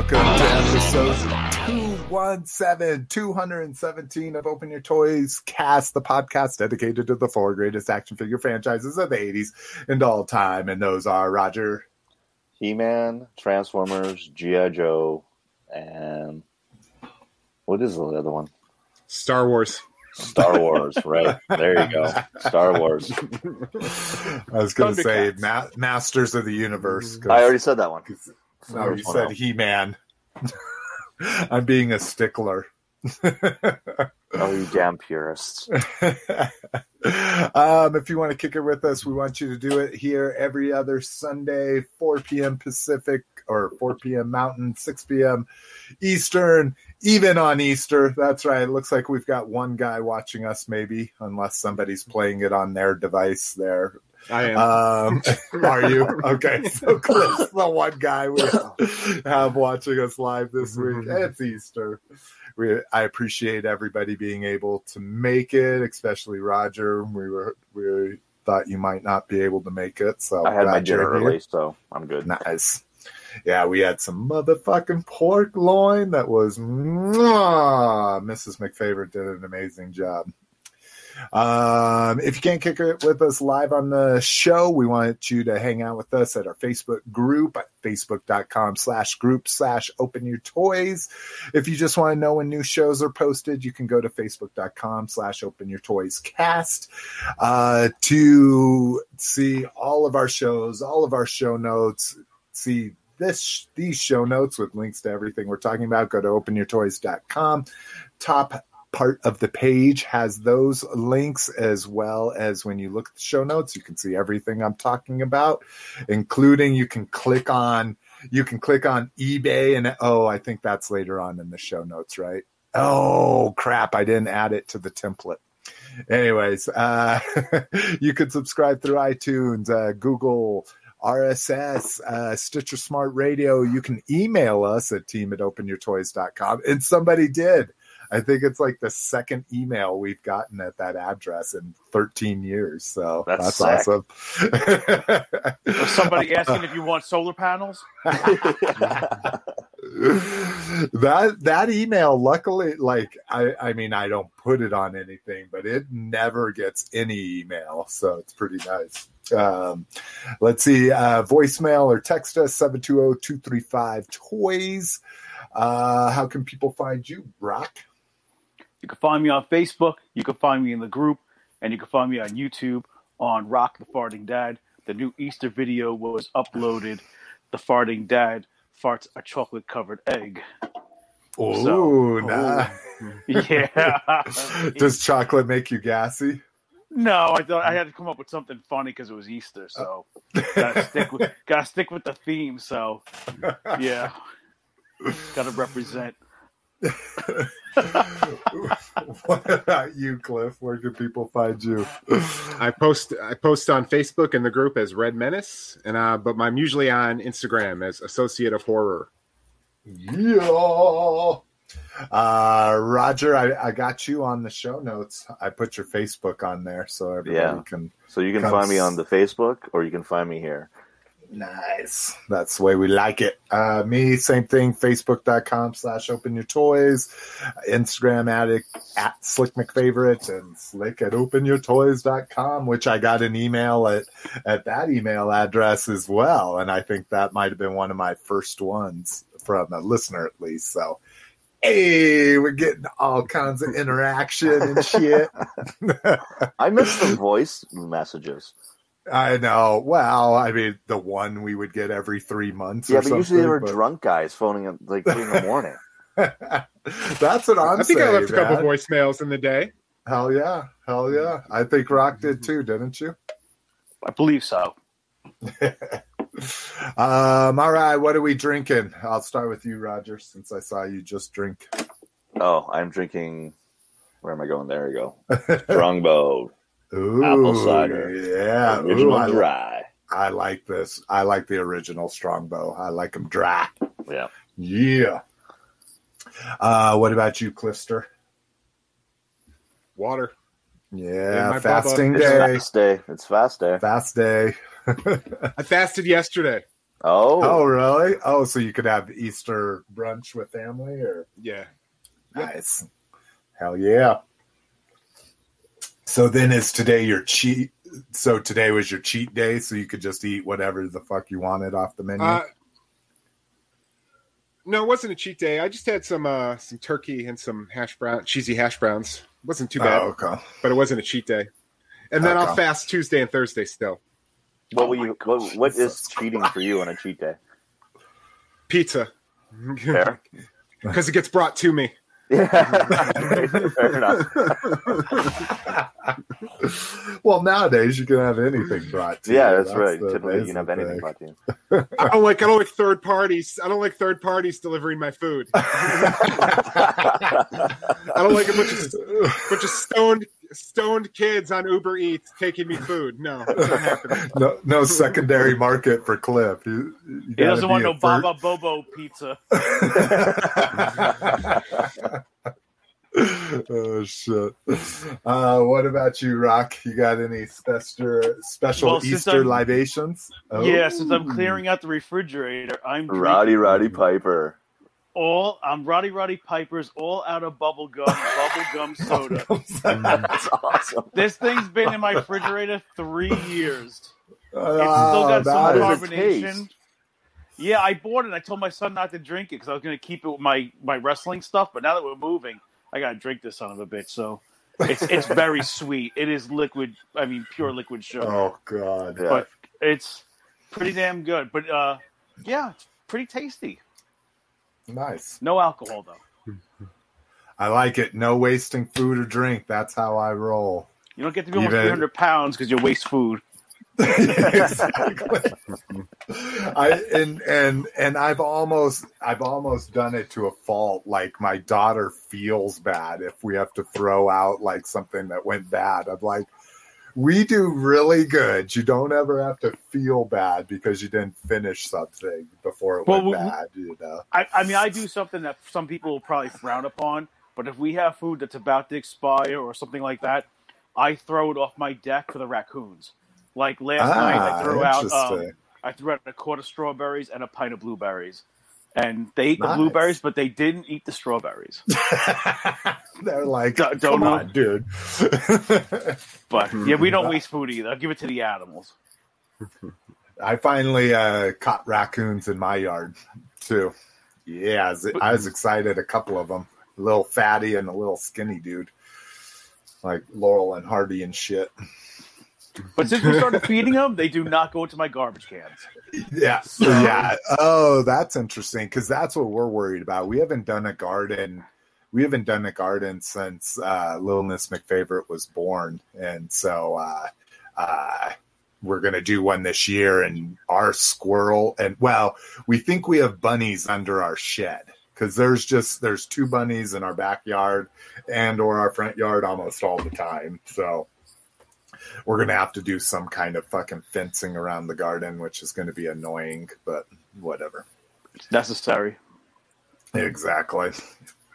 welcome to episode 217, 217 of Open Your Toys Cast, the podcast dedicated to the four greatest action figure franchises of the 80s and all time. And those are Roger, He Man, Transformers, G.I. Joe, and what is the other one? Star Wars. Star Wars, right? There you go. Star Wars. I was going to say Ma- Masters of the Universe. I already said that one. No, you said He Man. I'm being a stickler. Oh, you damn purists. um, if you want to kick it with us, we want you to do it here every other Sunday, 4 p.m. Pacific or 4 p.m. Mountain, 6 p.m. Eastern, even on Easter. That's right. It looks like we've got one guy watching us, maybe, unless somebody's playing it on their device there. I am. Um, are you okay? So Cliff's the one guy we have watching us live this week. It's Easter. We, I appreciate everybody being able to make it, especially Roger. We were we thought you might not be able to make it, so I had my dinner early, so I'm good. Nice. Yeah, we had some motherfucking pork loin that was mwah. Mrs. McFavorite did an amazing job. Um, if you can't kick it with us live on the show, we want you to hang out with us at our Facebook group facebook.com slash group slash open your toys. If you just want to know when new shows are posted, you can go to facebook.com slash open your toys cast uh, to see all of our shows, all of our show notes, see this these show notes with links to everything we're talking about. Go to openyourtoys.com. Top part of the page has those links as well as when you look at the show notes, you can see everything I'm talking about, including you can click on you can click on eBay and oh, I think that's later on in the show notes, right? Oh crap, I didn't add it to the template. Anyways, uh, you can subscribe through iTunes, uh, Google, RSS, uh, Stitcher Smart Radio. You can email us at team at openyourtoys.com. And somebody did. I think it's like the second email we've gotten at that address in 13 years. So That's that's, awesome. Somebody asking if you want solar panels? that that email luckily like I, I mean i don't put it on anything but it never gets any email so it's pretty nice um, let's see uh, voicemail or text us 720-235 toys uh, how can people find you rock You can find me on Facebook. You can find me in the group, and you can find me on YouTube on Rock the Farting Dad. The new Easter video was uploaded. The Farting Dad farts a chocolate covered egg. oh So- nah. Yeah. does chocolate make you gassy no, I thought I had to come up with something funny because it was Easter. So gotta stick with gotta stick with the theme. So yeah, gotta represent. what about you cliff where can people find you I post I post on Facebook in the group as Red Menace, and uh, but I'm usually on Instagram as Associate of Horror. Yeah. Uh, Roger, I, I got you on the show notes. I put your Facebook on there so everybody Yeah. can. So you can Comes- find me on the Facebook or you can find me here. Nice. That's the way we like it. Uh, me, same thing. Facebook.com slash open your toys. Instagram addict at Slick McFavorite and Slick at openyourtoys.com, which I got an email at, at that email address as well. And I think that might have been one of my first ones from a listener at least. So, hey, we're getting all kinds of interaction and shit. I miss the voice messages. I know. Well, I mean, the one we would get every three months. Yeah, or but usually they were something, drunk guys phoning at like three in the morning. That's what I'm I think saying. I left a couple voicemails in the day. Hell yeah, hell yeah. I think Rock did too, didn't you? I believe so. um. All right. What are we drinking? I'll start with you, Roger, since I saw you just drink. Oh, I'm drinking. Where am I going? There you go. Strongbow Ooh, Apple cider. Yeah. Ooh, original I, dry. I like this. I like the original Strongbow. I like them dry. Yeah. Yeah. Uh, what about you, Clifster? Water. Yeah, my fasting It's day. fast day. It's fast day. Fast day. I fasted yesterday. Oh, Oh, really? Oh, so you could have Easter brunch with family or Yeah. nice. Hell yeah. So then is today your cheat so today was your cheat day, so you could just eat whatever the fuck you wanted off the menu. Uh, no, it wasn't a cheat day. I just had some uh, some turkey and some hash brown, cheesy hash browns. It wasn't too bad, oh, okay. but it wasn't a cheat day. And then I'll fast Tuesday and Thursday still. what Oh will my you? What, what is cheating for you on a cheat day? Pizza. Because it gets brought to me. Yeah, fair enough. well, nowadays you can have anything brought to Yeah, you. that's, right. the Typically, you can have anything thing. brought to you. I don't like I don't like third parties. I don't like third parties delivering my food. I don't like a bunch of bunch of stoned stoned kids on Uber Eats taking me food. No, it's not happening. no, no secondary market for Cliff. You, you He doesn't want be no a fir- Baba Bobo pizza. oh shit! Uh, what about you, Rock? You got any special special Well, Easter I'm- libations? Oh. Yeah, since I'm clearing out the refrigerator, I'm Roddy Roddy Piper. All I'm Roddy Roddy Piper's all out of bubble gum, bubble gum soda. That's awesome. This thing's been in my refrigerator three years. It's still Oh, got some that is- carbonation. Yeah, I bought it. I told my son not to drink it because I was going to keep it with my my wrestling stuff. But now that we're moving, I got to drink this son of a bitch. So it's it's very sweet. It is liquid. I mean, pure liquid sugar. Oh god! Yeah. But it's pretty damn good. But uh, yeah, it's pretty tasty. Nice. No alcohol though. I like it. No wasting food or drink. That's how I roll. You don't get to be almost Even- 300 pounds because you waste food. exactly. I and and and I've almost I've almost done it to a fault. Like my daughter feels bad if we have to throw out like something that went bad. I'm like, we do really good. You don't ever have to feel bad because you didn't finish something before it Well, went we- bad. You know. I, I mean, I do something that some people will probably frown upon, but if we have food that's about to expire or something like that, I throw it off my deck for the raccoons. Like last night, I threw out um, Ah. I threw out a quart of strawberries and a pint of blueberries, and they ate the blueberries, but they didn't eat the strawberries. They're like, Don't- come don't know. dude. But yeah, we don't waste food either. I'll give it to the animals. I finally uh, caught raccoons in my yard too. Yeah, I was, I was excited. A couple of them, a little fatty and a little skinny dude, like Laurel and Hardy and shit. But since we started feeding them, they do not go into my garbage cans. Yeah, yeah. Oh, that's interesting because that's what we're worried about. We haven't done a garden. We haven't done a garden since uh, Little Miss McFavorite was born, and so uh, uh, we're gonna do one this year. And our squirrel, and well, we think we have bunnies under our shed because there's just there's two bunnies in our backyard and or our front yard almost all the time. So we're gonna have to do some kind of fucking fencing around the garden, which is gonna be annoying, but whatever. It's necessary. Exactly.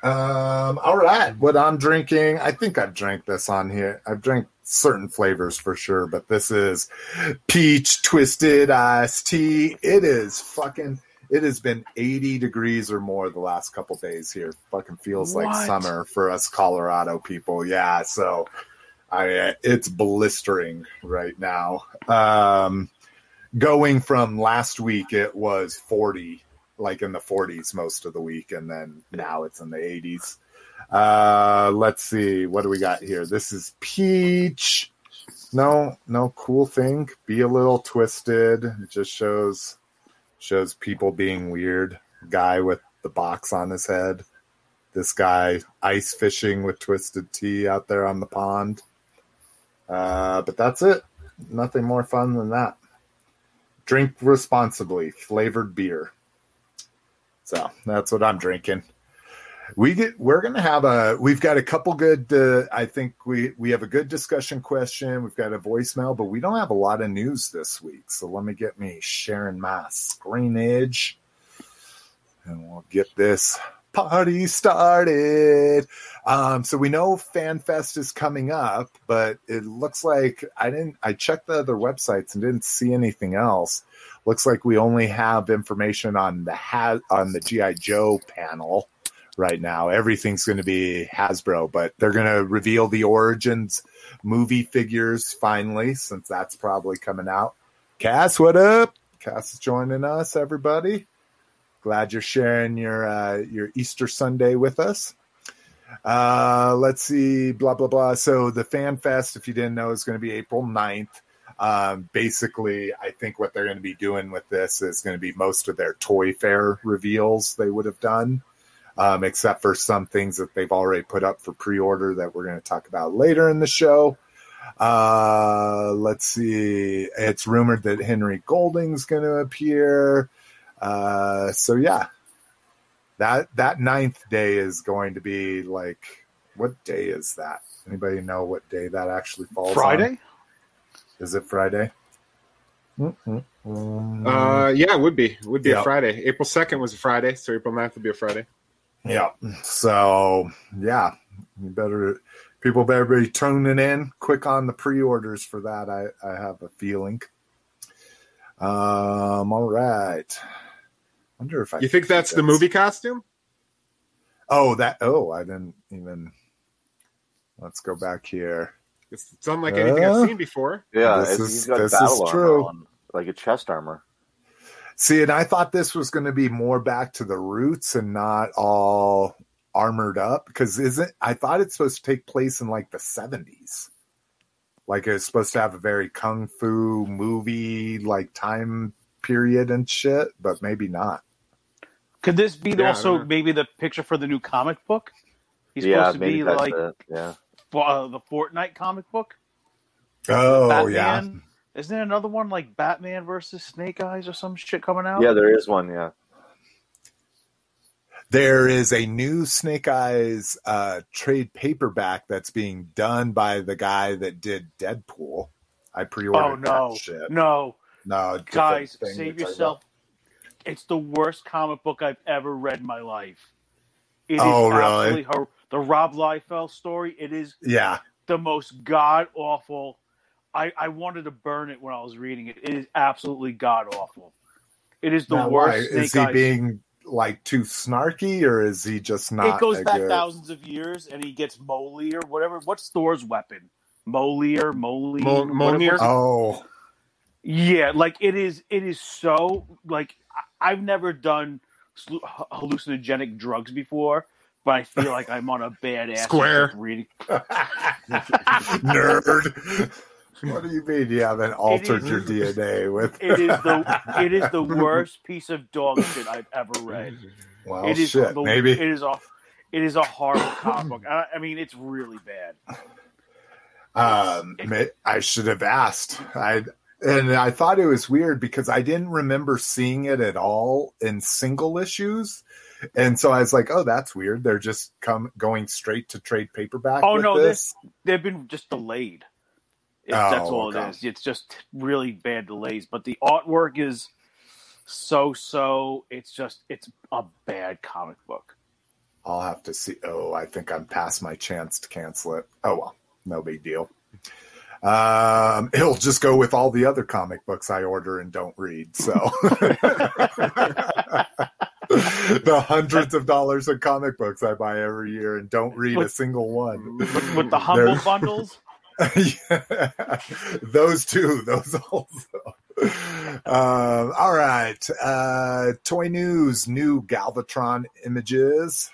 Um, all right. What I'm drinking, I think I've drank this on here. I've drank certain flavors for sure, but this is peach twisted iced tea. It is fucking it has been 80 degrees or more the last couple days here. Fucking feels like summer for us Colorado people. Yeah, so I it's blistering right now. Um going from last week it was 40 like in the 40s most of the week and then now it's in the 80s uh let's see what do we got here? This is peach. No no cool thing. Be a little twisted. It just shows shows people being weird. Guy with the box on his head. This guy ice fishing with twisted tea out there on the pond uh but that's it nothing more fun than that drink responsibly flavored beer so that's what I'm drinking. We get we're gonna have a we've got a couple good uh, I think we we have a good discussion question. We've got a voicemail, but we don't have a lot of news this week. So let me get me sharing my screenage and we'll get this party started. Um, so we know FanFest is coming up, but it looks like I didn't I checked the other websites and didn't see anything else. looks like we only have information on the ha- on the GI Joe panel right now. Everything's going to be Hasbro, but they're going to reveal the Origins movie figures finally, since that's probably coming out. Cass, what up? Cass is joining us, everybody. Glad you're sharing your uh, your Easter Sunday with us. Uh, let's see, blah blah blah. So the Fan Fest, if you didn't know, is going to be April 9th. Um, basically, I think what they're going to be doing with this is going to be most of their Toy Fair reveals they would have done, um, except for some things that they've already put up for pre-order that we're going to talk about later in the show. Uh, let's see. It's rumored that Henry Golding's going to appear. Uh, so yeah, that that ninth day is going to be like what day is that? Anybody know what day that actually falls? on? Friday? Is it Friday? Uh, yeah, it would be. It would be Yeah. a Friday. April 2nd was a Friday, so April 9th would be a Friday. yeah. So yeah, you better people better be tuning in quick on the pre-orders for that. I I have a feeling. Um. All right. Wonder if I You think that's the movie costume? Oh, that. Oh, I didn't even. Let's go back here. It's, it's unlike anything Uh, I've seen before. Yeah, This it's, is- got this battle is armor true. on, like a chest armor. See, and I thought this was going to be more back to the roots and not all armored up because isn't I thought it's supposed to take place in like the seventies, like it's supposed to have a very kung fu movie like time period and shit, but maybe not. Could this be Yeah, also maybe the picture for the new comic book? He's yeah, supposed to maybe be that's like it. Yeah, uh, the Fortnite comic book. Oh yeah, Isn't there another one like Batman versus Snake Eyes or some shit coming out? yeah, there is one. Yeah, there is a new Snake Eyes uh, trade paperback that's being done by the guy that did Deadpool. I pre-ordered Oh no, that shit. no, No, guys, save yourself. It's the worst comic book I've ever read in my life. It is Oh, really? absolutely hor- the Rob Liefeld story. It is. Yeah, the most god awful. I, I wanted to burn it when I was reading it. It is absolutely god awful. It is the Now, worst. Snake Is he Eyes. being like too snarky, or is he just not? it goes back good- thousands of years, and he gets Molier, whatever. What's Thor's weapon? Molier, Molier, Mol- Mjolnir? Oh, Yeah, like it is. It is so like I- I've never done hallucinogenic drugs before, but I feel like I'm on a bad ass Square. reading. nerd. what do you mean you haven't altered is- your DNA with? It is the it is the worst piece of dog shit I've ever read. well, it is shit. the, maybe it is a it is a horrible comic book. I, I mean, it's really bad. Um, ma- I should have asked. I and I thought it was weird because I didn't remember seeing it at all in single issues, and so I was like, "Oh, that's weird." They're just come going straight to trade paperback. Oh, no, this. They've been just delayed. Oh, that's all okay. it is. It's just really bad delays. But the artwork is so so. It's just it's a bad comic book. I'll have to see. Oh, I think I'm past my chance to cancel it. Oh well, no big deal. Um, it'll just go with all the other comic books I order and don't read. So the hundreds of dollars of comic books I buy every year and don't read a single one. With, with the humble bundles, Yeah. those two, those also. Um, all right. Uh, toy news, new Galvatron images.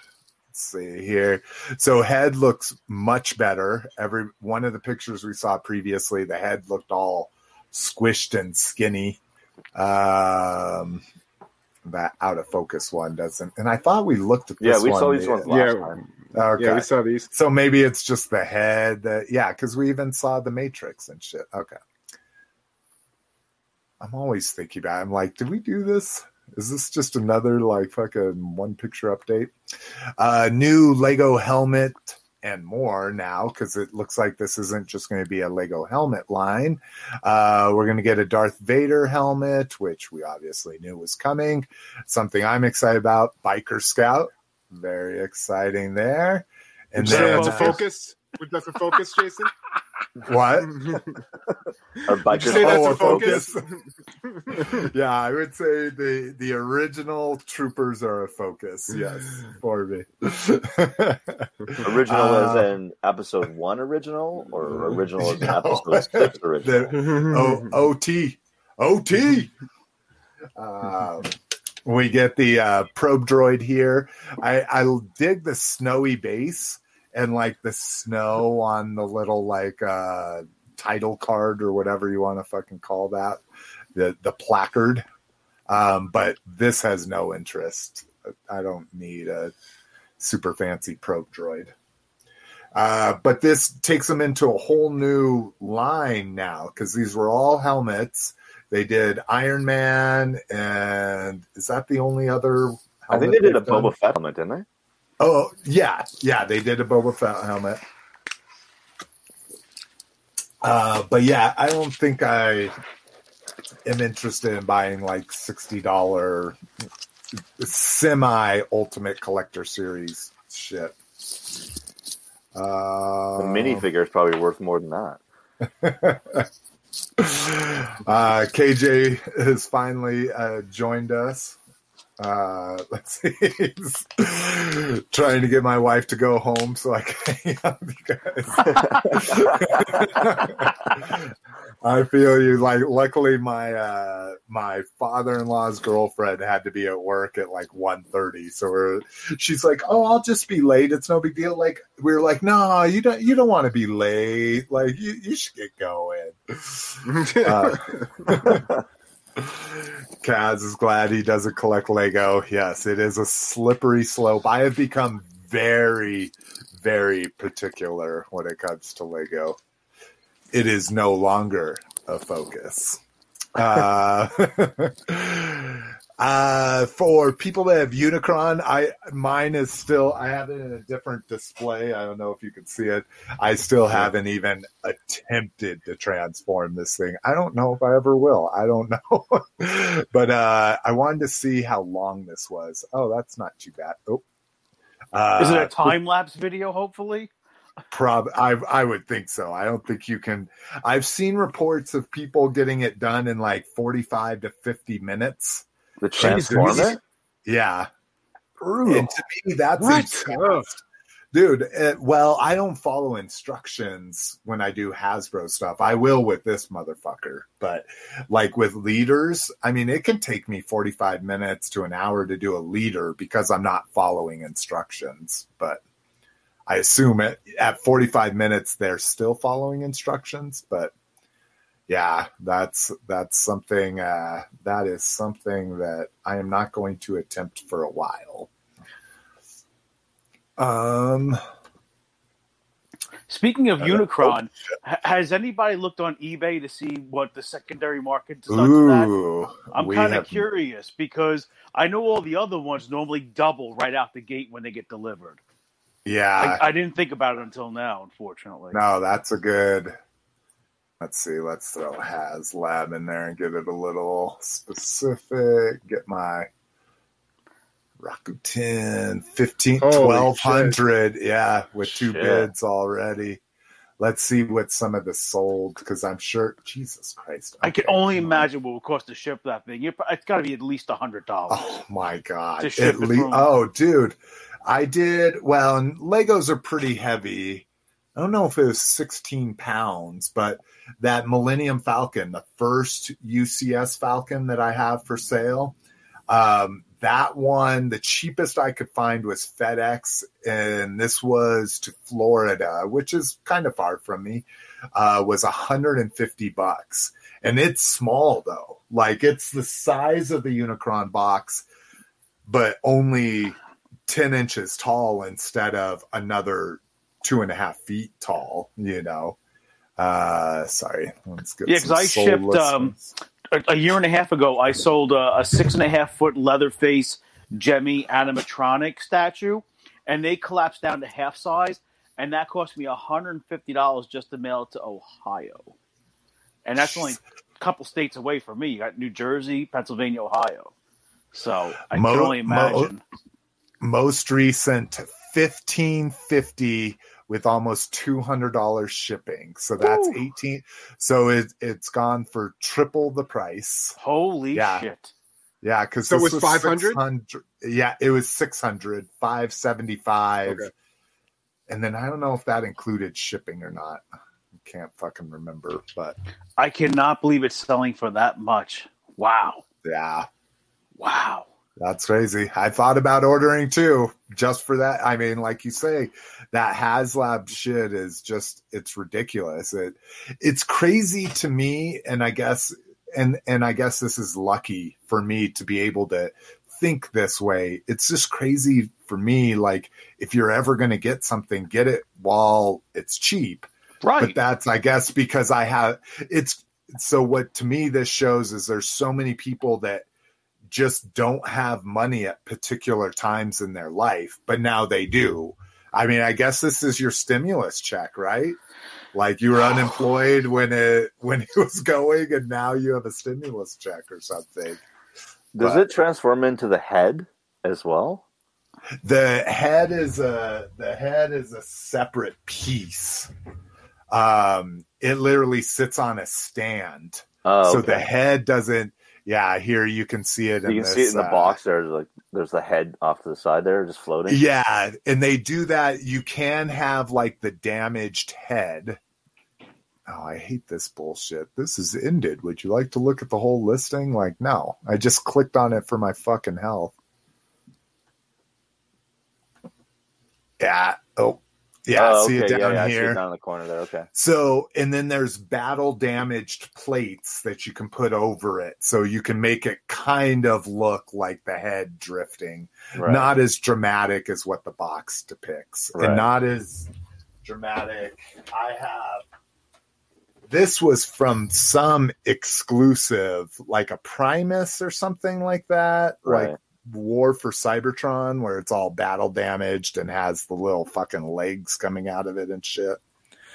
Let's see here. So head looks much better. Every one of the pictures we saw previously, the head looked all squished and skinny. Um, that out of focus one doesn't. And I thought we looked at this yeah, we saw these ones last Yeah. time. Okay. Yeah, we saw these. So maybe it's just the head. That, yeah, because we even saw the Matrix and shit. Okay. I'm always thinking about. It. I'm like, did we do this? Is this just another like fucking one picture update? Uh, new Lego helmet and more now because it looks like this isn't just going to be a Lego helmet line. Uh, we're going to get a Darth Vader helmet, which we obviously knew was coming. Something I'm excited about. Biker Scout, very exciting there. And then doesn't focus. Which doesn't focus, Jason. What? You bikers say that's a a focus? yeah, I would say the the original troopers are a focus. Yes, for me. original Uh, as in episode one original, or original as in No. episode six original? the o, OT OT. Um, we get the uh, probe droid here. I, I dig the snowy base and like the snow on the little like uh, title card or whatever you want to fucking call that, the the placard. Um, but this has no interest. I don't need a super fancy probe droid. Uh, but this takes them into a whole new line now because these were all helmets. They did Iron Man, and is that the only other? I think they did a done? Boba Fett helmet, didn't they? Oh yeah, yeah, they did a Boba Fett helmet. Uh, but yeah, I don't think I am interested in buying like sixty dollar semi ultimate collector series shit. Uh, The minifigure is probably worth more than that. uh, KJ has finally uh, joined us. Uh, let's see. Trying to get my wife to go home so I can hang out with you guys. I feel you. Like, luckily, my uh, my father in law's girlfriend had to be at work at like 1.30. so we're, she's like, "Oh, I'll just be late. It's no big deal." Like, we are like, "No, you don't. You don't want to be late. Like, you, you should get going." Uh, Kaz is glad he doesn't collect Lego. Yes, it is a slippery slope. I have become very, very particular when it comes to Lego. It is no longer a focus. Uh, uh, for people that have Unicron, I mine is still. I have it in a different display. I don't know if you can see it. I still haven't even attempted to transform this thing. I don't know if I ever will. I don't know. but uh, I wanted to see how long this was. Oh, that's not too bad. Oh. Uh, Is it a time lapse video? Hopefully. Prob I I would think so. I don't think you can. I've seen reports of people getting it done in like forty five to fifty minutes. The Transformer? Yeah, Brutal. and to me that What? dude. It, well, I don't follow instructions when I do Hasbro stuff. I will with this motherfucker, but like with leaders, I mean, it can take me forty five minutes to an hour to do a leader because I'm not following instructions, but. I assume it at 45 minutes they're still following instructions, but yeah, that's that's something uh, that is something that I am not going to attempt for a while. Um, Speaking of Uh, Unicron, ha- has anybody looked on eBay to see what the secondary market does for I'm kind of curious because I know all the other ones normally double right out the gate when they get delivered. Yeah, I, I didn't think about it until now, unfortunately. no, that's a good. Let's see. Let's throw HasLab in there and get it a little specific. Get my Rakuten 15, Holy 1200. Yeah, with two Shit. bids already. Let's see what some of the sold because I'm sure. Jesus Christ. I can Okay. only imagine what it would cost to ship that thing. It- It's got to be at least a hundred dollars. Oh my god! To ship At it oh, dude, I did well. And Legos are pretty heavy. I don't know if it was 16 pounds, but that Millennium Falcon, the first UCS Falcon that I have for sale, um, that one, the cheapest I could find was FedEx, and this was to Florida, which is kind of far from me. Uh, was 150 bucks, and it's small though. Like it's the size of the Unicron box, but only 10 inches tall instead of another two and a half feet tall. You know. Uh, sorry. Let's get Yeah, 'cause some I shipped, um, a, a year and a half ago, I sold a, a six and a half foot Leatherface Gemmy animatronic statue, and they collapsed down to half size, and that cost me $150 just to mail it to Ohio. And that's only a couple states away from me. You got New Jersey, Pennsylvania, Ohio. So I Mo- can only mo- imagine. most recent 1550 with almost two hundred dollars shipping. So that's Ooh. eighteen. So it it's gone for triple the price. Holy Yeah. shit! Yeah, because So it was 500? Yeah, it was 600, 575. Okay. And then I don't know if that included shipping or not. Can't fucking remember, but I cannot believe it's selling for that much. Wow! yeah, Wow! That's crazy. I thought about ordering too, just for that. I mean, like you say, that HasLab shit is just it's ridiculous. It it's crazy to me, and I guess and and I guess this is lucky for me to be able to think this way. It's just crazy for me. Like if you're ever going to get something, get it while it's cheap. Right? But that's I guess because I have it's so what to me this shows is there's so many people that just don't have money at particular times in their life, but now they do. I mean, I guess this is your stimulus check, right? Like you were unemployed when it when it was going, and now you have a stimulus check or something. Does But- it transform into the head as well? The head is a the head is a separate piece. Um, it literally sits on a stand, Oh, so okay. the head doesn't. Yeah, here you can see it. you in can this, see it in the uh, box. There's like there's the head off to the side there, just floating. Yeah, and they do that. You can have like the damaged head. Oh, I hate this bullshit. This is ended. Would you like to look at the whole listing? Like, no. I just clicked on it for my fucking health. Yeah. Oh, yeah. Oh, see it down yeah, yeah, here. it down in the corner there. Okay. So, and then there's battle damaged plates that you can put over it. So you can make it kind of look like the head drifting. Right. Not as dramatic as what the box depicts, Right. and not as dramatic. I have. This was from some exclusive, like a Primus or something like that, Right. like War for Cybertron, where it's all battle damaged and has the little fucking legs coming out of it and shit.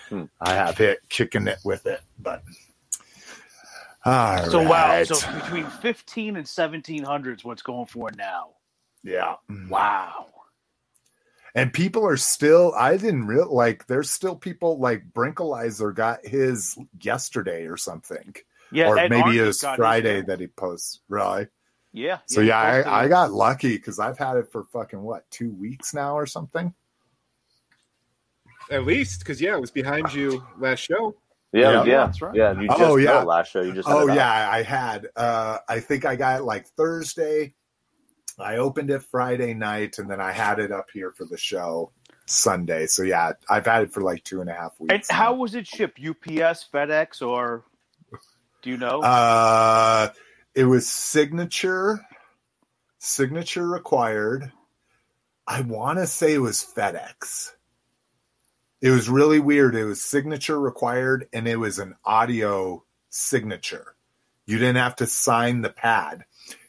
Hmm. I have it kicking it with it, but all so wow! So between fifteen and seventeen hundred is what's going for now. yeah, Wow! and people are still. I didn't real like. There's still people like Brinkalizer got his yesterday or something, Yeah, or Ed maybe Arnott it was got his Friday that he posts. Right. Yeah. So yeah, I, I got lucky because I've had it for fucking what two weeks now or something. At least, because yeah, it was behind you last show. Yeah, Yeah. yeah, That's right. yeah. You just Oh, yeah. last show. You just Oh had it out. yeah, I had. Uh, I think I got it like Thursday. I opened it Friday night, and then I had it up here for the show Sunday. So yeah, I've had it for like two and a half weeks. And how was it shipped? UPS, FedEx, or do you know? Uh, it was signature, signature required. I want to say it was FedEx. It was really weird. It was signature required, and it was an audio signature. You didn't have to sign the pad.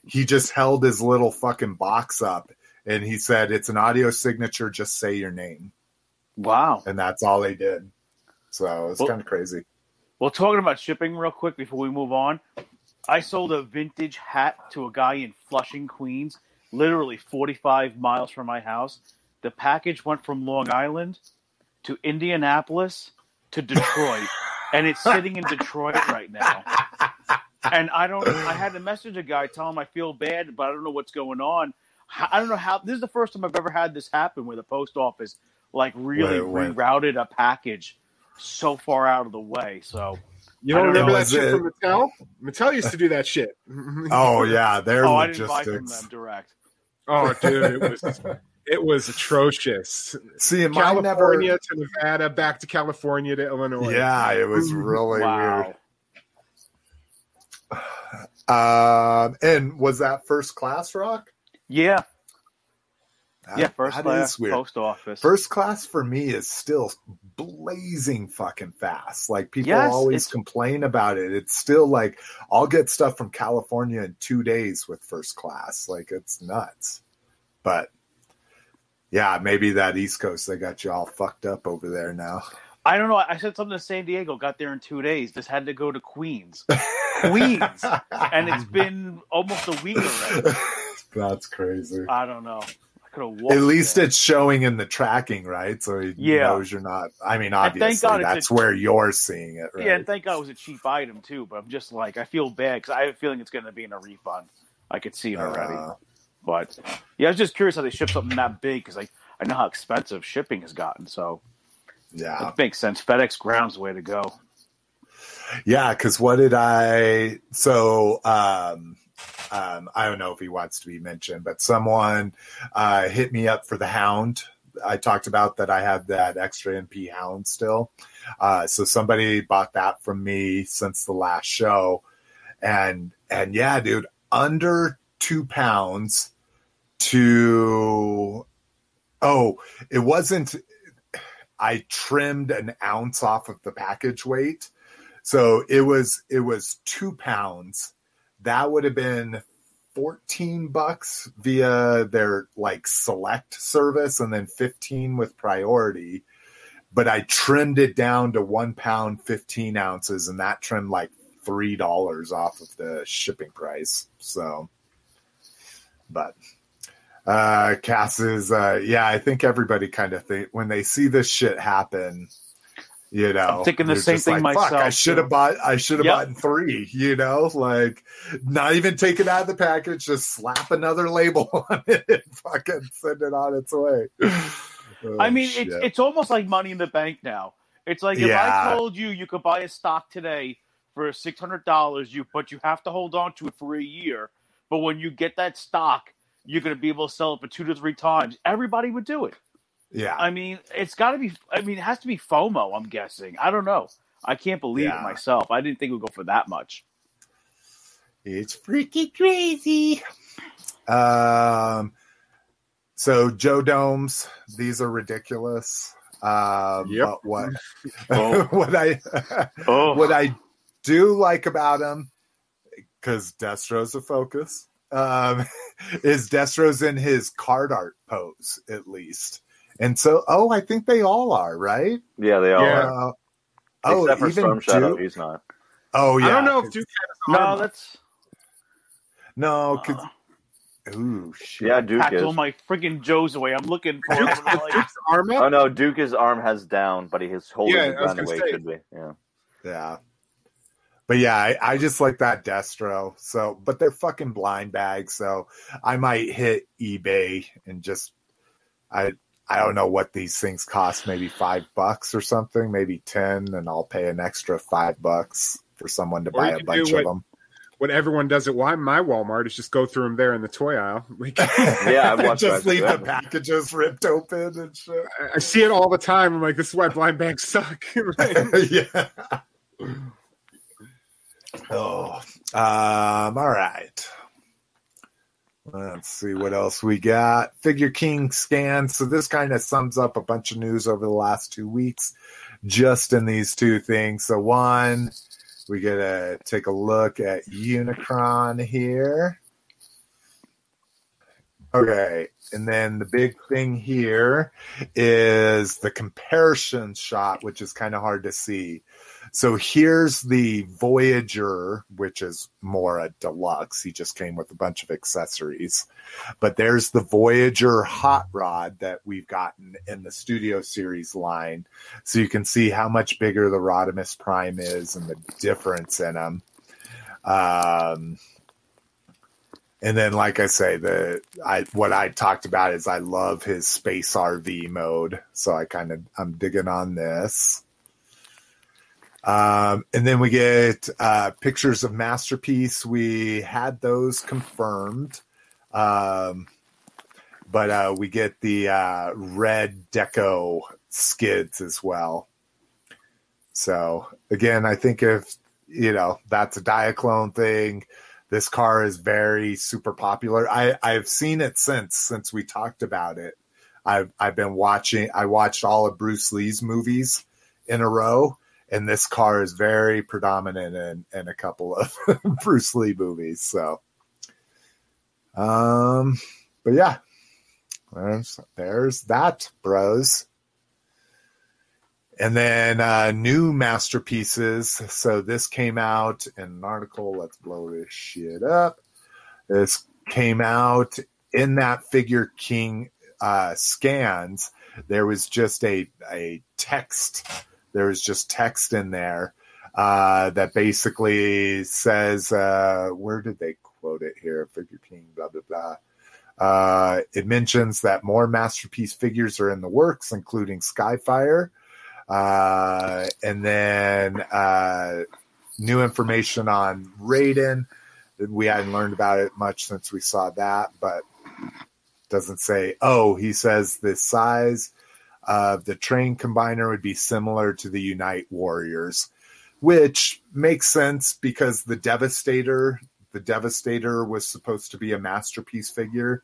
He just held his little fucking box up, and he said, "It's an audio signature. Just say your name," wow. and that's all they did. So it's Well- kind of crazy. Well, talking about shipping real quick before we move on, I sold a vintage hat to a guy in Flushing, Queens, literally 45 miles from my house. The package went from Long Island to Indianapolis to Detroit, and it's sitting in Detroit right now. And I don't. I had to message a guy, tell him I feel bad, but I don't know what's going on. I don't know how. This is the first time I've ever had this happen, where the post office like really Wait, wait. rerouted a package so far out of the way. So You don't don't remember know, that is shit it- from Mattel? Mattel used to do that shit. Oh yeah, their oh, I didn't buy from them direct. Oh, dude, it was it was atrocious. See, mine never. California to Nevada, back to California to Illinois. Yeah, it was really wow. weird. Um, and was that first class rock? Yeah, That- yeah. First class post office. First class for me is still blazing fucking fast. Like people Yes, always it's- complain about it. It's still like I'll get stuff from California in two days with first class. Like it's nuts. But yeah, maybe that East Coast they got you all fucked up over there now. I don't know. I said something to San Diego. Got there in two days. Just had to go to Queens, Queens, and it's been almost a week already. That's crazy. I don't know. Could have walked. At least it's showing in the tracking, right? So he Yeah. knows you're not. I mean, obviously, that's a- where you're seeing it, right? Yeah, and thank God it was a cheap item too. But I'm just like, I feel bad because I have a feeling it's going to be in a refund. I could see it already. Uh, But yeah, I was just curious how they ship something that big because like I know how expensive shipping has gotten. So yeah, it makes sense. FedEx Ground's the way to go. yeah. Because what did I? So, um, um, I don't know if he wants to be mentioned, but someone uh, hit me up for the Hound. I talked about that I have that extra MP Hound still. Uh, so somebody bought that from me since the last show, and and yeah, dude, under two pounds to oh, it wasn't. I trimmed an ounce off of the package weight, so it was it was two pounds. That would have been 14 bucks via their like select service and then 15 with priority. But i trimmed it down to one pound 15 ounces and that trimmed like three dollars off of the shipping price so. But uh cass is uh yeah i think everybody kind of think when they see this shit happen you know I'm thinking the same thing like, Fuck, i should have bought i should have Yep. bought three you know like not even take it out of the package, just slap another label on it and fucking send it on its way. Oh, I mean, shit. it's it's almost like money in the bank now. It's like if Yeah. I told you you could buy a stock today for six hundred dollars, you but you have to hold on to it for a year. But when you get that stock, you're going to be able to sell it for two to three times. Everybody would do it. Yeah, I mean, it's got to be. I mean, it has to be FOMO. I'm guessing. I don't know. I can't believe Yeah. it myself. I didn't think it would go for that much. it's freaking crazy. Um, so Joe Domes, these are ridiculous. Um, Yep. but what Oh. what I Oh, what I do like about him, because Destro's a focus, um, is Destro's in his card art pose at least, and so oh, I think they all are right. Yeah, they all Yeah. are. Uh, oh, Except for even Storm Shadow, Duke? he's not. Oh yeah. I don't know if Duke has no, armor. that's No, cause uh, ooh shit. Yeah, Duke packed is. all my freaking Joes away. I'm looking for. them. Like, Duke's arm up. Oh no, Duke his arm has down, but he's holding Yeah, the I gun the way say. it should be. Yeah. Yeah. But yeah, I, I just like that Destro. So, but they're fucking blind bags. So I might hit eBay and just, I, I don't know what these things cost. Maybe five bucks or something, maybe 10, and I'll pay an extra five bucks for someone to Or buy a bunch do of them. What everyone does at Wa- my Walmart is just go through them there in the toy aisle. Yeah, I've just leave too. the packages ripped open and shit. I- I see it all the time. I'm like, this is why blind bags suck. yeah. Oh, um, all right. Let's see what else we got. Figure King scan. So this kind of sums up a bunch of news over the last two weeks, just in these two things. So one, we gotta take a look at Unicron here. Okay, and then the big thing here is the comparison shot, which is kind of hard to see. So here's the Voyager, which is more a deluxe. He just came with a bunch of accessories. But there's the Voyager hot rod that we've gotten in the Studio Series line. So you can see how much bigger the Rodimus Prime is and the difference in them. Um, and then, like I say, the I what I talked about is I love his space RV mode, so I kind of I'm digging on this. Um, and then we get uh, pictures of masterpiece. We had those confirmed, um, but uh, we get the uh, red deco skids as well. So again, I think if you know that's a Diaclone thing this car is very super popular. I I've seen it since since we talked about it. I've I've been watching. I watched all of Bruce Lee's movies in a row, and this car is very predominant in in a couple of Bruce Lee movies. So, um, but yeah, there's there's that, bros. And then uh, new masterpieces. So this came out in an article. Let's blow this shit up. This came out in that Figure King uh, scans, there was just a a text. There was just text in there uh, that basically says, uh, where did they quote it here? Figure King, blah blah blah. Uh, it mentions that more masterpiece figures are in the works, including Skyfire, uh, and then uh, new information on Raiden. We hadn't learned about it much since we saw that, but doesn't say. Oh, he says the size of the train combiner would be similar to the Unite Warriors, which makes sense because the Devastator, the Devastator was supposed to be a masterpiece figure,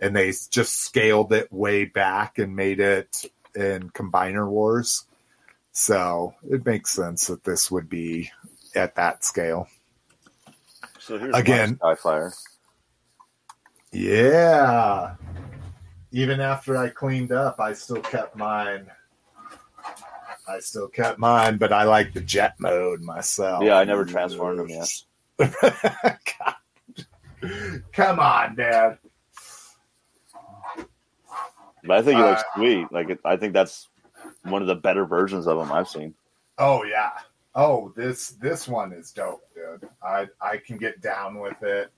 and they just scaled it way back and made it in Combiner Wars. So it makes sense that this would be at that scale. So here's Again- Skyfire. Yeah. Even after I cleaned up, I still kept mine. I still kept mine, but I like the jet mode myself. Yeah, I never transformed them yet. Come on, Dad. But I think he looks Uh, sweet. Like it, I think that's one of the better versions of him I've seen. Oh yeah. Oh, this this one is dope, dude. I I can get down with it,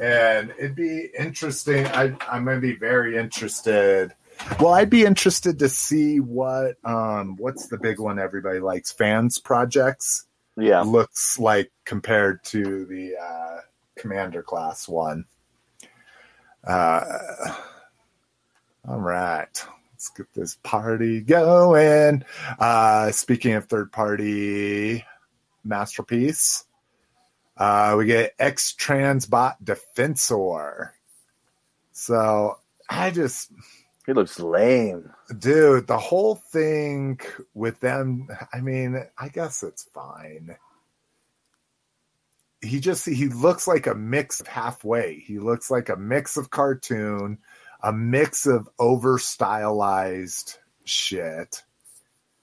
and it'd be interesting. I I'm gonna be very interested. Well, I'd be interested to see what um what's the big one everybody likes fans projects Yeah, looks like compared to the uh, commander class one. Uh, all right, let's get this party going. Uh, speaking of third party masterpiece, uh, we get X Transbot Defensor. So I just he looks lame. dude the whole thing with them i mean i guess it's fine he just he looks like a mix of halfway he looks like a mix of cartoon a mix of over stylized shit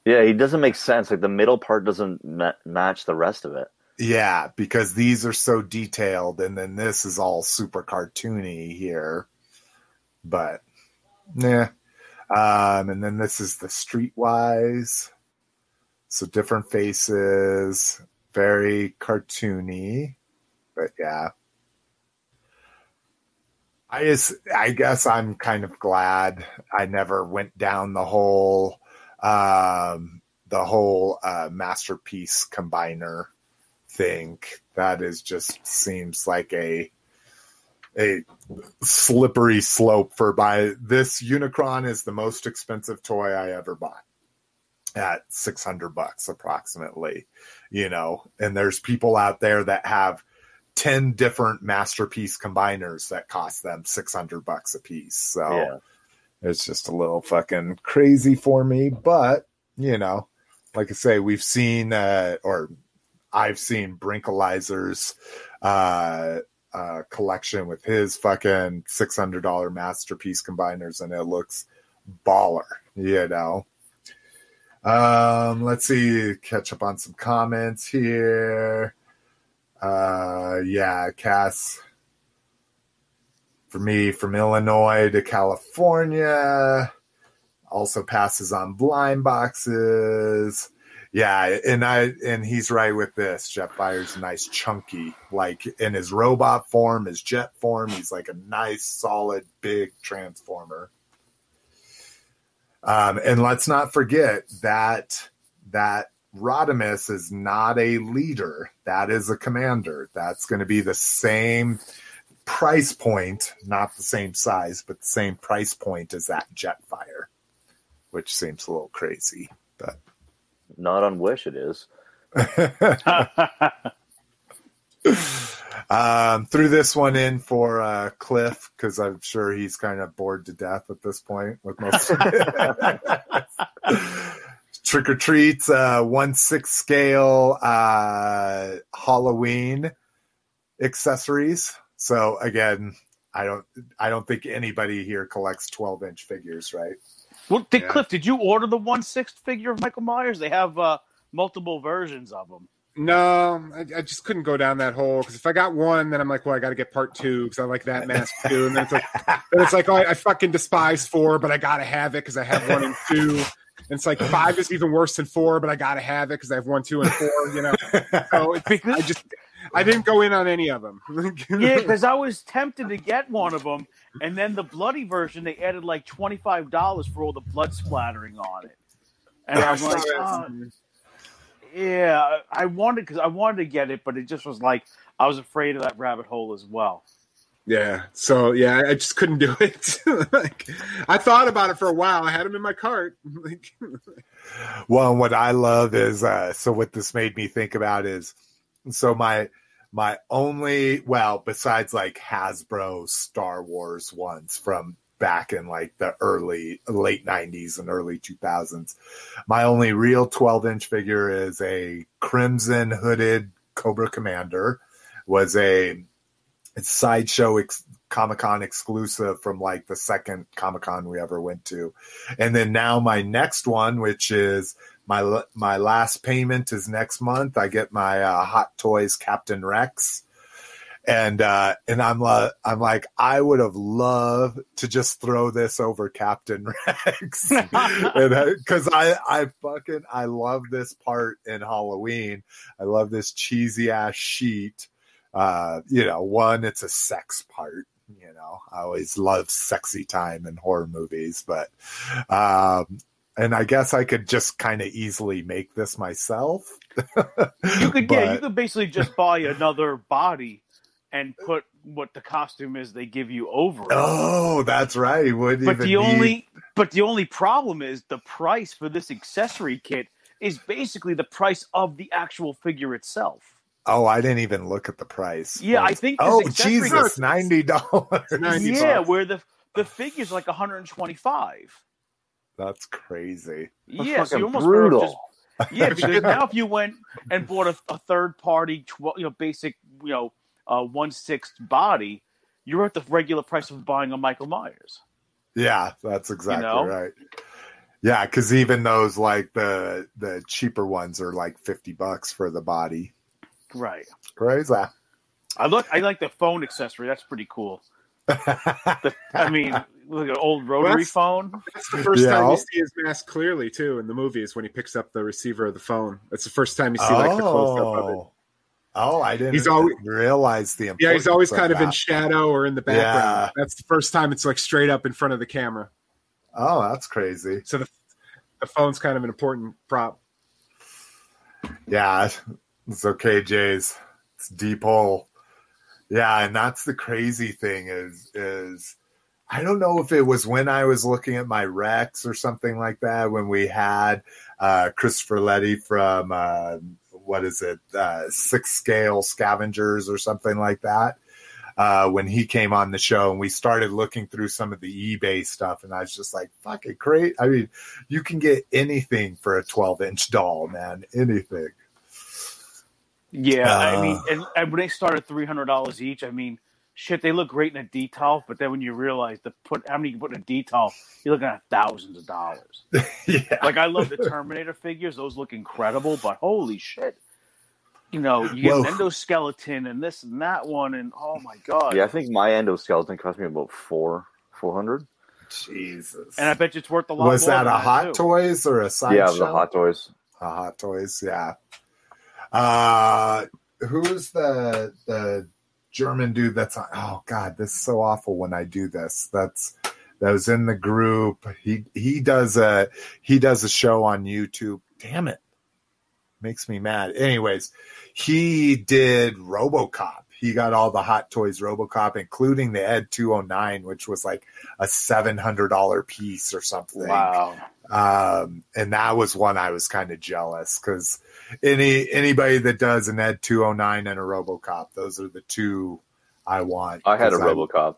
Yeah, he doesn't make sense. Like the middle part doesn't ma- match the rest of it. Yeah because these are so detailed and then this is all super cartoony here. But yeah um and then this is the streetwise. So different faces. Very cartoony. But yeah. I just i guess i'm kind of glad i never went down the whole um the whole uh masterpiece combiner thing that is just seems like a a slippery slope for buy this unicron is the most expensive toy i ever bought at 600 bucks approximately you know and there's people out there that have 10 different masterpiece combiners that cost them 600 bucks a piece so Yeah. it's just a little fucking crazy for me but you know like i say we've seen uh or i've seen brinkalizer's uh uh collection with his fucking $600 masterpiece combiners and it looks baller you know? Um let's see catch up on some comments here. Uh yeah cass for me from illinois to california also passes on blind boxes yeah and i and he's right with this jetfire's nice chunky like in his robot form his jet form he's like a nice solid big transformer um, and let's not forget that that Rodimus is not a leader. That is a commander. That's going to be the same price point, not the same size, but the same price point as that Jetfire, which seems a little crazy. But Not on Wish, it is. um, threw this one in for uh, Cliff because I'm sure he's kind of bored to death at this point with most. Trick or treats, uh, one six scale uh, Halloween accessories. So again, I don't, I don't think anybody here collects 12 inch figures, right? Well, did Yeah. Cliff, did you order the one sixth figure of Michael Myers? They have uh, multiple versions of them. No, I, I just couldn't go down that hole because if I got one, then I'm like, well, I got to get part two because I like that mask too. And then it's like, then it's like, oh, I, I fucking despise four, but I gotta have it because I have one and two. And it's like five is even worse than four, but I gotta have it because I have one, two, and four. You know, so it's, I just I didn't go in on any of them. yeah, because I was tempted to get one of them, and then the bloody version they added like twenty five dollars for all the blood splattering on it, and I was like, oh, yeah, I wanted because I wanted to get it, but it just was like I was afraid of that rabbit hole as well. Yeah, so yeah, I just couldn't do it. like, I thought about it for a while. I had them in my cart. well, what I love is uh, so what this made me think about is so my my only well besides like Hasbro Star Wars ones from back in like the early late 90s and early 2000s my only real 12 inch figure is a crimson hooded cobra commander was a sideshow ex- comic-con exclusive from like the second comic-con we ever went to. And then now my next one which is my my last payment is next month i get my uh, hot toys captain rex and uh, and I'm like, I'm like, I would have loved to just throw this over Captain Rex, because I, I fucking I love this part in Halloween. I love this cheesy ass sheet. Uh, you know, one, it's a sex part. You know, I always love sexy time in horror movies, but um, and I guess I could just kind of easily make this myself. you could, but, yeah, you could basically just buy another body and put what the costume is they give you over. It. Oh, that's right. Would but the need... only but the only problem is the price for this accessory kit is basically the price of the actual figure itself. Oh, I didn't even look at the price. Yeah, I think. Oh, Jesus, ninety dollars. Yeah, where the the figure's like one hundred and twenty five. That's crazy. That's yeah, so you almost brutal. Just, yeah, because now if you went and bought a, a third party, you know, basic, you know, uh, one sixth body, you're at the regular price of buying a Michael Myers. Yeah, that's exactly you know? right. Yeah, because even those like the the cheaper ones are like fifty bucks for the body. Right. Crazy. I look. I like the phone accessory. That's pretty cool. the, I mean, look at old rotary well, phone. That's the first yeah. time you see his mask clearly too in the movie is when he picks up the receiver of the phone. That's the first time you see like the close up of it. Oh. Oh, I didn't he's always, realize the Yeah, he's always kind of, in shadow or in the background. Yeah. That's the first time it's like straight up in front of the camera. Oh, that's crazy. So the, the phone's kind of an important prop. Yeah, it's okay, Jays. It's deep hole. Yeah, and that's the crazy thing is is I don't know if it was when I was looking at my Rex or something like that when we had uh, Christopher Letty from uh, what is it, uh, six scale scavengers or something like that. Uh, when he came on the show and we started looking through some of the eBay stuff, and I was just like, fucking great. I mean, you can get anything for a 12 inch doll, man. Anything. Yeah. Uh, I mean, and, and when they started $300 each, I mean, shit, they look great in a detail, but then when you realize the put how many you put in a detail, you're looking at thousands of dollars. yeah. Like I love the Terminator figures; those look incredible. But holy shit, you know, you get an endoskeleton and this and that one, and oh my god. Yeah, I think my endoskeleton cost me about four four hundred. Jesus. And I bet you it's worth a lot. Was that a Hot too. Toys or a side Yeah, show? the Hot Toys. A Hot Toys, yeah. Uh who's the the German dude that's on oh god, this is so awful when I do this. That's that was in the group. He he does a he does a show on YouTube. Damn it. Makes me mad. Anyways, he did RoboCop. He got all the Hot Toys RoboCop, including the Ed 209, which was like a $700 piece or something. Wow. Um, and that was one I was kind of jealous because any anybody that does an Ed 209 and a RoboCop, those are the two I want. I had a RoboCop.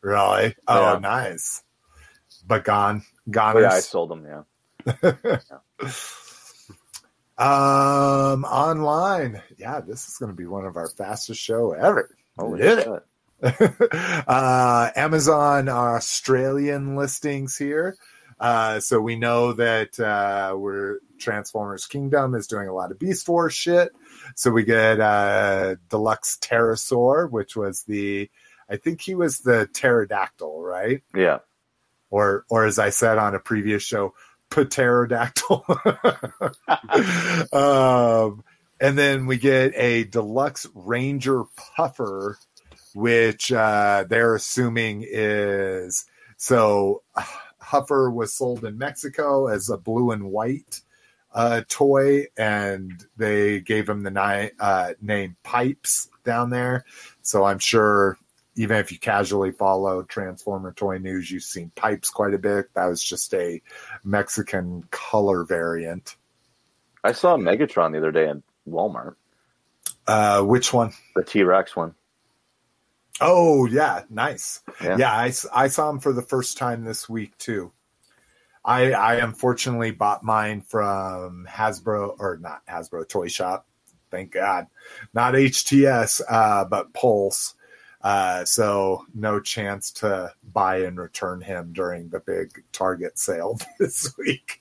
Really? Oh, yeah. nice. But gone, gone. Yeah, I sold them. Yeah. yeah. Um, online. Yeah, this is going to be one of our fastest show ever. Oh, Did it. uh, Amazon Australian listings here. Uh, so we know that uh, we're Transformers Kingdom is doing a lot of Beast Wars shit. So we get uh, Deluxe Terrorsaur, which was the, I think he was the pterodactyl, right? Yeah. Or, or as I said on a previous show, pterodactyl. um, and then we get a Deluxe Ranger Puffer, which uh, they're assuming is so. Huffer was sold in Mexico as a blue and white uh, toy, and they gave him the ni- uh, name Pipes down there. So I'm sure even if you casually follow Transformer toy news, you've seen Pipes quite a bit. That was just a Mexican color variant. I saw Megatron the other day at Walmart. Uh, which one? The T Rex one. Oh yeah, nice. Yeah. Yeah, I, I saw him for the first time this week too. I I unfortunately bought mine from Hasbro or not Hasbro Toy Shop. Thank God, not HTS, uh, but Pulse. Uh, so no chance to buy and return him during the big Target sale this week.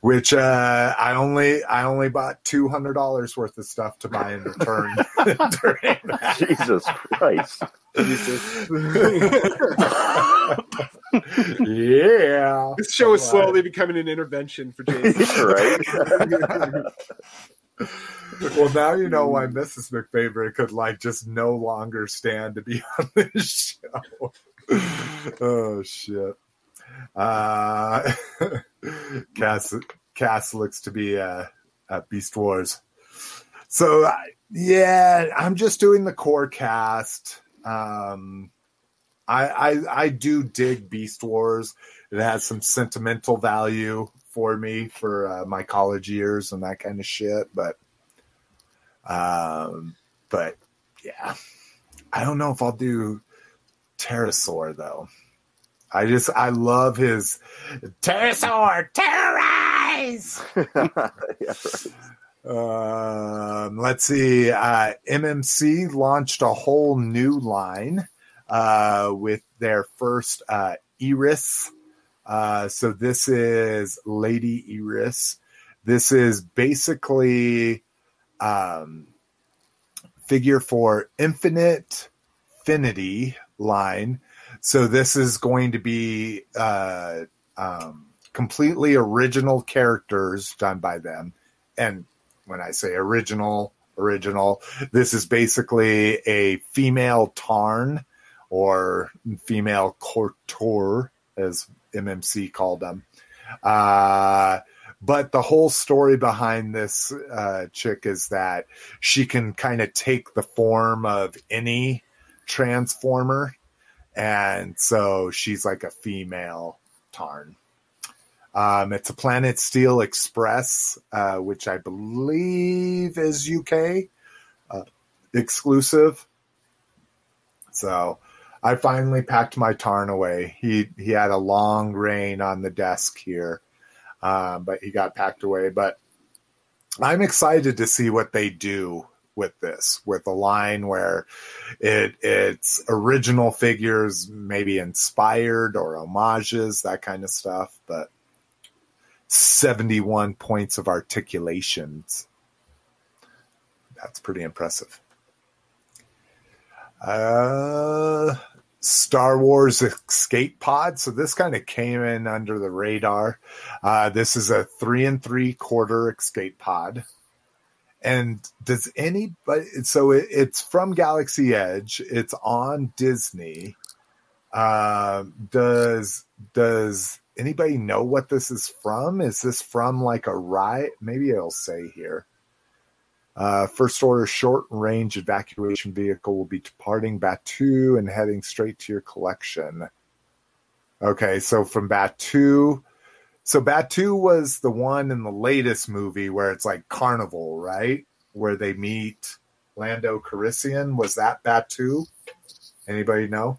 Which uh, I only I only bought two hundred dollars worth of stuff to buy and return during that. Jesus Christ. yeah. This show is slowly becoming an intervention for Jason. right? Well, now you know why Mrs. McFavorite could like just no longer stand to be on this show. oh shit. Uh, Cass Cass looks to be uh, at Beast Wars. So uh, yeah, I'm just doing the core cast. Um, I, I I do dig Beast Wars. It has some sentimental value for me for uh, my college years and that kind of shit. But um, but yeah, I don't know if I'll do Terrorsaur though. I just I love his Terrorsaur terrorize. yeah, right. Um, let's see. Uh, MMC launched a whole new line uh, with their first uh, Iris. Uh, so this is Lady Iris. This is basically um, figure for Infinite Finity line. So this is going to be uh, um, completely original characters done by them, and when I say original, original, this is basically a female Tarn or female Kultur, as MMC called them. Uh, but the whole story behind this uh, chick is that she can kind of take the form of any transformer. And so she's like a female Tarn. Um, it's a Planet Steel Express, uh, which I believe is UK uh, exclusive. So I finally packed my Tarn away. He he had a long reign on the desk here, um, but he got packed away. But I'm excited to see what they do with this, with a line where it it's original figures, maybe inspired or homages, that kind of stuff. But 71 points of articulations. That's pretty impressive. Uh, Star Wars Escape Pod. So this kind of came in under the radar. Uh, this is a three and three quarter escape pod. And does anybody? So it, it's from Galaxy Edge. It's on Disney. Uh, does does anybody know what this is from? Is this from like a ride? Maybe it'll say here. Uh, first order short range evacuation vehicle will be departing Batuu and heading straight to your collection. Okay, so from Batuu. So Batuu was the one in the latest movie where it's like Carnival, right? Where they meet Lando Calrissian. Was that Batuu? Anybody know?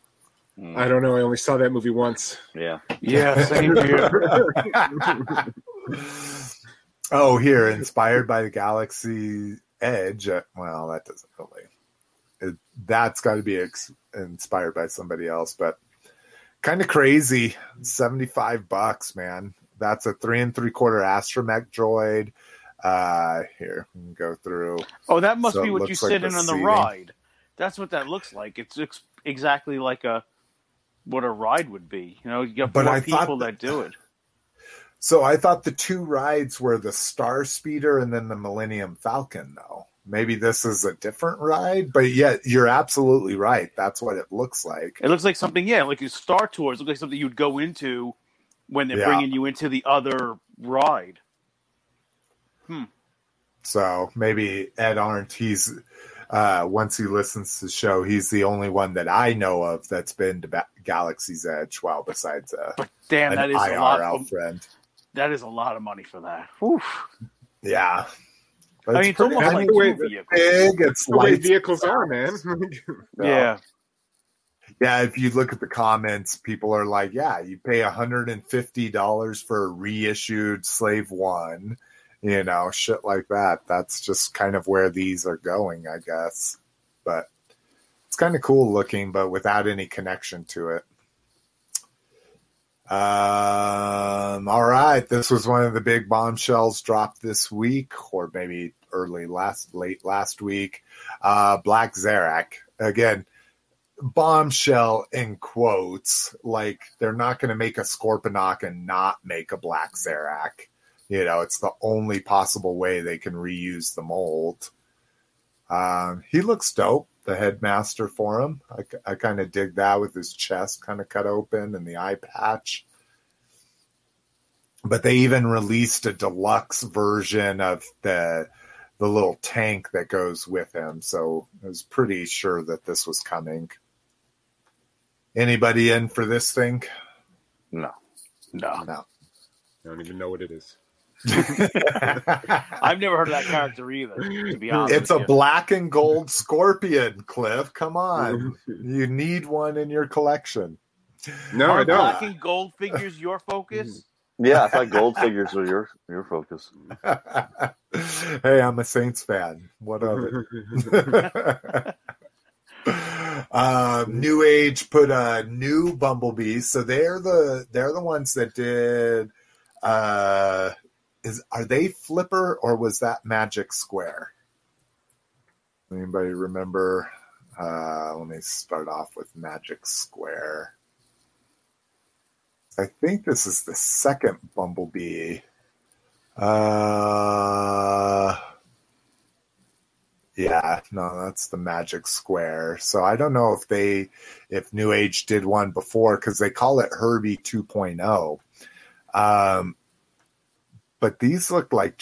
I don't know. I only saw that movie once. Yeah. Yeah, same here. oh, here, inspired by the Galaxy Edge. Uh, well, that doesn't really. It, that's got to be ex- inspired by somebody else, but kind of crazy. Seventy five bucks, man. That's a three and three quarter astromech droid. Uh, here we can go through. Oh, that must So be what you like sit the in on the seating. ride. That's what that looks like. It's ex- exactly like a what a ride would be. You know, you got But four I people that- that do it. So I thought the two rides were the Star Speeder and then the Millennium Falcon, though. Maybe this is a different ride, but yet you're absolutely right. That's what it looks like. It looks like something, yeah, like your Star Tours. Looks like something you'd go into when they're Yeah. bringing you into the other ride. Hmm. So maybe Ed Arndt, he's uh, once he listens to the show, he's the only one that I know of that's been to Ba- Galaxy's Edge. Well, besides uh, But damn, an that is a IRL lot. Friend. That is a lot of money for that. Oof. Yeah, But I mean, it's pretty- almost like think the way two vehicles. big. It's the way lights. vehicles are, man. Yeah. Yeah, if you look at the comments, people are like, "Yeah, you pay hundred and fifty dollars for a reissued Slave One." You know, shit like that. That's just kind of where these are going, I guess. But it's kind of cool looking, but without any connection to it. Um, all right, this was one of the big bombshells dropped this week, or maybe early last, late last week. Uh, Black Zarak again bombshell in quotes. Like they're not going to make a Scorponok and not make a Black Zarak. You know, it's the only possible way they can reuse the mold. Um, he looks dope. The headmaster for him. I, I kind of dig that with his chest kind of cut open and the eye patch. But they even released a deluxe version of the the little tank that goes with him. So I was pretty sure that this was coming. Anybody in for this thing? No. No. No. I don't even know what it is. I've never heard of that character either, to be honest. it's a you. black and gold scorpion, Cliff. Come on. You need one in your collection. No, Are I don't. black and gold figures your focus? Yeah, I thought gold figures were your your focus. hey, I'm a Saints fan. What of it? um, New Age put a new Bumblebee, so they're the they're the ones that did. Uh, is are they Flipper or was that Magic Square? Anybody remember? Uh, let me start off with Magic Square. I think this is the second Bumblebee. Uh, yeah, no, that's the Magic Square. So I don't know if they, if New Age did one before because they call it Herbie 2.0. Um, but these look like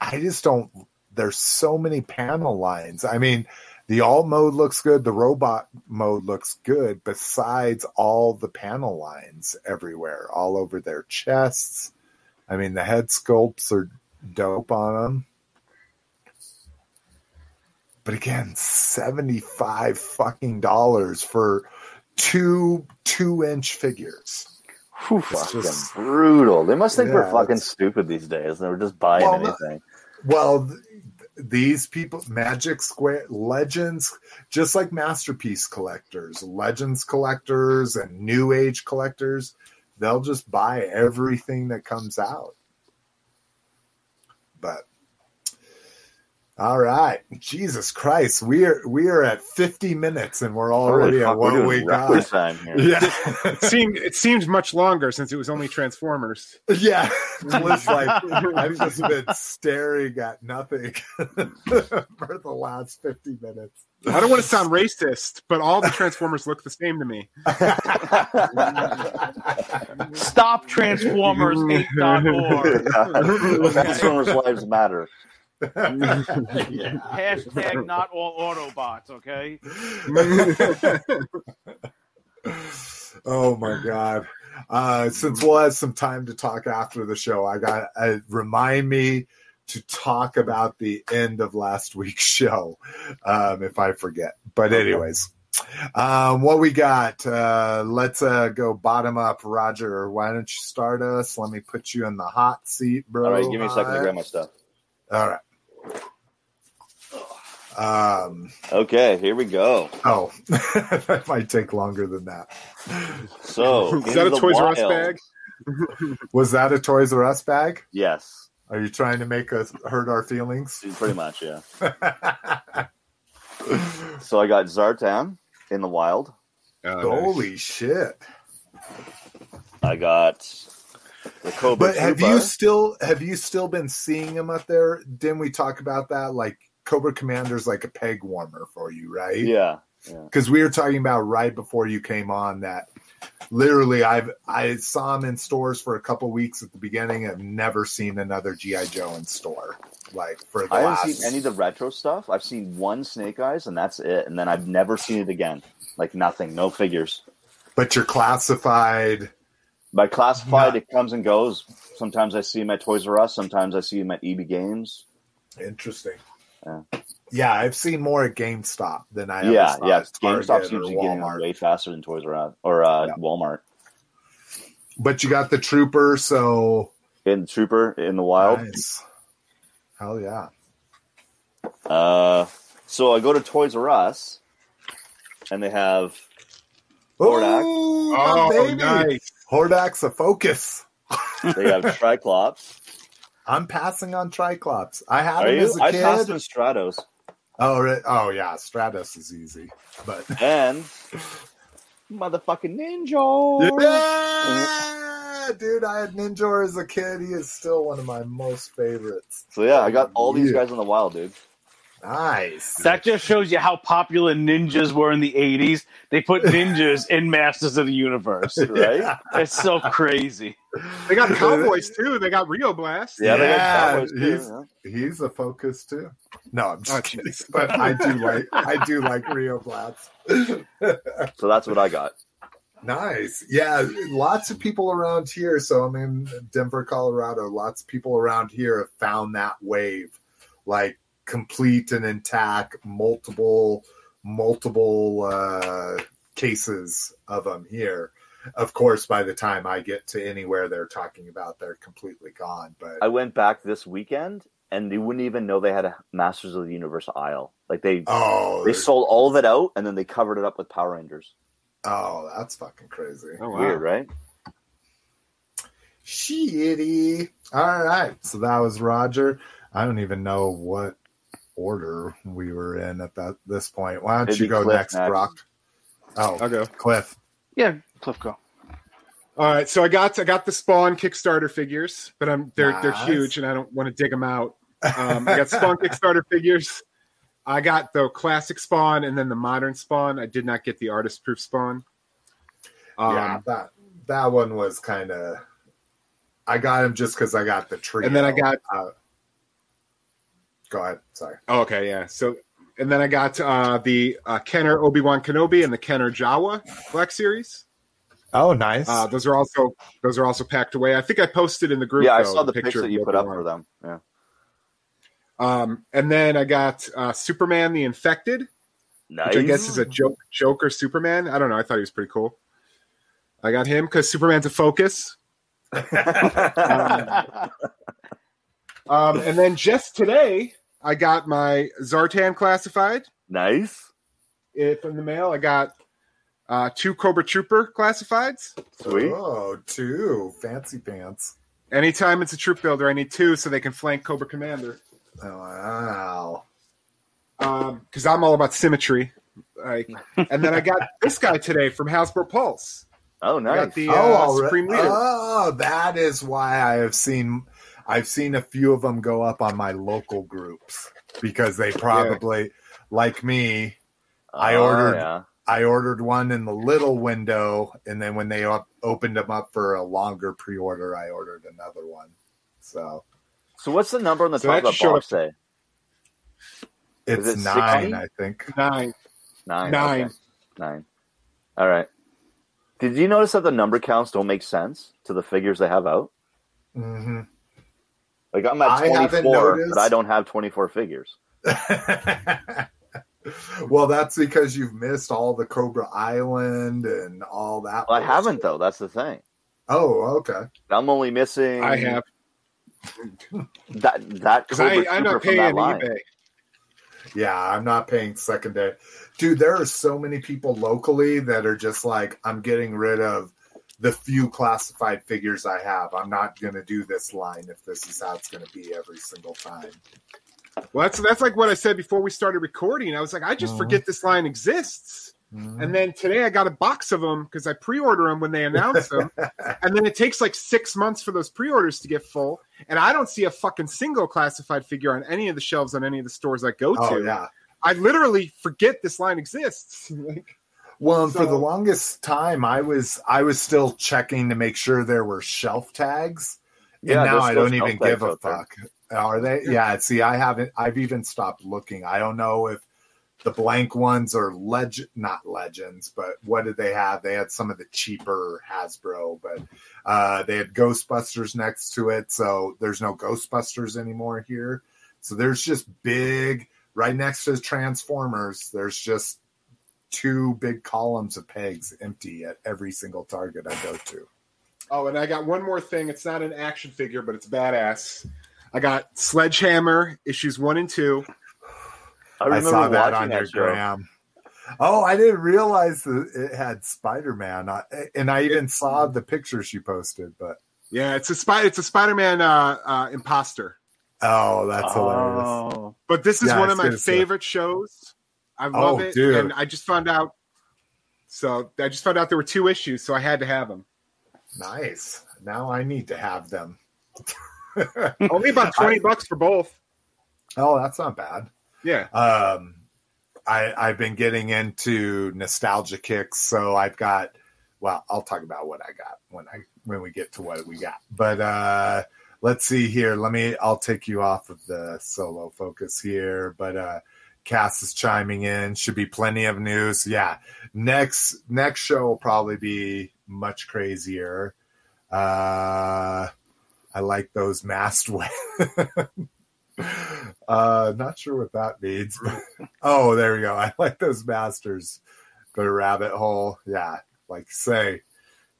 I just don't. There's so many panel lines. I mean, the alt mode looks good. The robot mode looks good. Besides all the panel lines everywhere, all over their chests. I mean, the head sculpts are dope on them. But again, seventy-five fucking dollars for two two-inch figures. Whew. Fucking just- brutal. They must think Yeah, we're fucking it's- stupid these days. They're just buying Well, anything. Well, th- these people, Magic Square Legends, just like Masterpiece collectors, Legends collectors, and New Age collectors, they'll just buy everything that comes out. But all right, Jesus Christ, we are we are at fifty minutes and we're already at fuck, we're what we got. time here. Yeah, It seemed it seemed much longer since it was only Transformers. yeah. Cliff's like, I've just been staring at nothing for the last fifty minutes. I don't want to sound racist, but all the Transformers look the same to me. Stop Transformers 8.org. Transformers Lives Matter. yeah. Hashtag not all Autobots, okay? oh my god. Uh, since we'll have some time to talk after the show, I got uh, remind me to talk about the end of last week's show um, if I forget. But anyways, um, what we got? Uh, let's uh, go bottom up. Roger, why don't you start us? Let me put you in the hot seat, bro. All right, give me a second to grab my stuff. All right. Um, Okay, here we go. oh, that might take longer than that. So, Is that a Toys R Us bag? Was that a Toys R Us bag? Yes, Are you trying to make us hurt our feelings? pretty much. Yeah. So I got Zartan in the wild. Oh, Holy shit! I got the Cobra. But have Trooper. you still have you still been seeing them up there? Didn't we talk about that? Like Cobra Commander's like a peg warmer for you, right? Yeah. because we were talking about right before you came on that literally I've I saw them in stores for a couple weeks at the beginning. I've never seen another GI Joe in store like for the I haven't last. seen any of the retro stuff. I've seen one Snake Eyes, and that's it. And then I've never seen it again. Like nothing, no figures. but you're classified. By classified, Nah. it comes and goes. Sometimes I see him at Toys R Us. Sometimes I see him at EB Games. Interesting. Yeah. Yeah, I've seen more at GameStop than I ever yeah, saw yeah. at GameStop or seems to be getting way faster than Toys R Us or uh, Yeah. Walmart. But you got the Trooper, so In Trooper in the wild. nice. Hell yeah! Uh, so I go to Toys R Us, and they have Hordak. Oh, Oh, baby! nice. Hordak's a focus. they have Triclops. I'm passing on Triclops. I had Are him you? as a I passed kid. in Stratos, Oh, right. oh yeah, Stratos is easy, but and motherfucking Ninjor. yeah, dude, I had Ninjor as a kid. He is still one of my most favorites. So yeah, I got all these Yeah. guys in the wild, dude. Nice. That just shows you how popular ninjas were in the 80s. They put ninjas in Masters of the Universe. right? Yeah. It's so crazy. They got Cowboys too. They got Rio Blast. Yeah, they got Yeah, Cowboys too, he's- yeah. He's a focus too. No, I'm just Oh, kidding. But I do like I do like Rio Blast. So that's what I got. Nice. Yeah, lots of people around here. So I'm in Denver, Colorado. Lots of people around here have found that wave, like complete and intact, multiple, multiple uh, cases of them here. Of course, by the time I get to anywhere they're talking about, they're completely gone. But I went back this weekend, and they wouldn't even know they had a Masters of the Universe aisle. Like they oh, they sold all of it out, and then they covered it up with Power Rangers. oh, that's fucking crazy. Oh, wow. Weird, right? Shitty. All right. So that was Roger. I don't even know what order we were in at that this point. Why don't It'd you go Cliff next, next. Brock? Oh, I'll go. Cliff. Yeah, Cliff go. All right, so I got I got the Spawn Kickstarter figures, but I'm they're they're huge, and I don't want to dig them out. Um, I got Spawn Kickstarter figures. I got the classic Spawn and then the modern Spawn. I did not get the artist proof Spawn. Um, yeah, that that one was kind of. I got him just because I got the tree. And then I got- Uh, go ahead. Sorry. oh, okay, yeah. So and then I got uh, the uh, Kenner Obi Wan Kenobi and the Kenner Jawa Black Series. Oh, nice. Uh, those are also those are also packed away. I think I posted in the group. yeah, I saw the picture that you put up for them. Yeah, Um, and then I got uh, Superman the Infected. nice. which I guess is a joke, Joker Superman. I don't know. I thought he was pretty cool. I got him because Superman's a focus. Um, and then just today, I got my Zartan classified nice, from the mail. I got uh, two Cobra Trooper classifieds. sweet. Oh, two fancy pants. Anytime it's a troop builder, I need two so they can flank Cobra Commander. Oh, wow. Because I'm all about symmetry. Like, and then I got this guy today from Hasbro Pulse. Oh, I nice. got the uh, oh, all right. Supreme Leader. Oh, that is why I have seen I've seen a few of them go up on my local groups because they probably like me. I Oh, ordered- Yeah. I ordered one in the little window, and then when they op- opened them up for a longer pre-order, I ordered another one. So So what's the number on the So top of the box? Say it's it nine, 60? I think. Nine. nine. Nine. okay. Nine. All right. Did you notice that the number counts don't make sense to the figures they have out? hmm Like I'm at 24, noticed. but I don't have 24 figures. well, that's because you've missed all the Cobra Island and all that. Well, I haven't though. That's the thing. Oh, okay. I'm only missing. I have that that because Cobra I'm not paying line. eBay. Yeah, I'm not paying secondary. Dude, there are so many people locally that are just like, I'm getting rid of the few classified figures I have. I'm not going to do this line if this is how it's going to be every single time. Well, that's that's like what I said before we started recording. I was like, I just Mhm. forget this line exists. Mhm. And then today I got a box of them because I pre-order them when they announce them, and then it takes like six months for those pre-orders to get full. And I don't see a fucking single classified figure on any of the shelves on any of the stores I go oh to. yeah. I literally forget this line exists. like, Well, and for the longest time, I was I was still checking to make sure there were shelf tags, and Yeah, now I don't even give a out there. fuck. Are they? Yeah. See, I haven't. I've even stopped looking. I don't know if the blank ones are legend, not legends, but what did they have? They had some of the cheaper Hasbro, but uh, they had Ghostbusters next to it, so there's no Ghostbusters anymore here. So there's just big right next to Transformers. There's just two big columns of pegs empty at every single Target I go to. oh, and I got one more thing. It's not an action figure, but it's badass. I got Sledgehammer issues one and two. I I, saw that on your that show. gram. Oh, I didn't realize that it had Spider Man, and I even saw the pictures you posted. But Yeah, it's a spy. It's a Spider-Man uh, uh, imposter. oh, that's hilarious! Oh. But this is Yeah, one of my gonna say. favorite shows. I Oh, love it, dude. and I just found out. So I just found out there were two issues, so I had to have them. Nice. Now I need to have them. Only about twenty I- bucks for both. Oh, that's not bad. Yeah, Um, I I've been getting into nostalgia kicks, so I've got. Well, I'll talk about what I got when I when we get to what we got. But uh let's see here. Let me. I'll take you off of the solo focus here. But uh Cass is chiming in. Should be plenty of news. Yeah, next next show will probably be much crazier. Uh I like those masked. uh, not sure what that means. oh, there we go. I like those masters. Go to rabbit hole. Yeah, like say,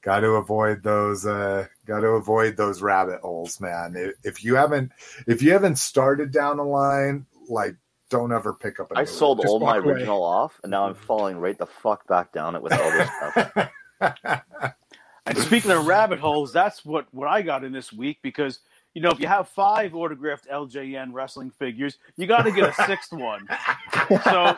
got to avoid those. Uh, got to avoid those rabbit holes, man. If, if you haven't, if you haven't started down the line, like don't ever pick up. a I new sold Just all my away. original off, and now I'm mm-hmm. falling right the fuck back down it with all this stuff. one. And speaking of rabbit holes, that's what, what I got in this week because you know if you have five autographed LJN wrestling figures, you got to get a sixth one. So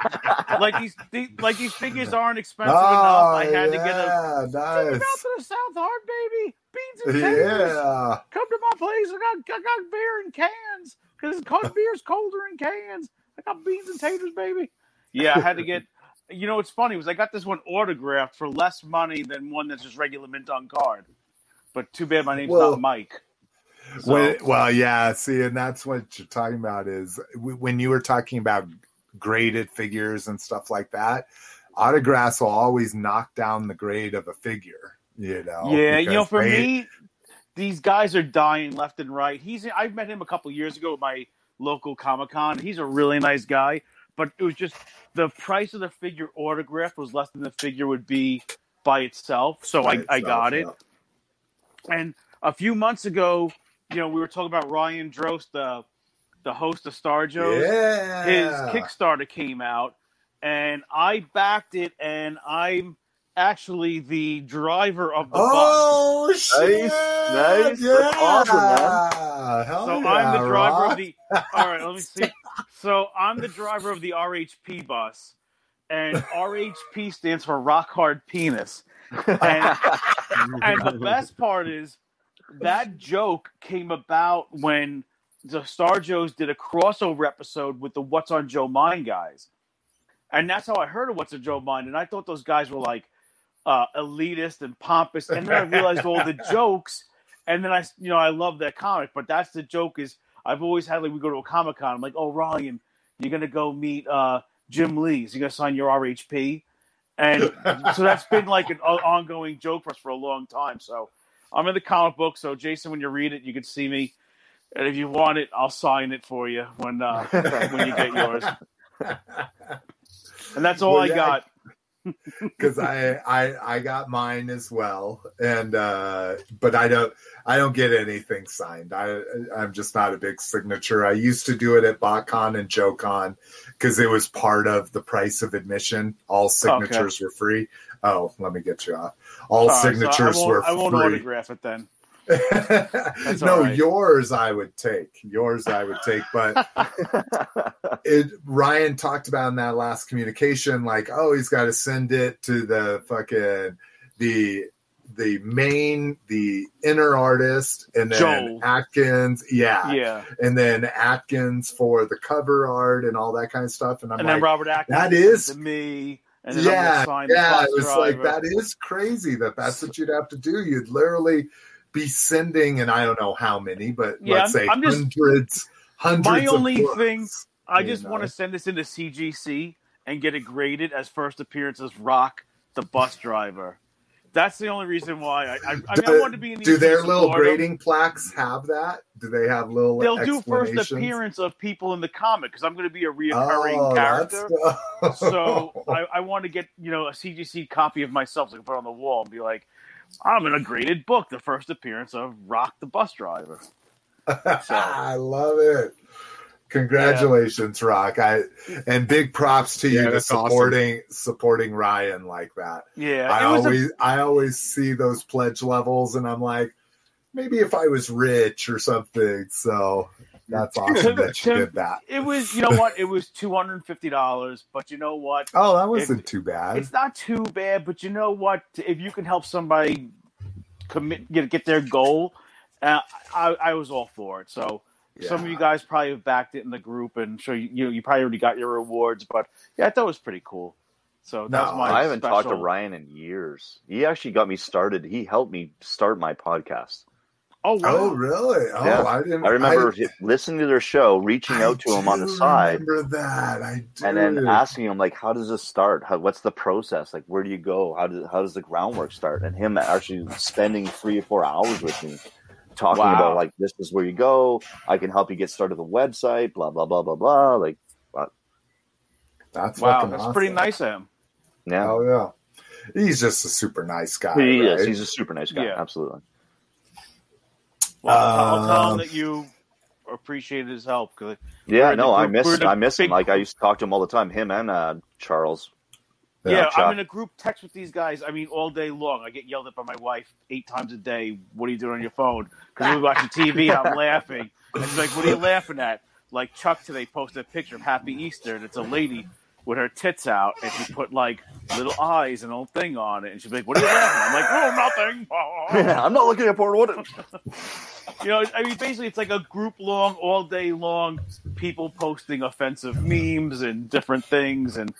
like these, these like these figures aren't expensive oh, enough. I had to get a Oh, yeah, Take it nice. out to the South Hard, baby. Beans and taters. Yeah. Come to my place. I got, I got beer in cans because cold beer's colder in cans. I got beans and taters, baby. Yeah, I had to get. You know what's funny was I got this one autographed for less money than one that's just regular mint on card. But too bad my name's Well, not Mike. So, When, well, yeah. See, and that's what you're talking about is when you were talking about graded figures and stuff like that. Autographs will always knock down the grade of a figure. You know. yeah, you know, for they- me, these guys are dying left and right. He's I met him a couple years ago at my local Comic Con. He's a really nice guy, but it was just the price of the figure autographed was less than the figure would be by itself. So I, I got it. And a few months ago, you know, we were talking about Ryan Drost, the the host of Star Joe's. Yeah. His Kickstarter came out, and I backed it, and I'm actually the driver of the bus. Oh shit! nice. Yeah. That's awesome, man. Hell So yeah, I'm the driver Rock. of the. All right, let me see. So I'm the driver of the RHP bus, and RHP stands for Rock Hard Penis. And, and the best part is that joke came about when the Star Joes did a crossover episode with the What's on Joe Mind guys, and that's how I heard of What's on Joe Mind, and I thought those guys were like uh, elitist and pompous, and then I realized all the jokes, and then I, you know, I love that comic, but that's the joke is I've always had like we go to a comic con, I'm like, oh Ryan, you're gonna go meet uh, Jim Lee's, you're gonna sign your RHP, and so that's been like an ongoing joke for us for a long time. So I'm in the comic book, so Jason, when you read it, you can see me, and if you want it, I'll sign it for you when uh, when you get yours. And that's all Well, I yeah, got. because I, I I got mine as well, and uh, but I don't I don't get anything signed. I I'm just not a big signature. I used to do it at BotCon and JoeCon because it was part of the price of admission. All signatures were free. Oh, let me get you off. All so signatures I won't, were I won't free. autograph it then. No, right. yours I would take. Yours I would take, but it Ryan talked about in that last communication, like, oh, he's got to send it to the fucking the the main the inner artist and then Joel. Atkins, yeah, Yeah, and then Atkins for the cover art and all that kind of stuff. And I'm and like, then Robert Atkins that is- to me, and yeah, yeah, it was like that is crazy that that's what you'd have to do. You'd literally be sending, and I don't know how many, but Yeah, let's I'm- say I'm just- hundreds, hundreds. My only thing- I just know? want to send this into CGC and get it graded as first appearance as Rock the bus driver. That's the only reason why I. I, I mean, I want to be in the Do their little grading plaques have that? Do they have little? They'll do first appearance of people in the comic because I'm going to be a reoccurring Oh, character. so I, I want to get you know a CGC copy of myself so I can put on the wall and be like, I'm in a graded book, the first appearance of Rock the bus driver. I love it. Congratulations, Rock! I and big props to you to that's awesome. supporting supporting Ryan like that. Yeah, I it was a- always I always see those pledge levels, and I'm like, maybe if I was rich or something. So that's awesome that you did that. it was you know what it was two hundred and fifty dollars, but you know what Oh, that wasn't too bad. it's not too bad. But you know what if you can help somebody commit get get their goal, uh, I I was all for it. So. Some of you guys probably have backed it in the group, and so you you, you probably already got your rewards. But yeah, I thought it was pretty cool. So that was No, my. I haven't talked to Ryan in years. He actually got me started. He helped me start my podcast. Oh, oh, wow. Oh, really? Oh, Yeah. I didn't. I remember hi- listening to their show, reaching I out to him on the side, Remember that? I do. and then asking him like, "How does this start? How, what's the process? Like, where do you go? How does how does the groundwork start?" And him actually spending three or four hours with me, talking Wow. about like, "This is where you go. I can help you get started with the website." Blah blah blah blah blah. Like, that's wow, that's awesome. pretty nice of him. yeah, Oh yeah, he's just a super nice guy. he is. He's a super nice guy. Yeah. Absolutely. Well, I'll tell him that you appreciated his help. 'cause- Yeah, We're no, I miss we're I miss him. Like I used to talk to him all the time. Him and uh, Charles. yeah, Chuck. I'm in a group text with these guys. I mean, all day long. I get yelled at by my wife eight times a day. What are you doing on your phone? Because we're watching TV. I'm laughing. And she's like, "What are you laughing at?" Like Chuck today posted a picture of Happy Easter, and it's a lady with her tits out, and she put like little eyes and a little thing on it, and she's like, "What are you laughing?" I'm like, "Oh, nothing." I'm not looking at porn. What? You know, I mean, basically, it's like a group long, all day long, people posting offensive memes and different things and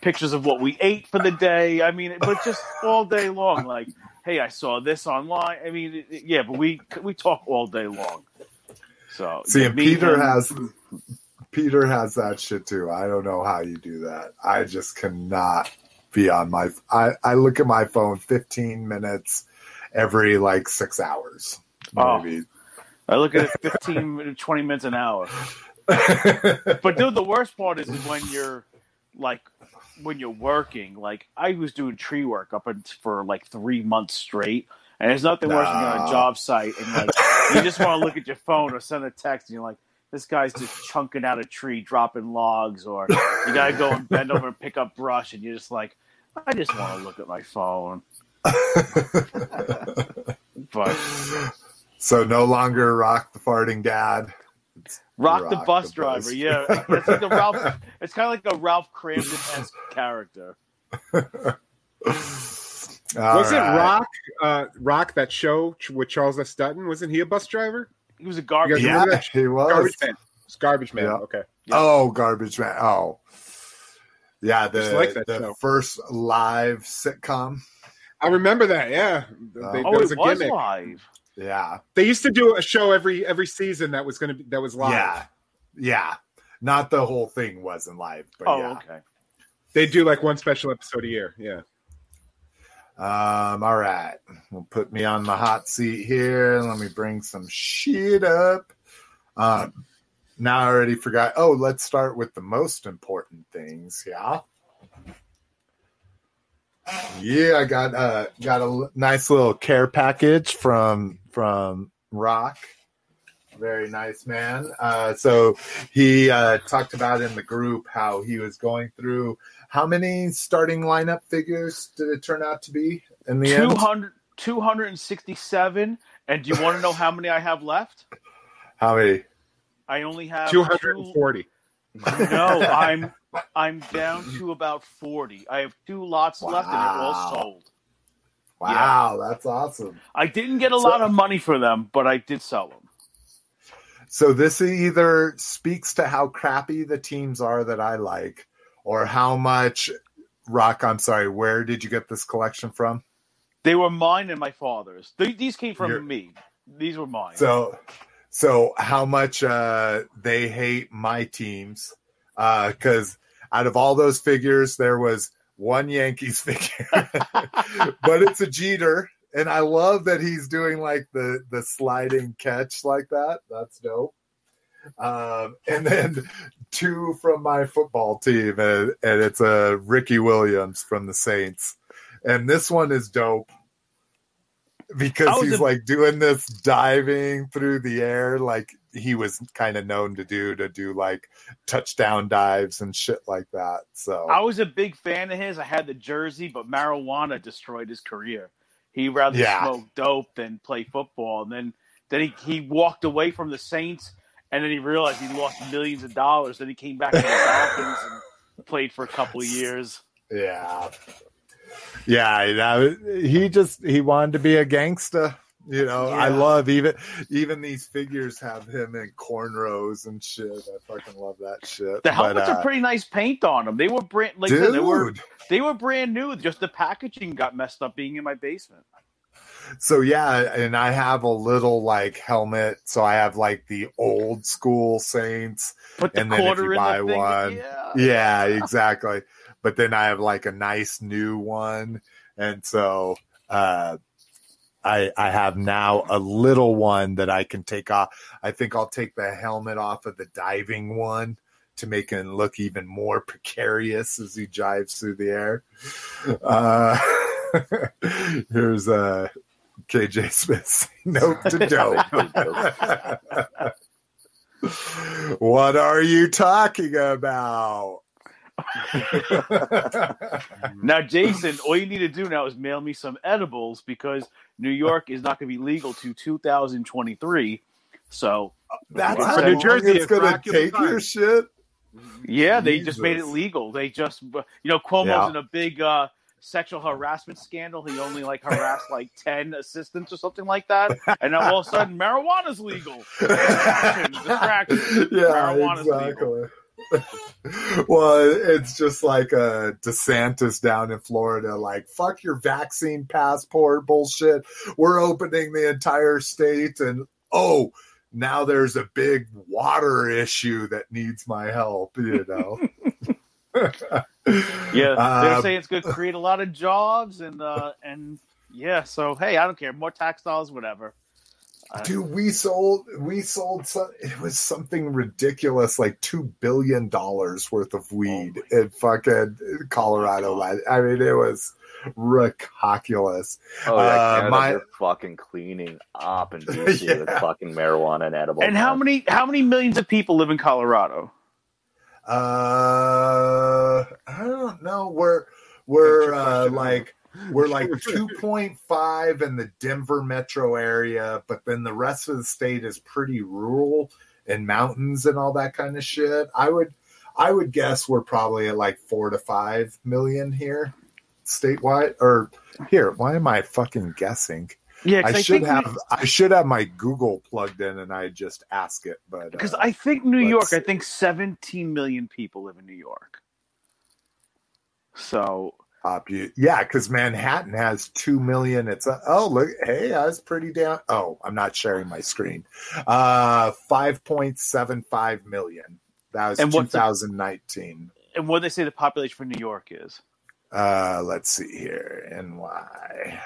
pictures of what we ate for the day. I mean, but just all day long. Like, hey, I saw this online. I mean, it- it- yeah, but we we talk all day long. So See, and me Peter and- has Peter has that shit too. I don't know how you do that. I just cannot be on my. I I look at my phone 15 minutes every like six hours. Oh. Maybe. I look at it 15, 20 minutes an hour. But dude, the worst part is when you're like when you're working. Like I was doing tree work up in, for like three months straight, and there's nothing worse than on a job site and like you just want to look at your phone or send a text, and you're like, this guy's just chunking out a tree, dropping logs, or you gotta go and bend over and pick up brush, and you're just like, I just want to look at my phone. But so no longer rock the farting dad. Rock, the bus the driver, bus yeah, it's like a Ralph. It's kind of like a Ralph Kramden esque character. Wasn't Roc uh, Roc that show with Charles S. Dutton? Wasn't he a bus driver? He was a garbage. You guys Yeah, remember that? he was. Garbage Man. It's Garbage Man. Yeah. Okay. Oh, garbage man. Oh, yeah. Just The like the show. first live sitcom. I remember that. Yeah. They- Oh. Oh, was it a was gimmick. live. Yeah, They used to do a show every every season that was going to be that was live. yeah, yeah. Not the whole thing wasn't live, but Oh, yeah. okay. They do like one special episode a year. Yeah. Um, all right. We'll put me on the hot seat here. Let me bring some shit up. Um, now I already forgot. Oh, let's start with the most important things. Yeah. Yeah, I got uh got a nice little care package from from Rock. Very nice man. Uh, so he uh, talked about in the group how he was going through how many starting lineup figures did it turn out to be in the end? 200, 267. And do you want to know how many I have left? How many? I only have Two hundred and forty. two- No, I'm I'm down to about 40. I have two lots left and they're all sold. Wow, that's awesome. I didn't get a So- lot of money for them, but I did sell them. So this either speaks to how crappy the teams are that I like, or how much Rock. I'm sorry. Where did you get this collection from? They were mine and my father's. Th- These came from You're- me. These were mine. So, so how much uh, they hate my teams? Because out of all those figures, there was one Yankees figure, but it's a Jeter, and I love that he's doing like the the sliding catch like that. That's dope. Um, and then two from my football team, and, and it's a Ricky Williams from the Saints, and this one is dope because he's a- like doing this diving through the air like he was kind of known to do to do like touchdown dives and shit like that so I was a big fan of his. I had the jersey, but marijuana destroyed his career. He rather Yeah. smoke dope than play football. And then, then he, he walked away from the Saints, and then he realized he lost millions of dollars. Then he came back to the Falcons and played for a couple of years. yeah yeah he just he wanted to be a gangster you know i love even even these figures have him in cornrows and shit i fucking love that shit The helmets But, uh, are pretty nice paint on them. They were brand like said, they were they were brand new. Just the packaging got messed up being in my basement. So yeah, and I have a little like helmet. So I have like the old school Saints. Put the And then if you buy thing. one- yeah. Yeah, exactly. But then I have like a nice new one, and so uh, I I have now a little one that I can take off. I think I'll take the helmet off of the diving one to make him look even more precarious as he dives through the air. Uh, here's uh, KJ Smith. Note to dope. what are you talking about? Now, Jason, all you need to do now is mail me some edibles because New York is not going to be legal to 2023. So, That's For how New long Jersey, it's it's gonna take your shit. yeah, they just made it legal. They just, you know, Cuomo's Yeah. in a big uh, sexual harassment scandal. He only like harassed like 10 assistants or something like that. And now all of a sudden, marijuana's legal. Distraction, distraction. Yeah, Marijuana's exactly. well, it's just like a DeSantis down in Florida, like fuck your vaccine passport bullshit. We're opening the entire state, and oh, now there's a big water issue that needs my help. You know. Yeah, they're Uh, saying it's going to create a lot of jobs and uh, and yeah. So hey, I don't care. More tax dollars, whatever. Uh, Dude, we sold we sold some it was something ridiculous like two billion dollars worth of weed Oh in fucking Colorado. last- I mean it was ridiculous. Oh yeah, Uh, my- they're fucking cleaning up and BC with Yeah. fucking marijuana and edible. and how many how many millions of people live in Colorado? Uh I don't know. We're we're uh like we're like 2.5 in the Denver metro area, but then the rest of the state is pretty rural and mountains and all that kind of shit. I would I would guess we're probably at like 4 to 5 million here statewide or here, why am I fucking guessing? Yeah, I I, should have I should have my Google plugged in and I just ask it, but because uh, I think New York. let's I think 17 million people live in New York. So you, yeah, because Manhattan has two million. It's a, oh look, hey, I was pretty down. Oh, I'm not sharing my screen. Uh, five point seven five million. That was And what's the- 2019. and what they say the population for New York is Uh, let's see here, NY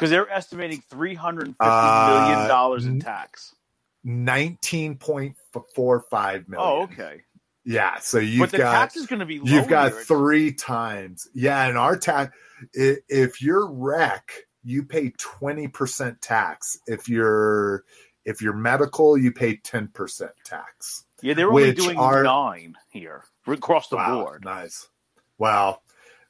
because they're estimating 350 Uh, million dollars in tax. nineteen point four five million. Oh, okay. Yeah, so you've but the got tax is going to be you've got three times. Yeah, and our tax if you're rec, you pay 20% tax. If you're if you're medical, you pay 10% tax. yeah, they're only doing are- nine here across the Wow, board. Nice. Well,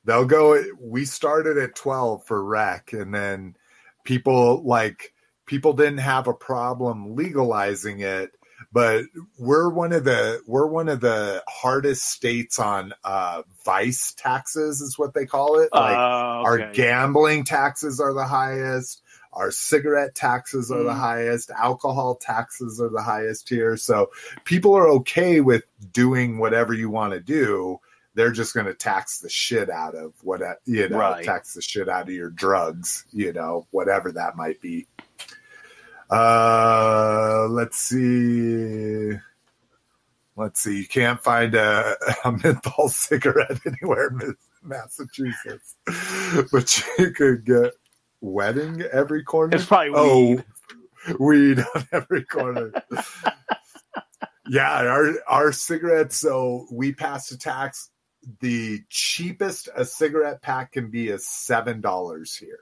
they'll go. We started at 12 for rec, and then people like people didn't have a problem legalizing it. But we're one of the we're one of the hardest states on uh, vice taxes, is what they call it. Like Uh, our okay. gambling taxes are the highest. Our cigarette taxes are the Mm. highest. Alcohol taxes are the highest here. So people are okay with doing whatever you want to do. They're just going to tax the shit out of what you know, Right. tax the shit out of your drugs, you know, whatever that might be. Uh, let's see. Let's see. You can't find a, a menthol cigarette anywhere in Massachusetts, but you could get wedding every corner. It's probably oh, weed. weed on every corner. yeah, our our cigarettes. So we passed a tax. The cheapest a cigarette pack can be is seven dollars here.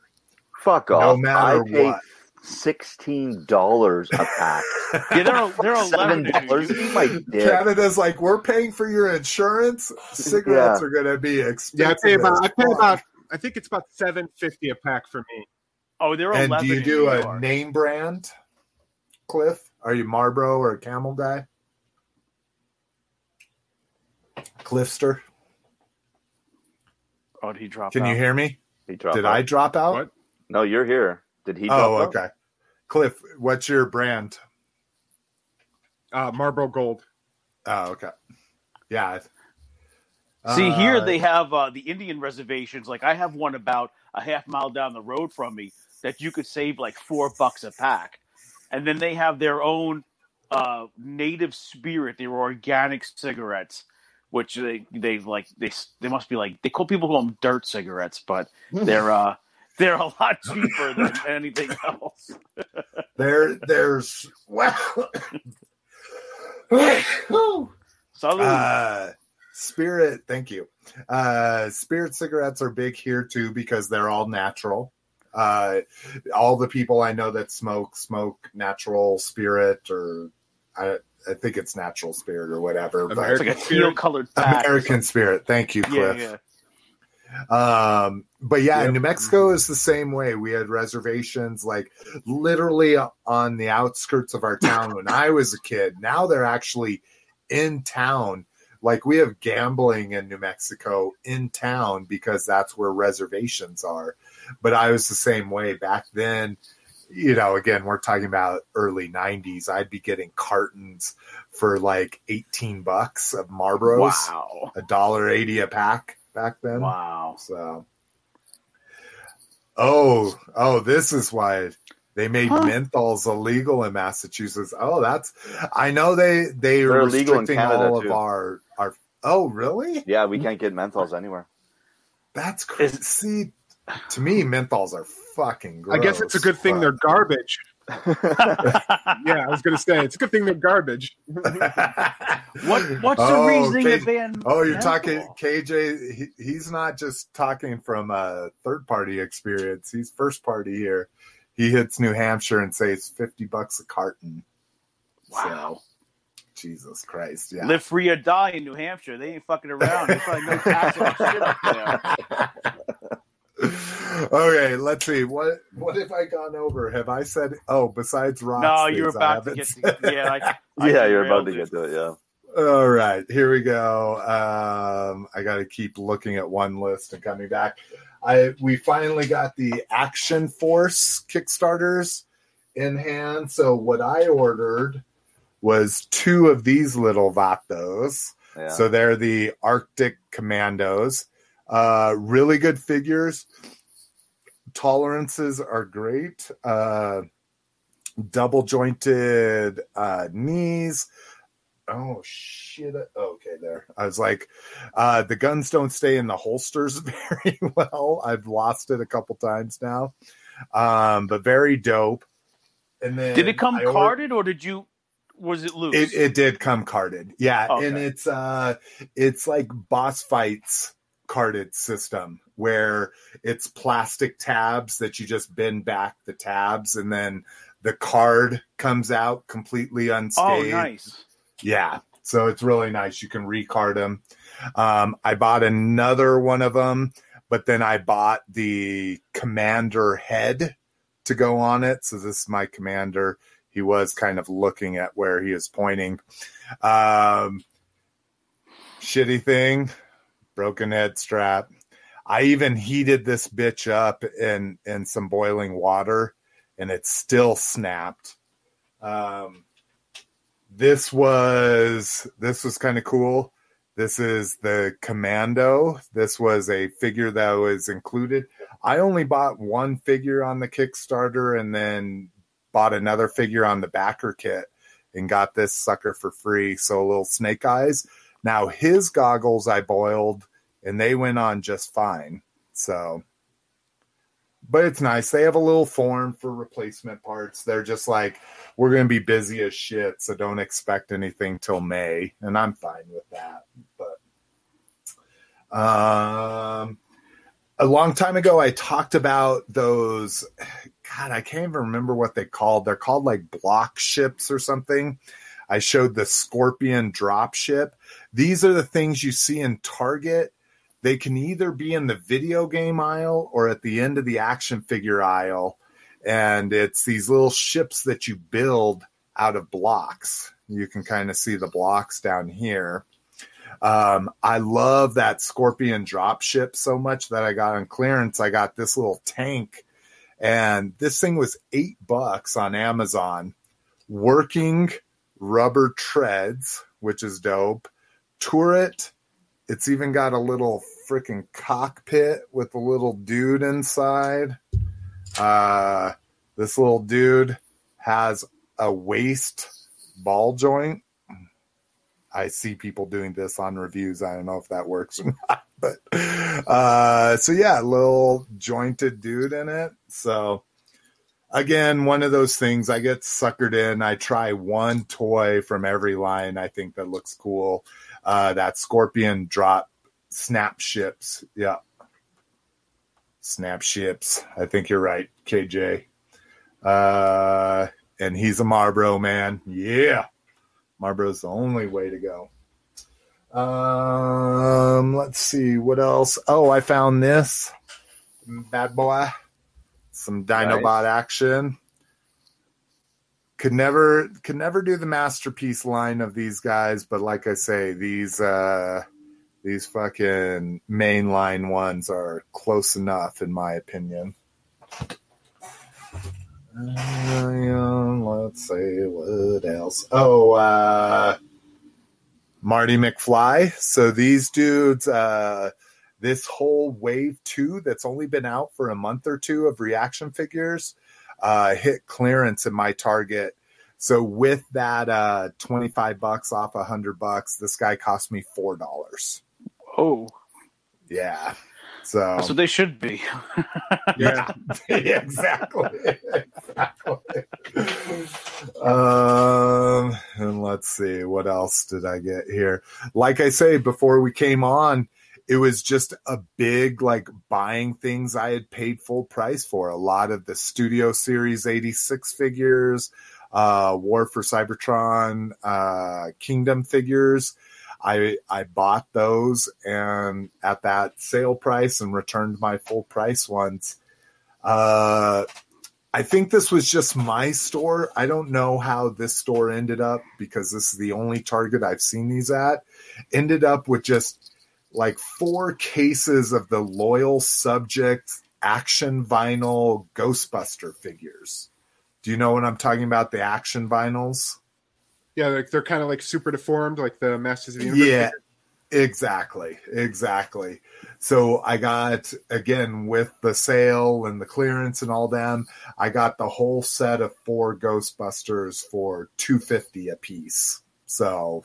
Fuck off! No off. matter I pay what. sixteen dollars a pack. Yeah, they're they're Seven eleven in dollars. My dick. Canada's like we're paying for your insurance. Cigarettes Yeah. are going to be expensive. Yeah, I pay about. I pay about. I think it's about seven fifty a pack for me. Oh, they're And eleven. do you do a York. name brand, Cliff? Are you Marlboro or Camel guy? Cliffster, Oh, did he drop can out? you hear me? He dropped Did out. I drop out? What? No, you're here. Did he? Drop Oh, out? okay. Cliff, what's your brand? Uh, Marlboro Gold. Oh, okay. Yeah. See, here Uh, they have uh, the Indian reservations. Like I have one about a half mile down the road from me that you could save like four bucks a pack, and then they have their own uh, native spirit, their organic cigarettes, which they they like they they must be like they call people call them dirt cigarettes, but they're uh they're a lot cheaper than anything else. there. There's well. Uh, Spirit, thank you. Uh, Spirit cigarettes are big here too because they're all natural. Uh, all the people I know that smoke smoke natural spirit, or I, I think it's natural spirit or whatever. but- it's like a teal colored. American Spirit. Thank you, Yeah, Cliff. yeah. Um, but yeah, Yep. New Mexico is the same way. We had reservations like literally on the outskirts of our town when I was a kid. Now they're actually in town. Like we have gambling in New Mexico in town because that's where reservations are. But I was the same way back then. You know, again, we're talking about early 90s. I'd be getting cartons for like 18 bucks of Marlboros, Wow. a dollar 80 a pack back then. Wow. So, oh, oh, this is why they made Huh. menthols illegal in Massachusetts. Oh, that's I know they they They're are illegal in restricting Canada, all of too. our our. Oh, really? Yeah, we can't get menthols anywhere. That's crazy. See, to me, menthols are fucking. Gross, I guess it's a good thing they're garbage. Yeah, I was gonna say it's a good thing they're garbage. What what's the Oh, reasoning K- to ban? Oh, you're menthol? talking KJ. He, he's not just talking from a third party experience. He's first party here. He hits New Hampshire and says fifty bucks a carton. Wow. So, Jesus Christ! Yeah. Live free or die in New Hampshire. They ain't fucking around. There's probably no tax shit up there. Okay, let's see. What what have I gone over? Have I said? Oh, besides rocks. No, you're about to get to, yeah. I, I yeah, you're about to get to it. Yeah. All right, here we go. Um, I got to keep looking at one list and coming back. I we finally got the Action Force Kickstarters in hand. So what I ordered was two of these little vatos. Yeah. So they're the Arctic Commandos. Uh, really good figures. Tolerances are great. Uh, double jointed uh, knees. Oh shit! Okay, there. I was like, uh, the guns don't stay in the holsters very well. I've lost it a couple times now, um, but very dope. And then Did it come I ordered- carded or did you was it loose? It, it did come carded, yeah, Okay. and it's uh, it's like boss fights carded system where it's plastic tabs that you just bend back the tabs, and then the card comes out completely unscathed. oh, unscathed. nice. Yeah, so it's really nice. You can recard them. Um, I bought another one of them, but then I bought the commander head to go on it. So this is my commander. He was kind of looking at where he is pointing. Um, shitty thing, broken head strap. I even heated this bitch up in in some boiling water, and it still snapped. Um, this was this was kind of cool. This is the Commando. This was a figure that was included. I only bought one figure on the Kickstarter and then bought another figure on the backer kit and got this sucker for free. So a little snake eyes. Now his goggles I boiled and they went on just fine. So but it's nice. They have a little form for replacement parts. They're just like, we're going to be busy as shit, so don't expect anything till May, and I'm fine with that. But um, a long time ago, I talked about those. God, I can't even remember what they called. They're called like block ships or something. I showed the Scorpion drop ship. These are the things you see in Target they can either be in the video game aisle or at the end of the action figure aisle. And it's these little ships that you build out of blocks. You can kind of see the blocks down here. Um, I love that Scorpion drop ship so much that I got on clearance. I got this little tank, and this thing was eight bucks on Amazon. Working rubber treads, which is dope. Turret it's even got a little freaking cockpit with a little dude inside. Uh, this little dude has a waist ball joint. I see people doing this on reviews. I don't know if that works or not, but uh, so yeah, little jointed dude in it. So again, one of those things I get suckered in. I try one toy from every line I think that looks cool uh, that Scorpion drop snap ships. Yeah. Snap ships. I think you're right, KJ. Uh, and he's a Marlboro man. Yeah. Marlboro's the only way to go. Um, let's see what else. Oh, I found this bad boy. Some Dinobot action could never could never do the masterpiece line of these guys but like i say these uh these fucking mainline ones are close enough in my opinion. Uh, let's see what else? Oh uh marty mcfly. So these dudes uh this whole wave two that's only been out for a month or two of reaction figures uh, hit clearance in my target. So with that uh, 25 bucks off a hundred bucks, this guy cost me four dollars. Oh, Yeah. So So they should be. yeah, exactly. exactly. Um, and let's see what else did I get here. Like I say before we came on, it was just a big like buying things I had paid full price for. A lot of the Studio Series 86 figures, uh, War for Cybertron, uh, Kingdom figures. I I bought those and at that sale price and returned my full price ones. Uh, I think this was just my store. I don't know how this store ended up because this is the only Target I've seen these at. Ended up with just like four cases of the loyal subject action vinyl Ghostbuster figures. Do you know what I'm talking about? The action vinyls? Yeah, like they're kind of like super deformed, like the Masters of the Universe. Yeah, exactly, exactly. So I got again with the sale and the clearance and all them. I got the whole set of four Ghostbusters for two fifty a piece. So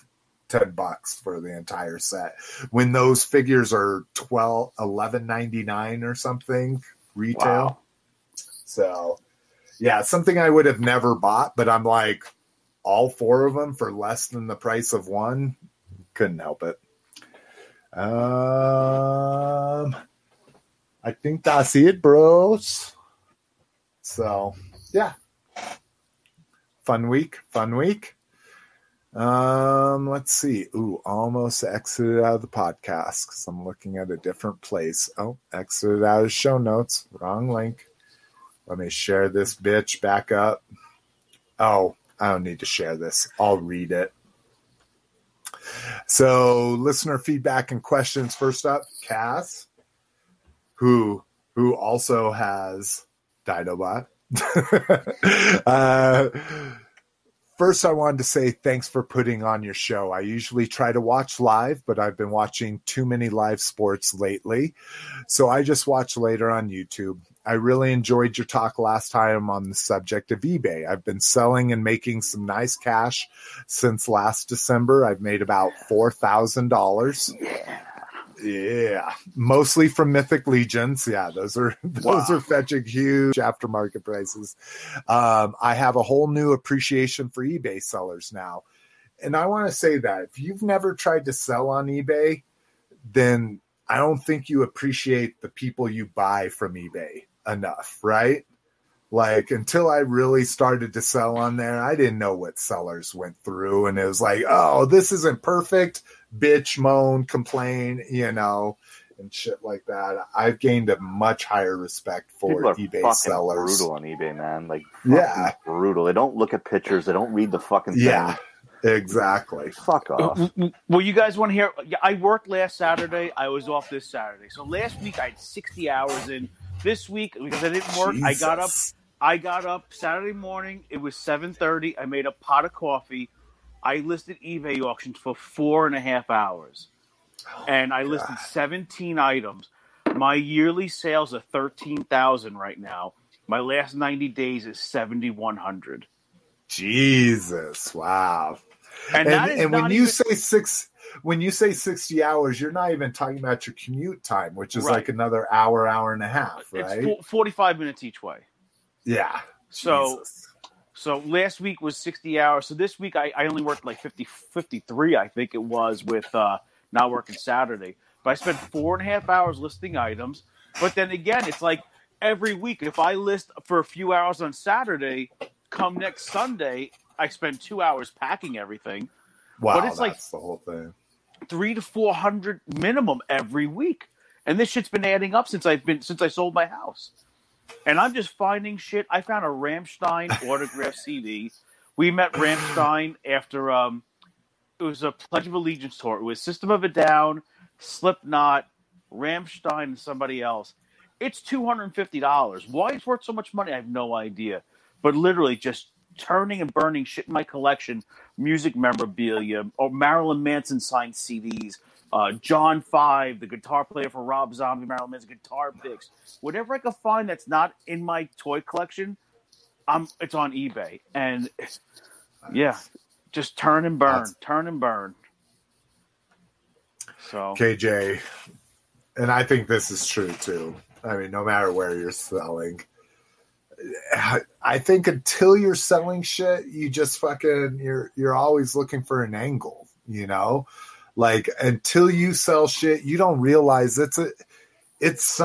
ten bucks for the entire set. When those figures are twelve, eleven ninety nine or something retail. Wow. So yeah, something I would have never bought, but I'm like, all four of them for less than the price of one, couldn't help it. Um, I think that's it, bros. So, yeah. Fun week, fun week. Um, let's see. Ooh, almost exited out of the podcast because I'm looking at a different place. Oh, exited out of show notes. Wrong link. Let me share this bitch back up. Oh, I don't need to share this. I'll read it. So, listener feedback and questions. First up, Cass, who who also has Dinobot. uh, first, I wanted to say thanks for putting on your show. I usually try to watch live, but I've been watching too many live sports lately. So I just watch later on YouTube. I really enjoyed your talk last time on the subject of eBay. I've been selling and making some nice cash since last December. I've made about $4,000. Yeah. Yeah, mostly from Mythic Legions. Yeah, those are those Wow. are fetching huge aftermarket prices. Um, I have a whole new appreciation for eBay sellers now, and I want to say that if you've never tried to sell on eBay, then I don't think you appreciate the people you buy from eBay enough, right? Like until I really started to sell on there, I didn't know what sellers went through, and it was like, oh, this isn't perfect bitch, moan, complain, you know, and shit like that. I've gained a much higher respect for People are eBay fucking sellers. brutal on eBay, man. Like, Yeah. brutal. They don't look at pictures. They don't read the fucking thing. Yeah, exactly. Fuck uh, off. Well, you guys want to hear? I worked last Saturday. I was off this Saturday. So last week I had 60 hours in. This week because I didn't work, I got up. I got up Saturday morning. It was 7:30. I made a pot of coffee. I listed eBay auctions for four and a half hours, oh and I listed 17 items. My yearly sales are 13,000 right now. My last 90 days is 7,100. Jesus, wow. And, And, and when not you even- say six, when you say sixty hours, you're not even talking about your commute time, which is Right. like another hour, hour and a half, right? fo- 45 minutes each way. yeah. So Jesus. So last week was 60 hours. So this week I, I only worked like 50, 53, I think it was, with uh, not working Saturday. But I spent four and a half hours listing items. But then again, it's like every week, if I list for a few hours on Saturday, come next Sunday, I spend two hours packing everything, wow, but it's like- that's the whole thing. three to 400 minimum every week. And this shit's been adding up since I've been, since I sold my house. And I'm just finding shit. I found a Rammstein autograph CD. We met Rammstein after um, it was a Pledge of Allegiance tour. It was System of a Down, Slipknot, Rammstein, and somebody else. It's two hundred and fifty dollars. Why it's worth so much money, I have no idea. But literally, just turning and burning shit in my collection, music memorabilia, or Marilyn Manson signed CDs, uh, John Five, the guitar player for Rob Zombie, Marilyn Manson guitar picks, whatever I can find that's not in my toy collection, I'm it's on eBay, and yeah, just turn and burn, That's- turn and burn. So KJ, and I think this is true too. I mean, no matter where you're selling, I think until you're selling shit, you just fucking you're you're always looking for an angle, you know? Like until you sell shit, you don't realize it's a it's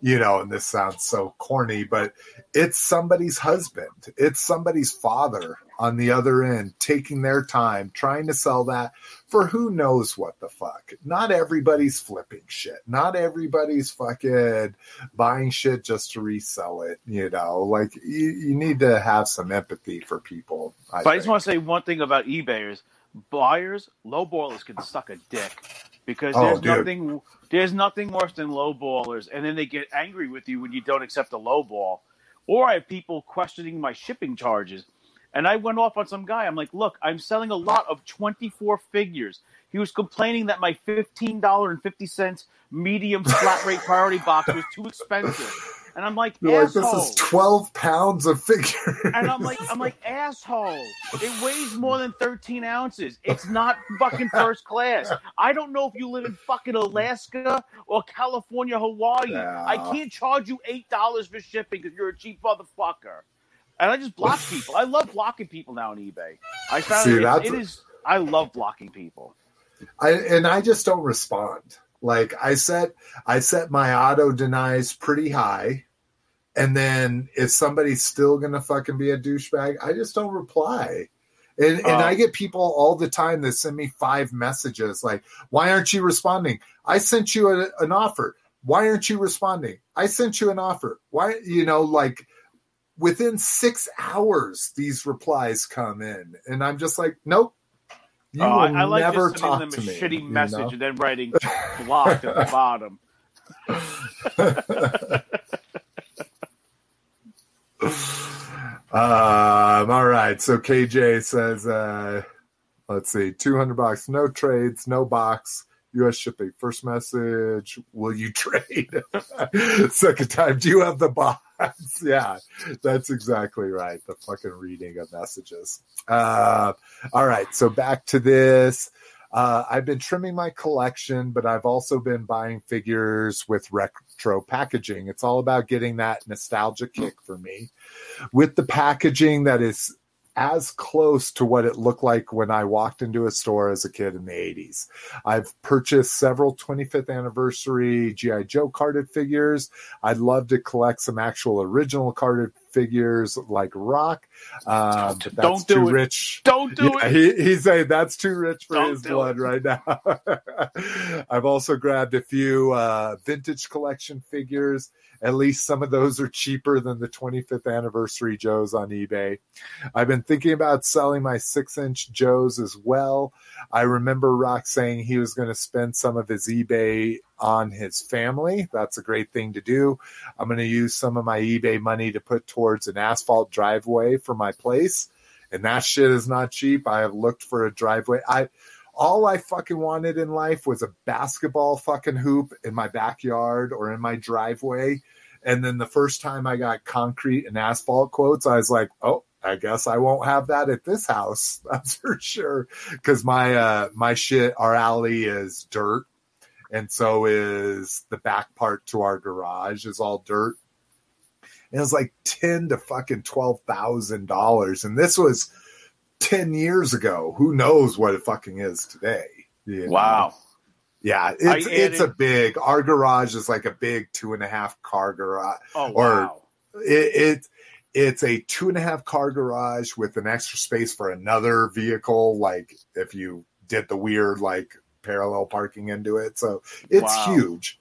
you know, and this sounds so corny, but it's somebody's husband, it's somebody's father on the other end taking their time trying to sell that for who knows what the fuck. Not everybody's flipping shit. Not everybody's fucking buying shit just to resell it. You know, like you, you need to have some empathy for people. I But I just want to say one thing about eBayers: buyers, low ballers can suck a dick because Oh, there's dude. nothing there's nothing worse than low ballers, and then they get angry with you when you don't accept a low ball. Or I have people questioning my shipping charges, and I went off on some guy. I'm like, look, I'm selling a lot of 24 figures. He was complaining that my $15.50 medium flat rate priority box was too expensive. And I'm like, You're like, asshole. this is 12 pounds of figure. And I'm like, I'm like, asshole. It weighs more than 13 ounces. It's not fucking first class. I don't know if you live in fucking Alaska or California, Hawaii. Yeah. I can't charge you eight dollars for shipping because you're a cheap motherfucker. and I just block people. I love blocking people now on eBay. I found See, it, that's- it is. I love blocking people. I and I just don't respond. Like I set I set my auto denies pretty high. And then if somebody's still gonna fucking be a douchebag, I just don't reply. And and Oh. I get people all the time that send me five messages like, why aren't you responding? I sent you a, an offer. Why aren't you responding? I sent you an offer. Why you know, like within six hours these replies come in. And I'm just like, Nope. You Oh, will I, I like just sending them a me. shitty message know? and then writing blocked at the bottom. um, all right. So KJ says, uh, let's see, 200 bucks, no trades, no box, US shipping. First message, will you trade? Second time, do you have the box? yeah, that's exactly right. The fucking reading of messages. Uh, all right. So back to this. Uh, I've been trimming my collection, but I've also been buying figures with retro packaging. It's all about getting that nostalgia kick for me with the packaging that is as close to what it looked like when I walked into a store as a kid in the 80s. I've purchased several 25th anniversary G.I. Joe carded figures. I'd love to collect some actual original carded figures like Rock. Um, Don't- do too it. rich. Don't do Yeah, it. he, he's saying that's too rich for Don't his blood right now. I've also grabbed a few uh, vintage collection figures. At least some of those are cheaper than the 25th anniversary Joes on eBay. I've been thinking about selling my six inch Joes as well. I remember Rock saying he was going to spend some of his eBay on his family. That's a great thing to do. I'm going to use some of my eBay money to put towards an asphalt driveway for my place. And that shit is not cheap. I have looked for a driveway. I all I fucking wanted in life was a basketball fucking hoop in my backyard or in my driveway. And then the first time I got concrete and asphalt quotes, I was like, oh, I guess I won't have that at this house. That's for sure. Cause my, uh, my shit, our alley is dirt. And so is the back part to our garage is all dirt. And it was like ten to fucking twelve thousand dollars. And this was ten years ago. Who knows what it fucking is today? you know? Wow. Yeah, it's it's a big. Our garage is like a big two and a half car garage. Oh Or- wow. It, it it's a two and a half car garage with an extra space for another vehicle. Like if you did the weird like parallel parking into it, so it's Wow. huge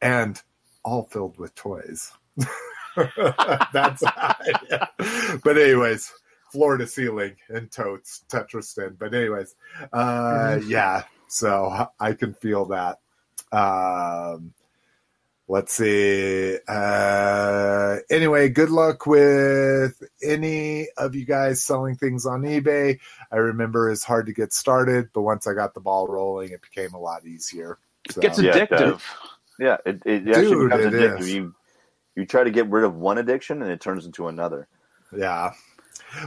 and all filled with toys. That's but anyways, floor to ceiling and totes Tetriston. But anyways, uh, yeah. So I can feel that. Um, let's see. Uh, anyway, good luck with any of you guys selling things on eBay. I remember it's hard to get started, but once I got the ball rolling, it became a lot easier. So, Gets Yeah, it addictive. Yeah, it, it actually Dude, becomes it addictive. is. You you try to get rid of one addiction and it turns into another. yeah.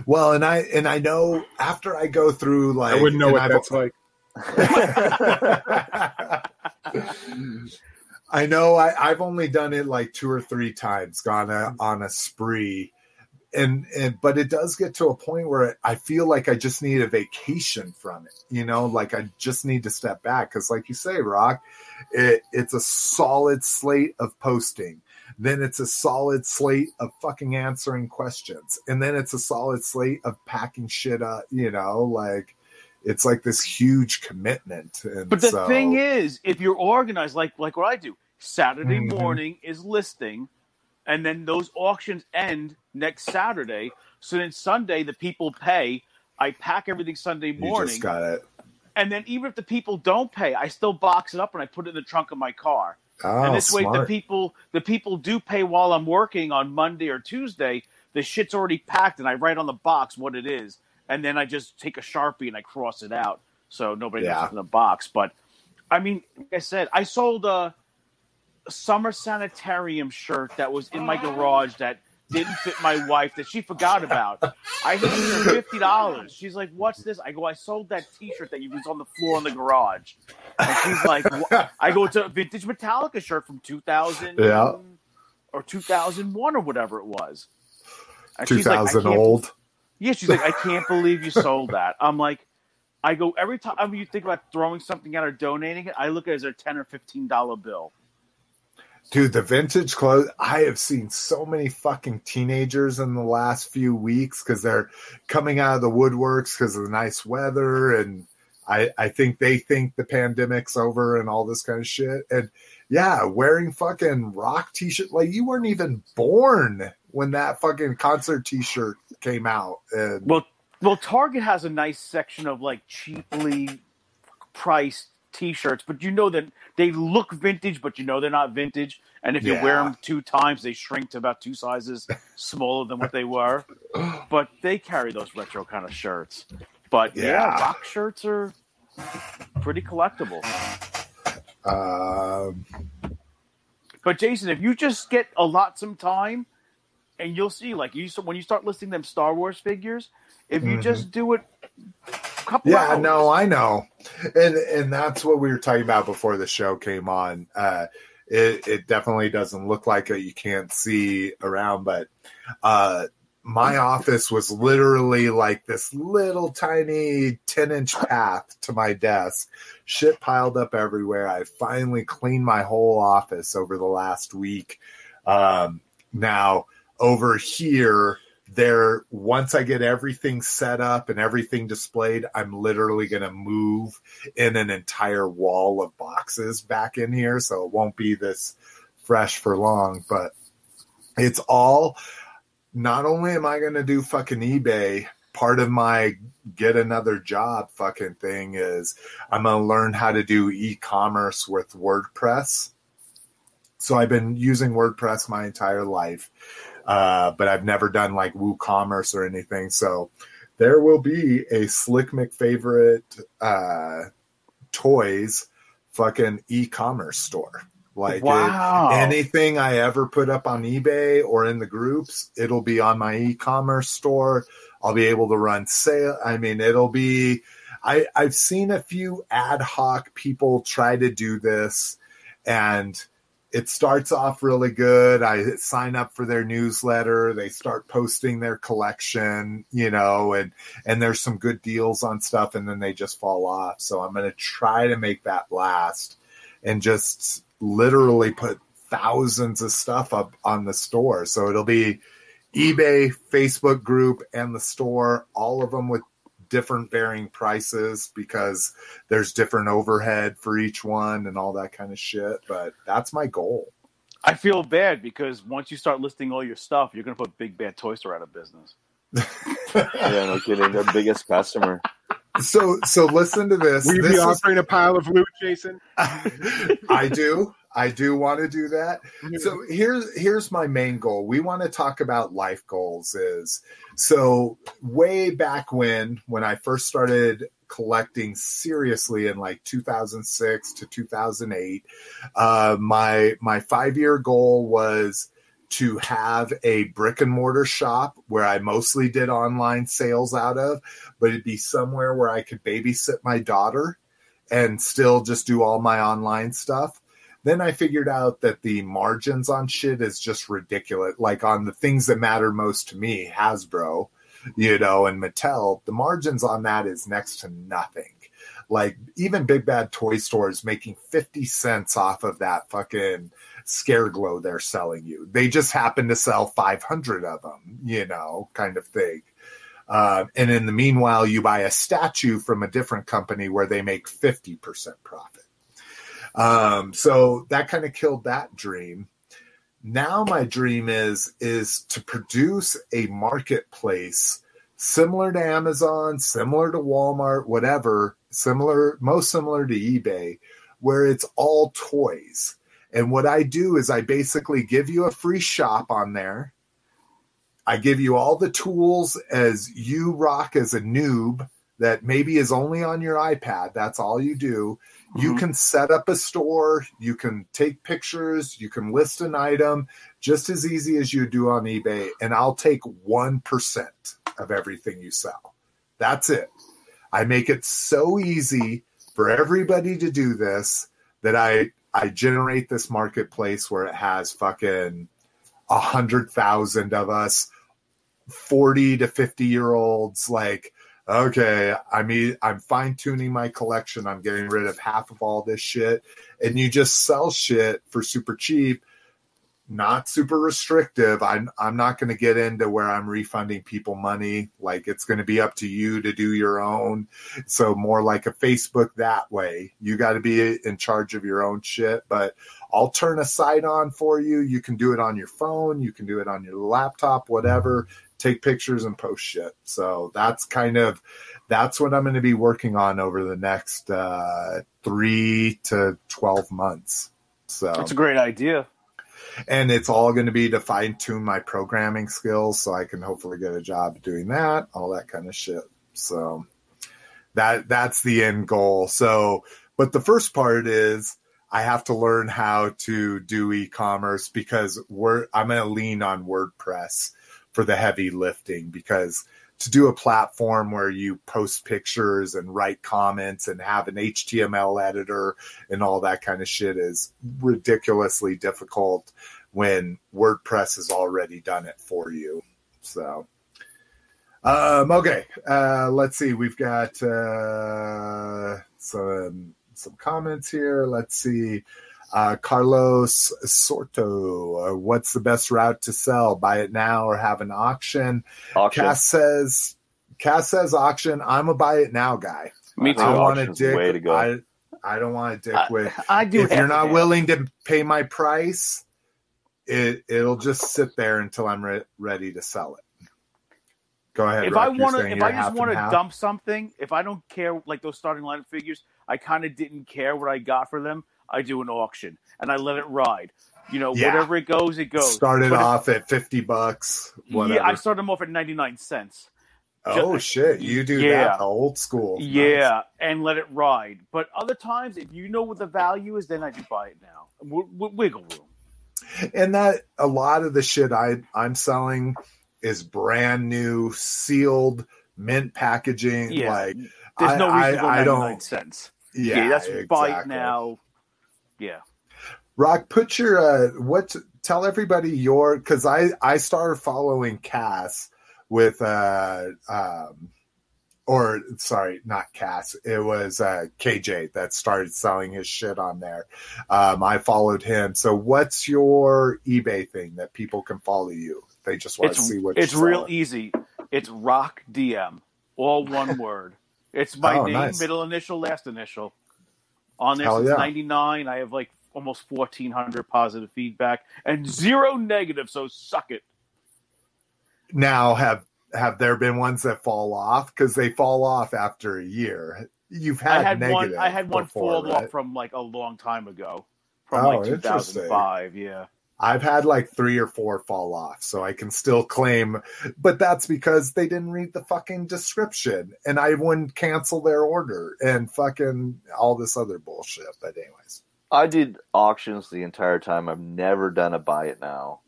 Well, and I and I know after I go through like I wouldn't know what I've- that's like. I know I, I've only done it like two or three times, gone a, mm. on a spree. And, and but it does get to a point where I feel like I just need a vacation from it, you know, like I just need to step back because, like you say, Rock, it, it's a solid slate of posting, then it's a solid slate of fucking answering questions, and then it's a solid slate of packing shit up, you know, like it's like this huge commitment. And But the so, thing is, if you're organized like like what I do, Saturday Mhm. morning is listing, and then those auctions end next Saturday. So then Sunday the people pay. I pack everything Sunday you morning, just got it. and then even if the people don't pay, I still box it up and I put it in the trunk of my car. Oh, and this way, the people the people do pay while I'm working on Monday or Tuesday. The shit's already packed, and I write on the box what it is, and then I just take a sharpie and I cross it out so nobody knows Yeah. it's in the box. But I mean, like I said, I sold a summer sanitarium shirt that was in my garage that didn't fit my wife that she forgot about. I hit her fifty dollars. She's like, "What's this?" I go, "I sold that T-shirt that you was on the floor in the garage." And she's like, "Wha-" I go, "It's a vintage Metallica shirt from 2000 Yeah. or 2001 or whatever it was." And Two like, thousand can't old. Yeah, she's like, I can't believe you sold that. I'm like, I go every time you think about throwing something out or donating it, I look at it as a ten or fifteen dollar bill. Dude, the vintage clothes. I have seen so many fucking teenagers in the last few weeks because they're coming out of the woodworks because of the nice weather. And I, I think they think the pandemic's over and all this kind of shit. And yeah, wearing fucking rock t shirt. Like you weren't even born when that fucking concert t shirt came out. And Well, well, Target has a nice section of like cheaply priced T-shirts, but you know that they look vintage, but you know they're not vintage. And if you wear them two times, they shrink to about two sizes smaller than what they were. But they carry those retro kind of shirts. But yeah, Yeah. rock shirts are pretty collectible. um, But Jason, if you just get a lot some time, and you'll see, like you when you start listing them Star Wars figures, if you Mhm. just do it, couple Yeah, hours, no, I know, and and that's what we were talking about before the show came on. Uh, it it definitely doesn't look like it. You can't see around, but uh, my office was literally like this little tiny ten inch path to my desk. Shit piled up everywhere. I finally cleaned my whole office over the last week. Um, now over here there once i get everything set up and everything displayed i'm literally going to move in an entire wall of boxes back in here. So it won't be this fresh for long but it's all not only am i going to do fucking ebay part of my get another job fucking thing is i'm going to learn how to do e-commerce with wordpress. So i've been using wordpress my entire life uh, but I've never done like WooCommerce or anything. So there will be a Slick McFavorite uh, toys fucking e-commerce store. Like it- anything I ever put up on eBay or in the groups, it'll be on my e-commerce store. I'll be able to run sale. I mean, it'll be. I I've seen a few ad hoc people try to do this, and it starts off really good. I sign up for their newsletter. They start posting their collection, you know, and and there's some good deals on stuff, and then they just fall off. So I'm going to try to make that last, and just literally put thousands of stuff up on the store. So it'll be eBay, Facebook group, and the store, all of them with different varying prices because there's different overhead for each one and all that kind of shit. But that's my goal. I feel bad because once you start listing all your stuff, you're going to put Big Bad Toy Store out of business. Yeah, no kidding. Their biggest customer. So so listen to this. Will you This be is- offering a pile of loot, Jason? I do. I do want to do that. So here's here's my main goal. We want to talk about life goals is so way back when when I first started collecting seriously in like 2006 to 2008 uh my my 5 year goal was to have a brick and mortar shop where I mostly did online sales out of but it'd be somewhere where I could babysit my daughter and still just do all my online stuff then I figured out that the margins on shit is just ridiculous. Like on the things that matter most to me, Hasbro, you know, and Mattel, the margins on that is next to nothing. Like even Big Bad Toy Stores making 50 cents off of that fucking scare glow they're selling you. They just happen to sell 500 of them, you know, kind of thing. Uh, and in the meanwhile, you buy a statue from a different company where they make 50% profit. Um, so that kind of killed that dream. Now my dream is is to produce a marketplace similar to Amazon, similar to Walmart, whatever, similar, most similar to eBay, where it's all toys. And what I do is I basically give you a free shop on there. I give you all the tools as you rock as a noob that maybe is only on your iPad. That's all you do. You Mhm. can set up a store, you can take pictures, you can list an item just as easy as you do on eBay, and I'll take 1% of everything you sell. That's it. I make it so easy for everybody to do this that I I generate this marketplace where it has fucking a hundred thousand of us 40 to 50 year olds like okay i mean i'm fine tuning my collection. I'm getting rid of half of all this shit. And you just sell shit for super cheap not super restrictive. I'm i'm not going to get into where i'm refunding people money. Like it's going to be up to you to do your own. So more like a facebook that way. You got to be in charge of your own shit. But I'll turn a site on for you. You can do it on your phone, you can do it on your laptop, whatever. Take pictures and post shit. So that's kind of that's what I'm going to be working on over the next uh, three to twelve months. So That's a great idea. and it's all going to be to fine tune my programming skills so I can hopefully get a job doing that, all that kind of shit. So that that's the end goal. So, but the first part is I have to learn how to do e-commerce because we're I'm going to lean on WordPress for the heavy lifting because to do a platform where you post pictures and write comments and have an HTML editor and all that kind of shit is ridiculously difficult when WordPress has already done it for you. So, um, okay, uh, let's see. We've got uh, some some comments here. Let's see. Uh, Carlos Sorto, uh, what's the best route to sell? Buy it now or have an auction? Auction. Cass says, Cass says auction. I'm a buy it now guy. Me too. I want a Auction's dick. way to go. I, I don't want to dick I, with. I do. If you're not and willing to pay my price, it it'll just sit there until I'm re- ready to sell it. Go ahead. if Rock, I want to, if I just want and to half? dump something, if I don't care, like those starting line figures, I kind of didn't care what I got for them. I do an auction and I let it ride. You know, Yeah. whatever it goes, it goes. started But if- off at fifty bucks. Whatever. Yeah, I started them off at ninety nine cents. oh shit, you do Yeah. that old school. Nice. Yeah, and let it ride. But other times, if you know what the value is, then I do buy it now. W- w- wiggle room. and that a lot of the shit I I'm selling is brand new, sealed, mint packaging. Yeah, Like there's no I- reason to go I- I don't- nine cents. yeah, Yeah, that's buy it now. Yeah, Rock, put your uh, what? Tell everybody your because I I started following Cass with uh um or sorry not Cass it was uh KJ that started selling his shit on there. Um, I followed him. So what's your eBay thing that people can follow you? They just want to it's see what it's real selling. easy. It's Rock DM, all one word. It's my Oh, name, nice. middle initial, last initial. On there Hell since yeah. '99, I have like almost 1,400 positive feedback and zero negative. So suck it. Now have have there been ones that fall off because they fall off after a year? You've had, I had one. negative I had one before, fall right? off from like a long time ago, from Oh, like 2005. Yeah. I've had like three or four fall off, so I can still claim, but that's because they didn't read the fucking description and I wouldn't cancel their order and fucking all this other bullshit. But, anyways, I did auctions the entire time. I've never done a buy it now.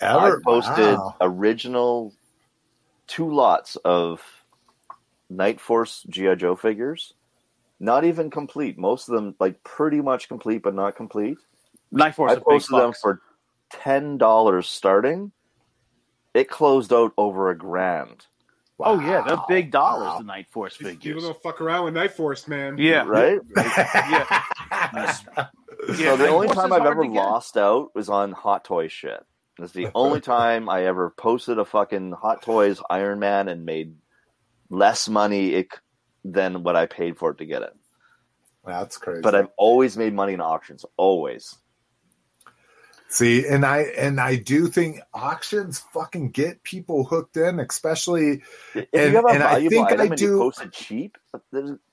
ever I posted Wow. original two lots of Night Force GI Joe figures. Not even complete. Most of them like pretty much complete, but not complete. Night Force I is big posted them for ten dollars starting. It closed out over a grand. Oh yeah, they're big dollars. Wow. The Night Force People figures. don't fuck around with Night Force, man. Yeah. Right? Yeah. so the Night only Force time I've ever lost out was on Hot Toy shit. It's the only time I ever posted a fucking Hot Toys Iron Man and made less money it, than what I paid for it to get it. That's crazy. But I've always made money in auctions. Always. See, and I and I do think auctions fucking get people hooked in, especially If And- you have a and I think item I and do- you post it cheap,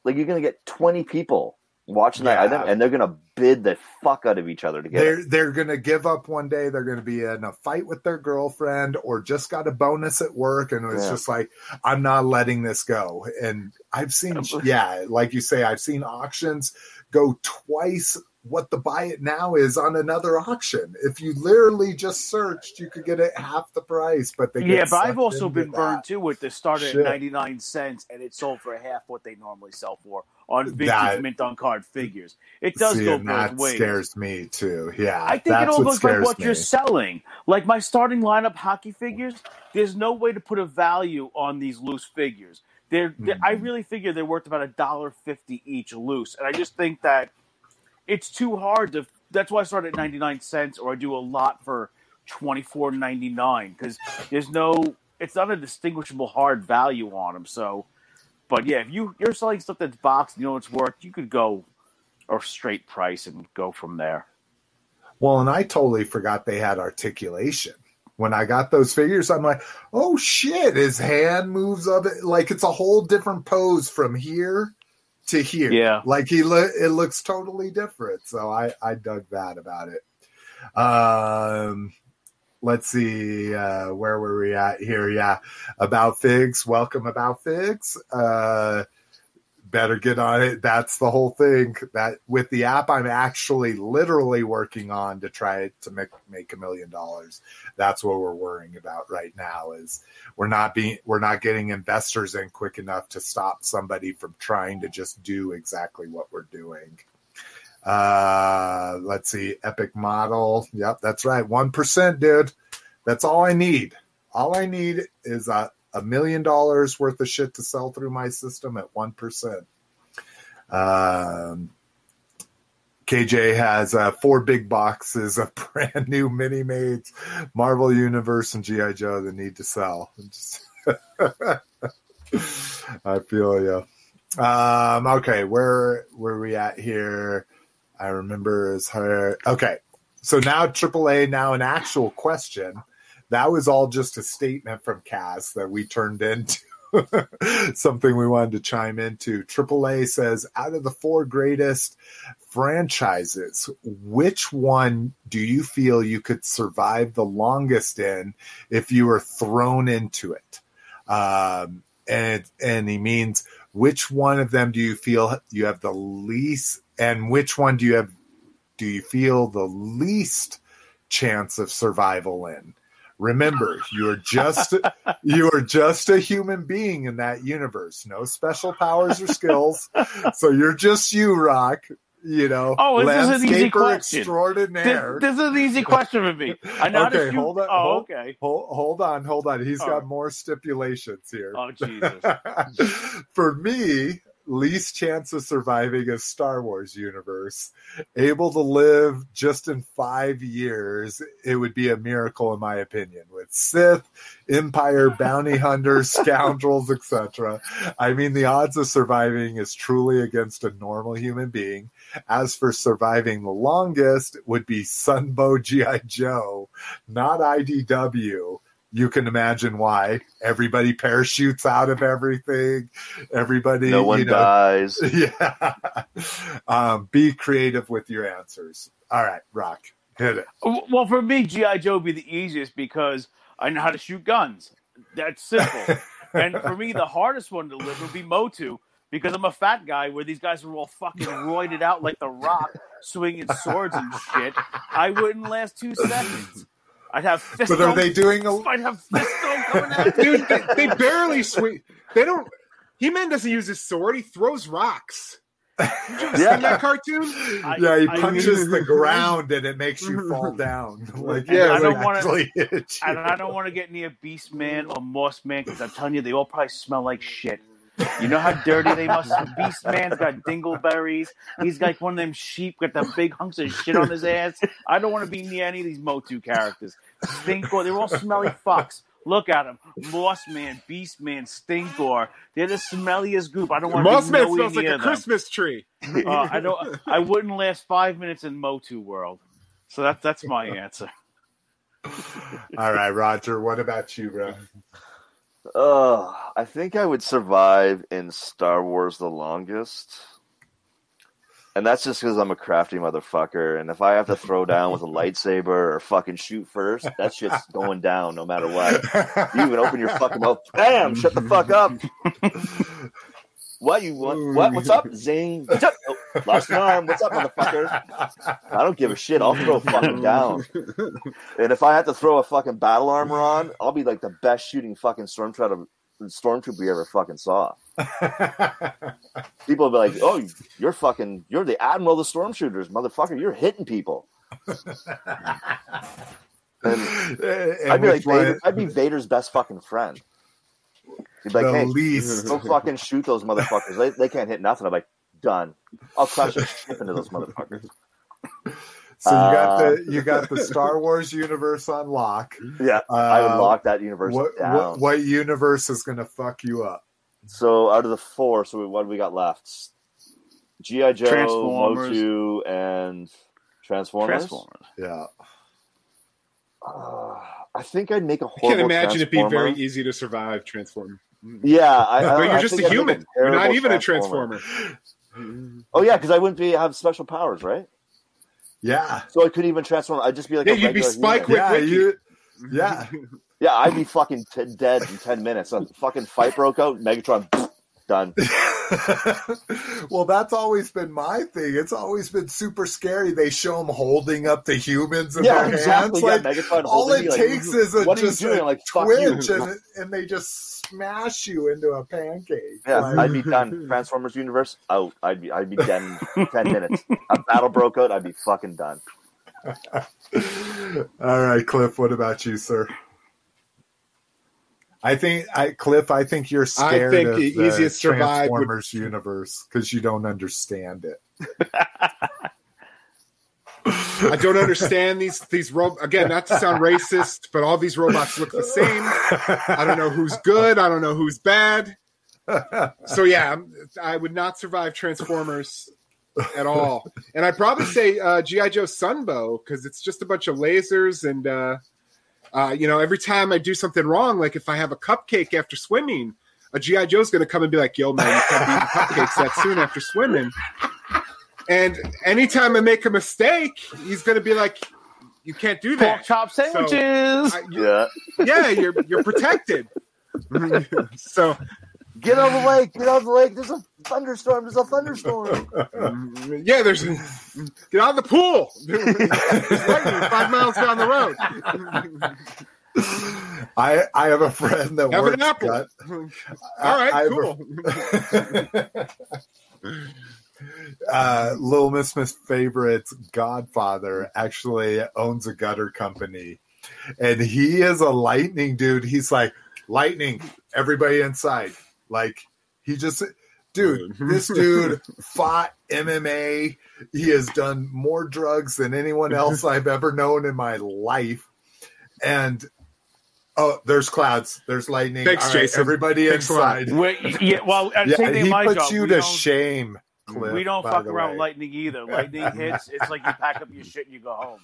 like you're gonna get 20 people watching that item, and they're gonna bid the fuck out of each other to get they're it. they're gonna give up one day. They're gonna be in a fight with their girlfriend, or just got a bonus at work, and it's Yeah. just like I'm not letting this go. And I've seen, yeah, like you say, I've seen auctions go twice what the buy it now is on another auction. If you literally just searched, you could get it half the price. But they get Yeah, but I've also been burned too with the started Shit. at 99 cents and it sold for half what they normally sell for on vintage That- mint on card figures. It does See, go both ways. scares me too. Yeah, I think it all goes by what me. you're selling. Like my starting lineup hockey figures, there's no way to put a value on these loose figures. They're, they're I mm-hmm. really figure they're worth about a dollar fifty each loose, and I just think that it's too hard to. That's why I start at ninety nine cents, or I do a lot for twenty four ninety nine because there's no. It's not a distinguishable hard value on them. So, but yeah, if you you're selling stuff that's boxed, you know it's worth. You could go or straight price and go from there. Well, and I totally forgot they had articulation. When I got those figures, I'm like, oh shit, his hand moves up like it's a whole different pose from here to here. Yeah. Like he lo- it looks totally different. So I I dug that about it. Um let's see uh where were we at here? Yeah. About figs. Welcome about figs. Uh better get on it. That's the whole thing. That with the app, I'm actually literally working on to try to make make a million dollars. That's what we're worrying about right now. Is we're not being we're not getting investors in quick enough to stop somebody from trying to just do exactly what we're doing. Uh, let's see, Epic Model. Yep, that's right. One percent, dude. That's all I need. All I need is a a million dollars worth of shit to sell through my system at 1%. Um, KJ has uh, four big boxes of brand new Minimates, Marvel Universe, and G.I. Joe that need to sell. I feel you. Um, okay, where where we at here? I remember is her. Okay, so now AAA, now an actual question that was all just a statement from Cass that we turned into something we wanted to chime into. AAA says, out of the four greatest franchises, which one do you feel you could survive the longest in if you were thrown into it? Um, and and he means which one of them do you feel you have the least, and which one do you have do you feel the least chance of survival in? Remember, you are just you are just a human being in that universe. No special powers or skills. So you're just you, Rock. You know, Oh, this is an easy question. extraordinaire. This, this is an easy question for me. I know how to Okay, shoot- hold on, Oh, hold- okay. Hold, hold on, hold on. He's Oh. got more stipulations here. Oh, Jesus. For me, least chance of surviving a Star Wars universe, able to live just in five years, it would be a miracle in my opinion. With Sith, Empire, bounty hunters, scoundrels, etc. I mean, the odds of surviving is truly against a normal human being. As for surviving the longest, would be Sunbow GI Joe, not IDW. You can imagine why. Everybody parachutes out of everything. Everybody, No one you know, dies. yeah. Um, be creative with your answers. All right, Rock, hit it. Well, for me, GI Joe would be the easiest because I know how to shoot guns. That's simple. and for me, the hardest one to live would be Motu because I'm a fat guy where these guys are all fucking roided out like The Rock, swinging swords and shit. I wouldn't last two seconds. I'd have fisto. But are they doing a? I'd have fisto coming at me. Dude, they, they barely swing. They don't. He Man doesn't use his sword. He throws rocks. Did you ever Yeah. see that cartoon? I- Yeah, he I- punches the ground and it makes you fall down. Like Yeah, yeah, I don't wanna- actually hit you. And I don't want to get near Beast Man or Moss Man because I'm telling you, they all probably smell like shit. You know how dirty they must be? Beast Man's got dingleberries. He's like one of them sheep with the big hunks of shit on his ass. I don't want to be near any of these Motu characters. Stinkor, they're all smelly fucks. Look at them. Moss Man, Beast Man, Stinkor. They're the smelliest group. I don't want to Moss be Man nowhere smells like a them. Christmas tree. Uh, I don't. I wouldn't last five minutes in Motu world. So that's that's my answer. All right, Roger. What about you, bro? Uh, I think I would survive in Star Wars the longest. And that's just because I'm a crafty motherfucker. And if I have to throw down with a lightsaber or fucking shoot first, that shit's going down no matter what. You even open your fucking mouth. Bam! Shut the fuck up. What you want? What? What's up? Zing! Shut- Oh, lost an arm. What's up, motherfucker? I don't give a shit. I'll throw fucking down. And if I have to throw a fucking battle armor on, I'll be like the best shooting fucking stormtrooper stormtrooper you ever fucking saw. People will be like, "Oh, you're fucking, you're the admiral of the stormtroopers, motherfucker. You're hitting people." And And I'd be like, Vader, I'd be Vader's best fucking friend. He'd be like, the "Hey, least. go fucking shoot those motherfuckers. They, they can't hit nothing." I'm like, "Done. I'll crush a ship into those motherfuckers." So you got Uh, the you got the Star Wars universe on lock. Yeah, I would Uh, lock that universe What, down. what what universe is going to fuck you up? So out of the four, so what do we got left? GI Joe, Transformers. Motu, and Transformers. Transformers. Yeah, Uh, I think I'd make a I horrible. can't imagine it'd be very easy to survive Transform. Yeah, I, I, but you're I just think a I'd make human. You're not terrible even a transformer. Oh yeah, because I wouldn't be have special powers, right? yeah, So I couldn't even transform. I'd just be like, Yeah, a you'd be regular Spike human. Quick yeah, you, yeah. Yeah, I'd be fucking t- dead in ten minutes. A fucking fight broke out. Megatron, done. well, that's always been my thing. It's always been super scary. They show them holding up the humans in Yeah, their exactly. hands. Yeah, Like Megatron all it me, like, takes is a what just a Like, twitch, and, and they just smash you into a pancake. Yeah, Like- I'd be done. Transformers universe out. I'd be I'd be dead in ten minutes. A battle broke out. I'd be fucking done. All right, Cliff. What about you, sir? I think, I Cliff. I think you're scared think of the the easiest survive would- Transformers universe because you don't understand it. I don't understand these these ro- again. Not to sound racist, but all these robots look the same. I don't know who's good. I don't know who's bad. So yeah, I would not survive Transformers at all. And I'd probably say uh, GI Joe Sunbow because it's just a bunch of lasers and uh, uh, you know every time I do something wrong, like if I have a cupcake after swimming, a GI Joe's going to come and be like, "Yo, man, you can't be eating cupcakes that soon after swimming." And anytime I make a mistake, he's going to be like, "You can't do Pork that." chop sandwiches. I- you- Yeah, yeah, you're you're protected. so get out of the lake. Get out of the lake. There's a thunderstorm. There's a thunderstorm. yeah, there's get out of the pool. Five miles down the road. I I have a friend that Have works an apple. got- All right, I have a- cool. uh, Little Miss Smith's favorite godfather actually owns a gutter company, and he is a lightning dude. He's like lightning, everybody inside. Like he just, dude, this dude fought MMA. He has done more drugs than anyone else I've ever known in my life, and. Oh, there's clouds. There's lightning. Thanks, All right, Jason. Everybody Thanks a inside. Wait, yeah, well, uh, Yeah, same thing he my puts job. you we to shame. Cliff, we don't by fuck the around way. with lightning either. Lightning hits, it's like you pack up your shit and you go home.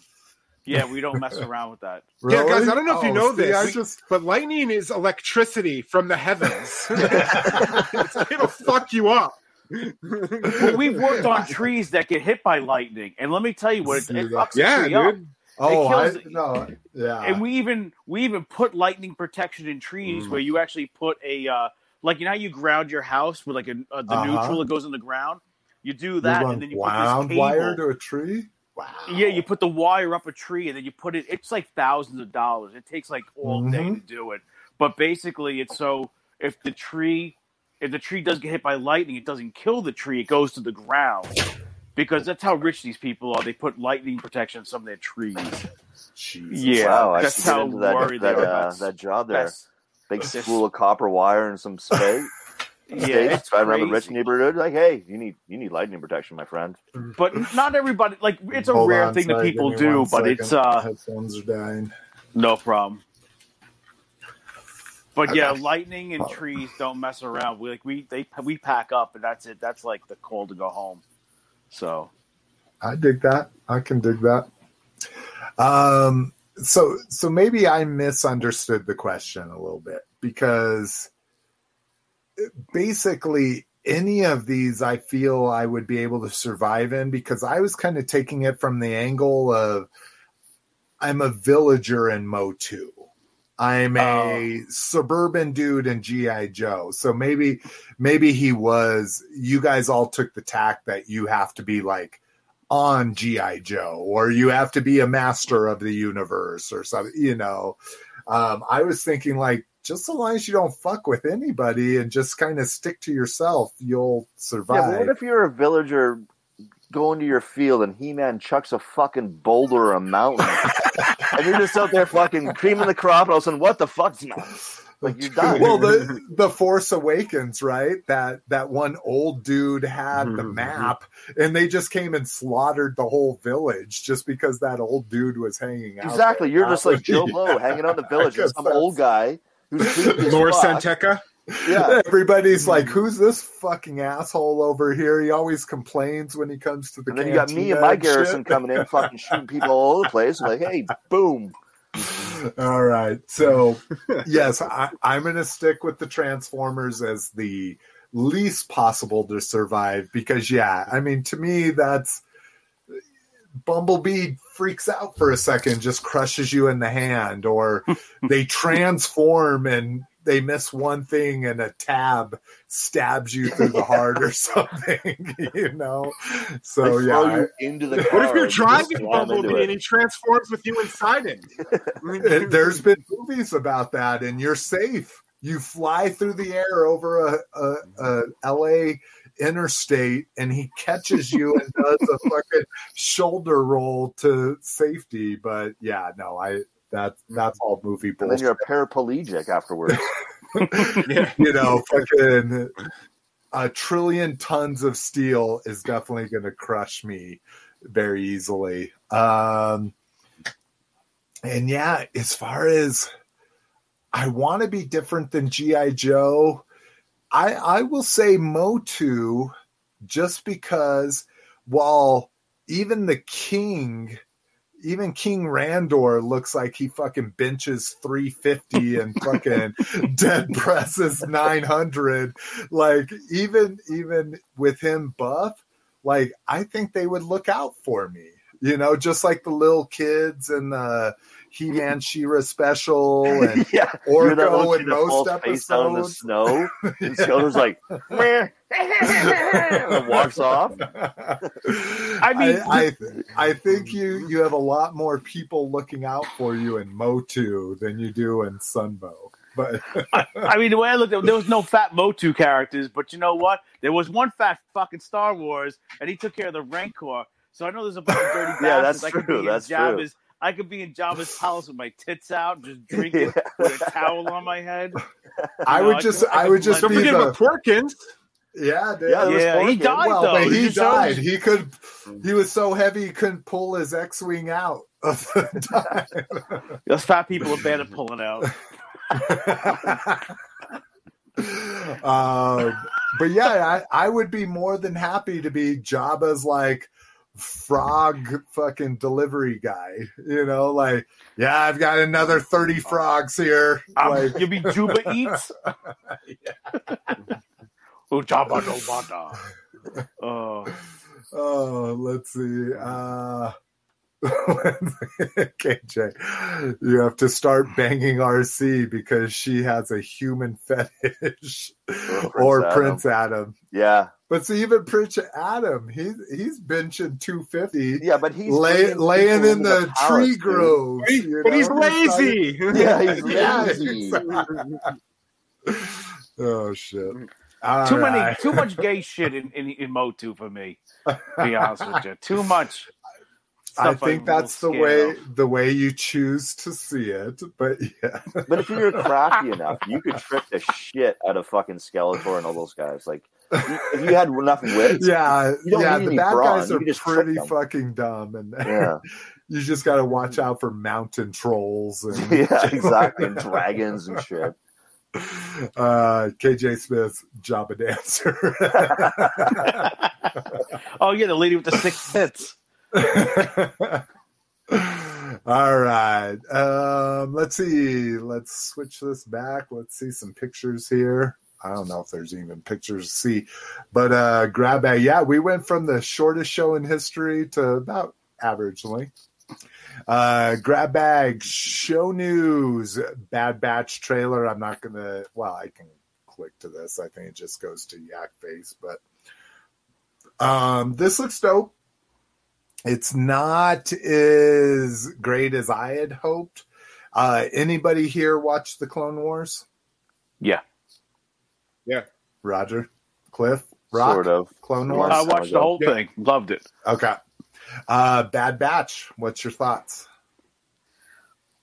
Yeah, we don't mess around with that. Yeah, guys, I don't know if you Oh, know see, this. I just But lightning is electricity from the heavens. It'll fuck you up. Well, we've worked on trees that get hit by lightning, and let me tell you what, it, it fucks the yeah, tree up. dude. oh, I kills- no, yeah. And we even we even put lightning protection in trees Mm. where you actually put a uh, like you know how you ground your house with like a, uh the Uh-huh. neutral that goes in the ground. You do that, run and then you put wound this wire cable. to a tree. Wow. Yeah, you put the wire up a tree, and then you put it. It's like thousands of dollars. It takes like all day Mhm. to do it. But basically, it's so if the tree if the tree does get hit by lightning, it doesn't kill the tree. It goes to the ground. Because that's how rich these people are. They put lightning protection on some of their trees. Jesus. Yeah, wow, I that's should get how into that worried that, they are. uh, that job there. That's, Big spool of copper wire and some spade. yeah, Stakes, it's driving around the rich neighborhood. Like, hey, you need you need lightning protection, my friend. But not everybody. Like it's a Hold rare on, thing that people do. But second. it's uh headphones are dying. no problem. But yeah, lightning and trees don't mess around. We like we they we pack up and that's it. That's like the call to go home. So I dig that. I can dig that. Um, so so maybe I misunderstood the question a little bit because basically any of these I feel I would be able to survive in because I was kind of taking it from the angle of I'm a villager in Motu. I'm a suburban dude in GI Joe. So maybe maybe he was you guys all took the tack that you have to be like on GI Joe or you have to be a master of the universe or something, you know. Um, I was thinking like just so long as you don't fuck with anybody and just kind of stick to yourself, you'll Yeah, survive. but what if you're a villager going to your field and He Man chucks a fucking boulder or a mountain, and you're just out there fucking creaming the crop, and all of a sudden, what the fuck's not? Like you're well, the the Force Awakens, right? That that one old dude had the Mhm. map, and they just came and slaughtered the whole village just because that old dude was hanging out. exactly. there. You're just like Joe Yeah. Blow hanging out in the village. some old guy who's creepy as Lord fuck. San Tekka. Yeah. Everybody's like, mm-hmm. "Who's this fucking asshole over here?" He always complains when he comes to the. And then you got me and my shit. garrison coming in, fucking shooting people all over the place. Like, hey, boom. All right. So, yes, I, I'm going to stick with the Transformers as the least possible to survive because, yeah, I mean, to me, that's Bumblebee freaks out for a second, just crushes you in the hand, or they transform and they miss one thing and a tab stabs you through the heart or something, you know? So, They yeah. throw I- you into the What car if you're and you driving just slam into Bumblebee and he transforms with you inside him? Mm-hmm. And there's been movies about that, and you're safe. You fly through the air over a, a, a LA interstate, and he catches you and does a fucking shoulder roll to safety. But yeah, no, I that that's all movie And then bullshit. you're a paraplegic afterwards. yeah. you know, fucking a trillion tons of steel is definitely going to crush me very easily. Um, and yeah, as far as I want to be different than GI Joe, I I will say Motu just because while even the king even King Randor looks like he fucking benches 350 and fucking dead presses 900 like even even with him buff like I think they would look out for me you know just like the little kids and the He-Man She-Ra special and yeah. You're Orko kid in that falls most face down in the episodes snow. And Skeletor's like, meh. and walks off. I mean, I, I, I think you you have a lot more people looking out for you in Motu than you do in Sunbow. But I mean, the way I looked at it, there was no fat Motu characters, but you know what? There was one fat fucking Star Wars, and he took care of the Rancor. So I know there's a bunch of dirty Yeah, that's I true, that's in true. Jabba's, I could be in Jabba's palace with my tits out, just drinking Yeah. with a towel on my head. I know, would I just could- I I would just Don't be forget about Porkins. yeah dude. Yeah, there was Yeah, he died well, though. but he just died. shows- He could. He was so heavy he couldn't pull his X-wing out. of the time. Those fat people are bad at pulling out. um, but yeah, I, I would be more than happy to be Jabba's like frog fucking delivery guy. You know, like yeah, I've got another thirty frogs here. Um, like, you'll be Juba Eats. Oh, no Bada. Oh, oh, let's see. Uh, KJ, you have to start banging RC because she has a human fetish, or Adam. Prince Adam. Yeah. But see, even Prince Adam, he's he's benching two fifty, Yeah, but he's lay, laying in into the, palace, tree grove. But, he- you but he's lazy. Yeah, he's lazy. Oh shit! All too many, too much gay shit in, in, in Motu for me. To be honest with you, too much. I think I'm that's the way of. the way you choose to see it. But yeah, But if you're crafty enough, you could trick the shit out of fucking Skeletor and all those guys. Like, if you had enough wits, yeah, You don't yeah. need The any bad brawn, guys are just pretty fucking dumb, and yeah, you just got to watch out for mountain trolls and yeah, exactly, and dragons and shit. uh, KJ Smith's Jabba Dancer. Oh yeah, the lady with the six tits. All right. Um, let's see. Let's switch this back. Let's see some pictures here. I don't know if there's even pictures to see, but uh, grab bag. Yeah, we went from the shortest show in history to about average length. Uh, grab bag show news. Bad Batch trailer. I'm not gonna. Well, I can click to this. I think it just goes to Yak Face, but um, this looks dope. It's not as great as I had hoped. Uh, anybody here watch the Clone Wars? Yeah. Yeah. Roger, Cliff, Rock, Sort of. Clone Wars. I watched the ago. whole Yeah. thing. Loved it. Okay. Uh, Bad Batch. What's your thoughts?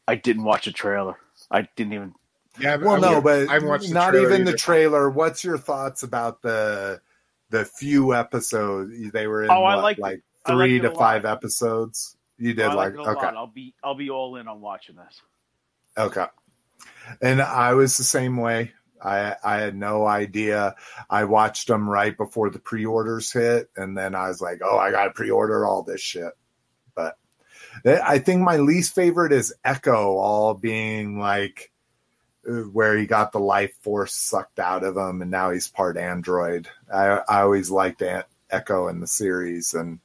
I didn't watch a trailer. I didn't even. Yeah, I- Well, I no, but I haven't watched the not trailer even the trailer. What's your thoughts about the the few episodes they were in? Oh, I what, liked it. like I liked three to lot. five episodes. You did I like like okay, lot. I'll be I'll be all in on watching this. okay. And I was the same way. I I had no idea. I watched them right before the pre-orders hit, and then I was like, "Oh, I got to pre-order all this shit." But I think my least favorite is Echo, all being like uh, where he got the life force sucked out of him, and now he's part android. I I always liked An- Echo in the series, and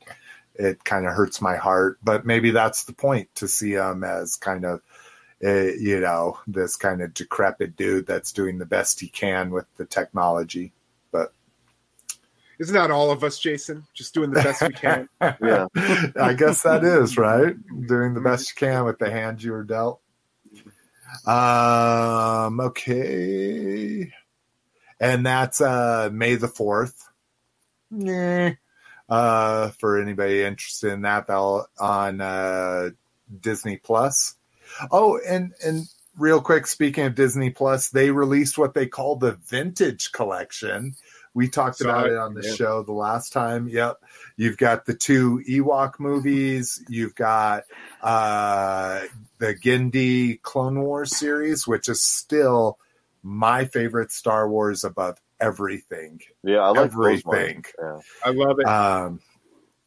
it kind of hurts my heart. But maybe that's the point to see him as kind of uh, you know, this kind of decrepit dude that's doing the best he can with the technology. But isn't that all of us, Jason? Just doing the best we can. Yeah. I guess that is right. Doing the best you can with the hand you were dealt. Um. Okay. And that's uh May the fourth. Yeah. Uh, for anybody interested in that, they'll on uh Disney Plus. Oh, and and real quick, speaking of Disney Plus, they released what they call the Vintage Collection. We talked Saw about it, it on the yeah. show the last time. Yep. You've got the two Ewok movies. You've got uh, the Genndy Clone Wars series, which is still my favorite Star Wars above everything. Yeah, I like those. Everything. Yeah. I love it. Um,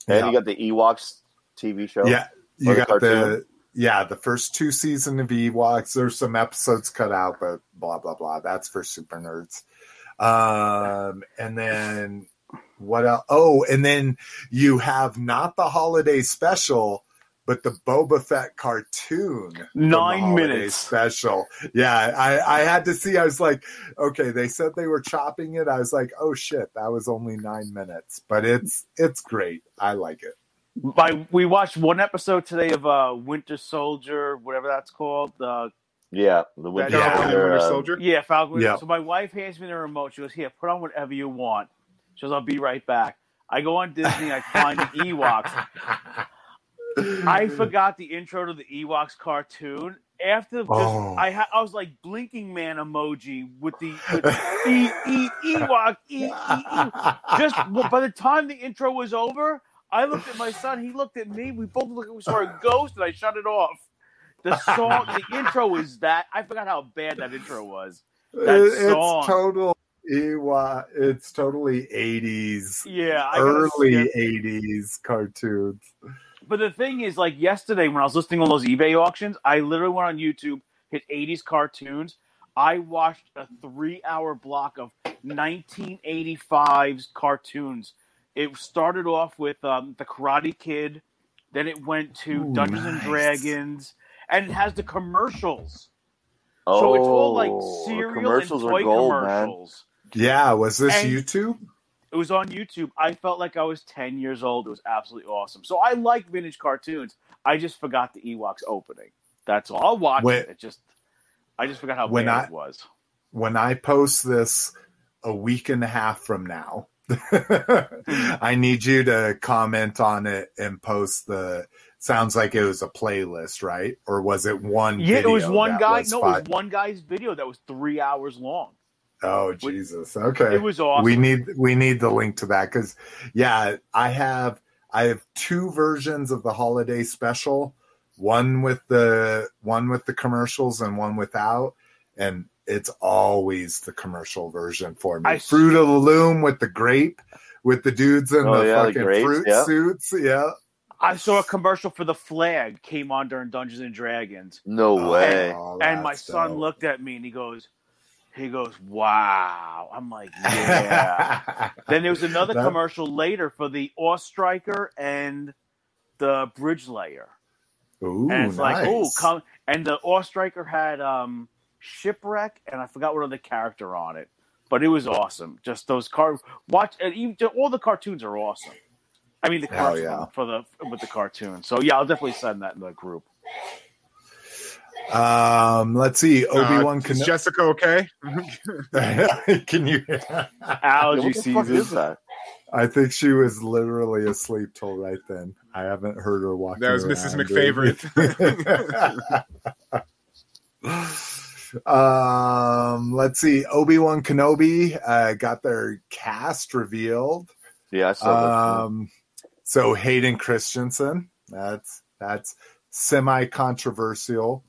And yeah. you got the Ewoks TV show. Yeah, you Or the got the yeah the first two season of Ewoks. There's some episodes cut out, but blah blah blah. That's for super nerds. Um, and then what else? Oh, and then you have not the holiday special, but the Boba Fett cartoon. Nine minutes. special. Yeah, I I had to see. I was like, okay, they said they were chopping it. I was like, oh shit, that was only nine minutes, but it's it's great. I like it. My, we watched one episode today of uh, Winter Soldier, whatever that's called. Uh, Yeah, the Winter Falcon and Soldier, Winter uh, Soldier. yeah, Falcon. Yeah. So my wife hands me the remote. She goes, "Here, put on whatever you want." She goes, "I'll be right back." I go on Disney. I find Ewoks. I forgot the intro to the Ewoks cartoon. After just, Oh. I ha- I was like blinking man emoji with the with e e Ewok e e e. Just by the time the intro was over, I looked at my son. He looked at me. We both looked we saw a ghost, and I shut it off. The song, the intro is that. I forgot how bad that intro was. That It- song. it's total Ewa. It's totally eighties, Yeah, I early eighties cartoons. But the thing is, like yesterday when I was listening on those eBay auctions, I literally went on YouTube, hit 80s cartoons. I watched a three hour block of 1985's cartoons. It started off with um, The Karate Kid, then it went to Ooh, Dungeons and. Dragons, and it has the commercials. Oh, so it's all like the cereal and commercials toy are gold, man. commercials. Yeah, was this And- YouTube? It was on YouTube. I felt like I was 10 years old. It was absolutely awesome. So I like vintage cartoons. I just forgot the Ewoks opening. That's all. I'll watch When- it. It just, I just forgot how When I- it was. When I post this a week and a half from now, mm-hmm. I need you to comment on it and post the. Sounds like it was a playlist, right? Or was it one? Yeah, it was one guy. was No, it was one guy's video that was three hours long. Oh Jesus! Okay, It was awesome. we need we need the link to that because yeah i have i have two versions of the holiday special one with the one with the commercials and one without and it's always the commercial version for me I- fruit of the loom with the grape with the dudes in Oh, the yeah, the fucking grapes, fruit yeah. suits yeah I saw a commercial for the flag came on during Dungeons and Dragons, No Oh, way. and my that's son dope. looked at me and he goes, he goes, "Wow!" I'm like, "Yeah." Then there was another That- commercial later for the Striker and the Bridge Layer. Ooh, and it's like, oh, come. And the Striker had um, Shipwreck, and I forgot what other character on it, but it was awesome. Just those car watch, and even all the cartoons are awesome. I mean, the cartoon yeah. for the with the cartoon. So yeah, I'll definitely send that in the group. Um, let's see. Obi Wan Uh, is Jessica okay? Can you? Allergy what the fuck is season. that? I think she was literally asleep till right then. I haven't heard her walking. That was Mrs. McFavorite. um, let's see. Obi Wan Kenobi uh, got their cast revealed. Yeah, I saw that. Um, so Hayden Christensen. That's that's semi controversial.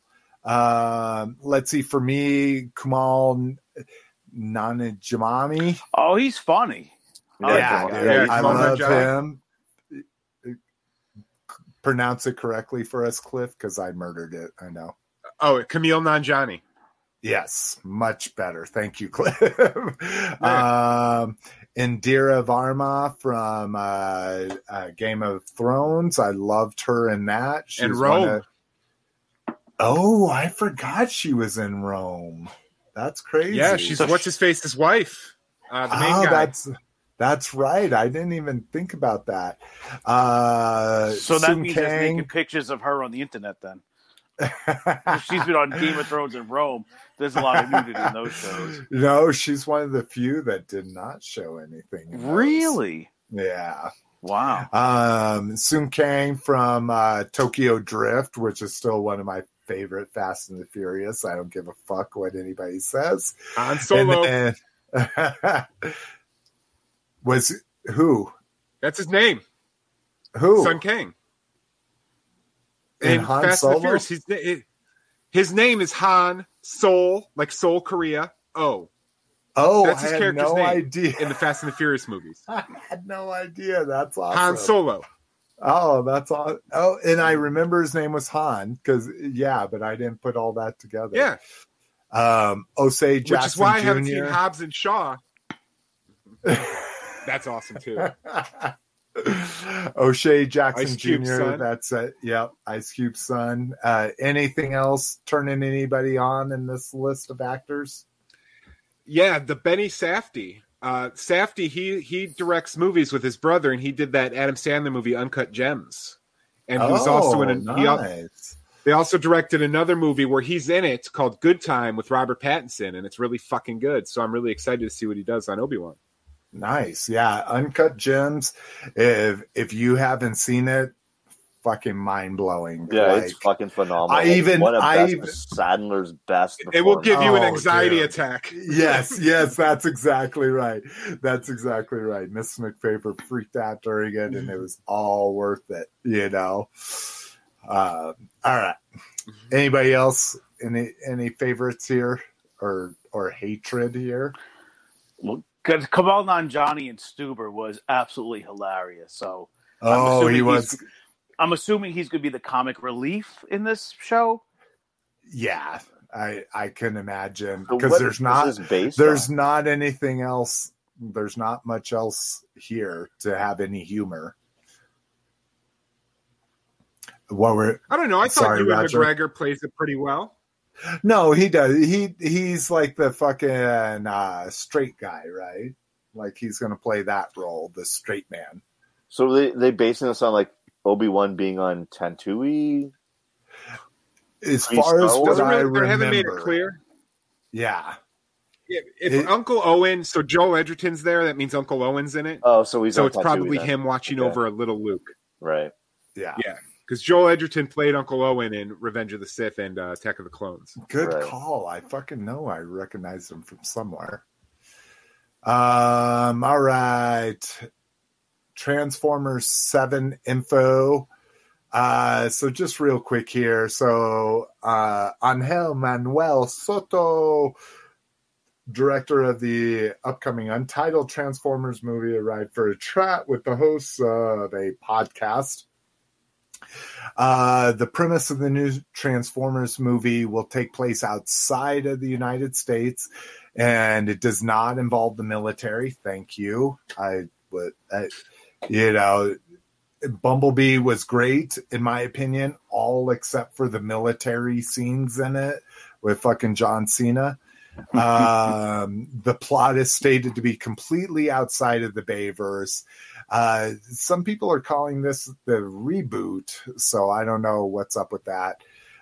Um, let's see. For me, Kumal Nanajamami. Oh, he's funny. I Yeah, him. dude, Yeah, I love Nanjiani. him. Pronounce it correctly for us, Cliff, because I murdered it. I know. Oh, Kumail Nanjiani. Yes, much better. Thank you, Cliff. um, Indira Varma from uh, uh, Game of Thrones. I loved her in that. She And Rome. of- oh, I forgot she was in Rome. That's crazy. Yeah, she's what's his face's wife. Uh, the main oh, guy. that's that's right. I didn't even think about that. Uh, So that Sung means there's naked pictures of her on the internet then. She's been on Game of Thrones in Rome. There's a lot of nudity in those shows. no, she's one of the few that did not show anything. in. Really? Yeah. Wow. Um, Sung Kang from uh, Tokyo Drift, which is still one of my favorite Fast and the Furious. I don't give a fuck what anybody says. Han Solo. And then- was who? that's his name. Who? Sung Kang. And, In Han Fast Solo? and the Furious, his, it- his name is Han Seoul, like Seoul, Korea. Oh, oh, That's I his had character's no name idea. in the Fast and the Furious movies. I had no idea. That's awesome. Han Solo. Oh, that's all. Oh, and I remember his name was Han because yeah, but I didn't put all that together. Yeah, Um, O'Shea Jackson which is why I haven't seen Hobbs and Shaw. That's awesome too. O'Shea Jackson Ice Jr. son. That's it. Yep, Ice Cube's son. Uh, anything else turning anybody on in this list of actors? Yeah, the Benny Safdie. Uh, Safdie, he he directs movies with his brother, and he did that Adam Sandler movie Uncut Gems. And he was also in a, he Oh, nice. they also directed another movie where he's in it called Good Time with Robert Pattinson, and it's really fucking good. So I'm really excited to see what he does on Obi Wan. Nice. Yeah. Uncut Gems. If if you haven't seen it, fucking mind blowing. Yeah, it's fucking phenomenal. I even- one of I best, even- Sandler's best. It will give you an Oh, anxiety dude. attack. yes, yes, that's exactly right. That's exactly right. Miss McFavorite freaked out during it, and it was all worth it. You know. Uh, all right. Anybody else? Any any favorites here, or or hatred here? Because Kumail Nanjiani and Stuber was absolutely hilarious. So Oh, assuming he he's- was. I'm assuming he's going to be the comic relief in this show. Yeah, I I can imagine because what there's is not there's on? not anything else. There's not much else here to have any humor. What were I don't know. I Sorry, thought Ewan Roger. McGregor plays it pretty well. no? He does. He he's like the fucking uh, straight guy, right? Like he's gonna play that role, the straight man. So they they basing this on like Obi Wan being on Tatooine. As Pre- far as what Wars? I really, they haven't made it remember, clear. yeah. If, if It- Uncle Owen, so Joel Edgerton's there, that means Uncle Owen's in it. Oh, so he's so on it's Tatooine probably then. him watching Okay. over a little Luke. right? Yeah, Yeah, because Joel Edgerton played Uncle Owen in Revenge of the Sith and uh, Attack of the Clones. Good Right. call. I fucking know I recognize him from somewhere. Um, all right. Transformers 7 info. Uh, so just real quick here. So uh Angel Manuel Soto, director of the upcoming Untitled Transformers movie, arrived for a chat with the hosts of a podcast. Uh, the premise of the new Transformers movie will take place outside of the United States, and it does not involve the military. Thank you. I would, I, you know, Bumblebee was great in my opinion, all except for the military scenes in it with fucking John Cena. um, the plot is stated to be completely outside of the Bayverse. Uh, some people are calling this the reboot, so I don't know what's up with that.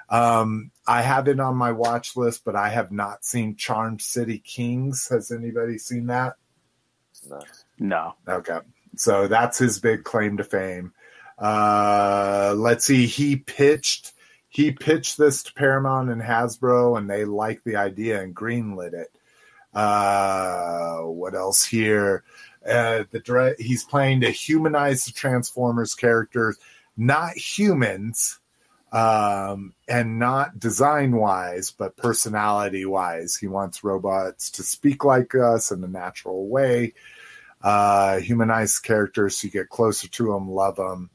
Um, I have it on my watch list, but I have not seen Charmed City Kings. Has anybody seen that? No. No. Okay. So that's his big claim to fame. Uh, let's see. He pitched he pitched this to Paramount and Hasbro, and they liked the idea and greenlit it. Uh, what else here? Uh, the he's playing to humanize the Transformers characters, not humans, um, and not design wise, but personality wise. He wants robots to speak like us in a natural way. Uh, characters so you get closer to them, love them.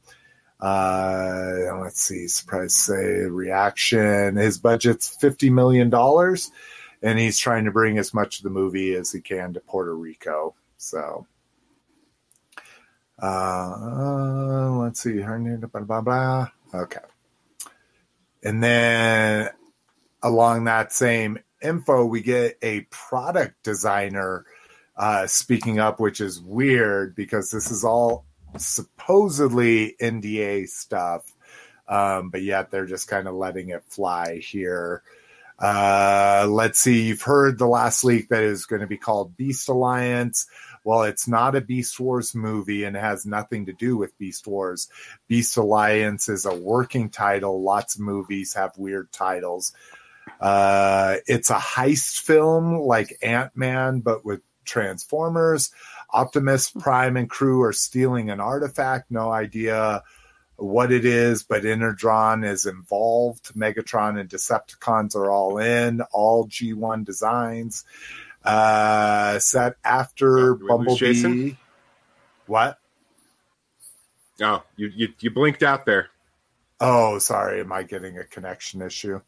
Uh, let's see, surprise say reaction. His budget's $50 million, and he's trying to bring as much of the movie as he can to Puerto Rico. So, uh, let's see. Her name, blah, blah, blah. Okay. And then along that same info, we get a product designer uh, speaking up, which is weird because this is all supposedly NDA stuff, um, but yet they're just kind of letting it fly here. Uh, let's see. You've heard the last leak that is going to be called Beast Alliance. Well, it's not a Beast Wars movie and has nothing to do with Beast Wars. Beast Alliance is a working title. Lots of movies have weird titles. Uh, it's a heist film like Ant Man, but with Transformers. Optimus Prime and crew are stealing an artifact. No idea what it is, but Energon is involved. Megatron and Decepticons are all in. All G1 designs. Uh, set after Oh, did we lose Jason? Bumblebee. What? Oh, you, you you blinked out there. Oh, sorry. Am I getting a connection issue?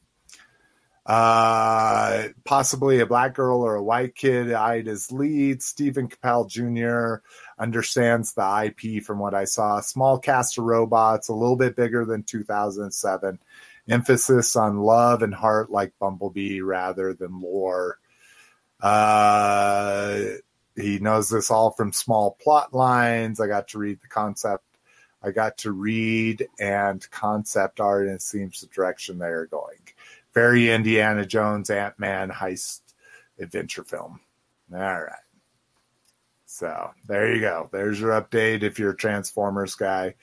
Uh, possibly a black girl or a white kid eyed as lead. Steven Caple Jr. understands the IP from what I saw. Small cast of robots, a little bit bigger than 2007. Emphasis on love and heart like Bumblebee rather than lore. Uh, he knows this all from small plot lines. I got to read the concept. I got to read and concept art, and it seems the direction they are going. Very Indiana Jones, Ant Man heist adventure film. All right. So there you go. There's your update if you're a Transformers guy.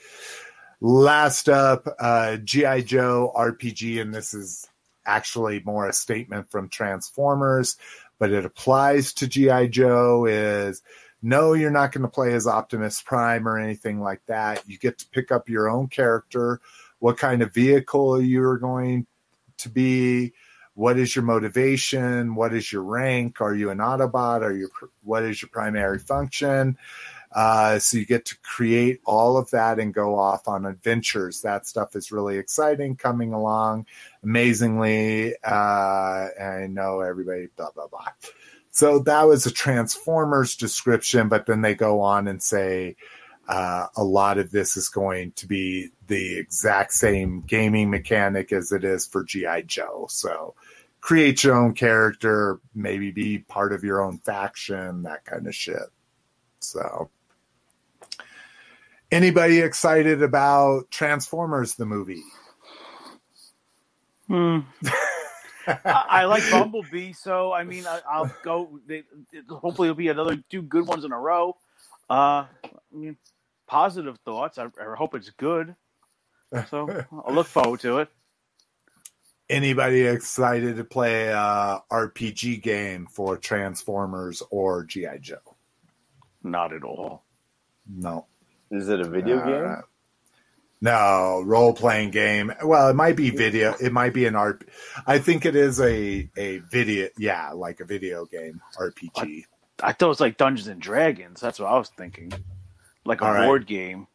Last up, uh, G.I. Joe RPG, and this is actually more a statement from Transformers, but it applies to G.I. Joe is no, you're not going to play as Optimus Prime or anything like that. You get to pick up your own character, what kind of vehicle you're going to be, what is your motivation, what is your rank, are you an Autobot, are you what is your primary function? Uh, so you get to create all of that and go off on adventures. That stuff is really exciting, coming along amazingly. Uh, I know everybody, blah blah blah. So that was a Transformers description, but then they go on and say uh, a lot of this is going to be the exact same gaming mechanic as it is for GI Joe. So create your own character, maybe be part of your own faction, that kind of shit. So anybody excited about Transformers the movie? Hmm. I, I like Bumblebee, so I mean, I, I'll go. They, it, hopefully, it'll be another two good ones in a row. Uh, I mean, positive thoughts. I, I hope it's good. So I'll look forward to it. Anybody excited to play a RPG game for Transformers or GI Joe? Not at all. No. Is it a video Uh, game? No, role playing game. Well, it might be video. It might be an art. I think it is a a video. Yeah, like a video game RPG. I thought it was like Dungeons and Dragons. That's what I was thinking, like a All right. board game.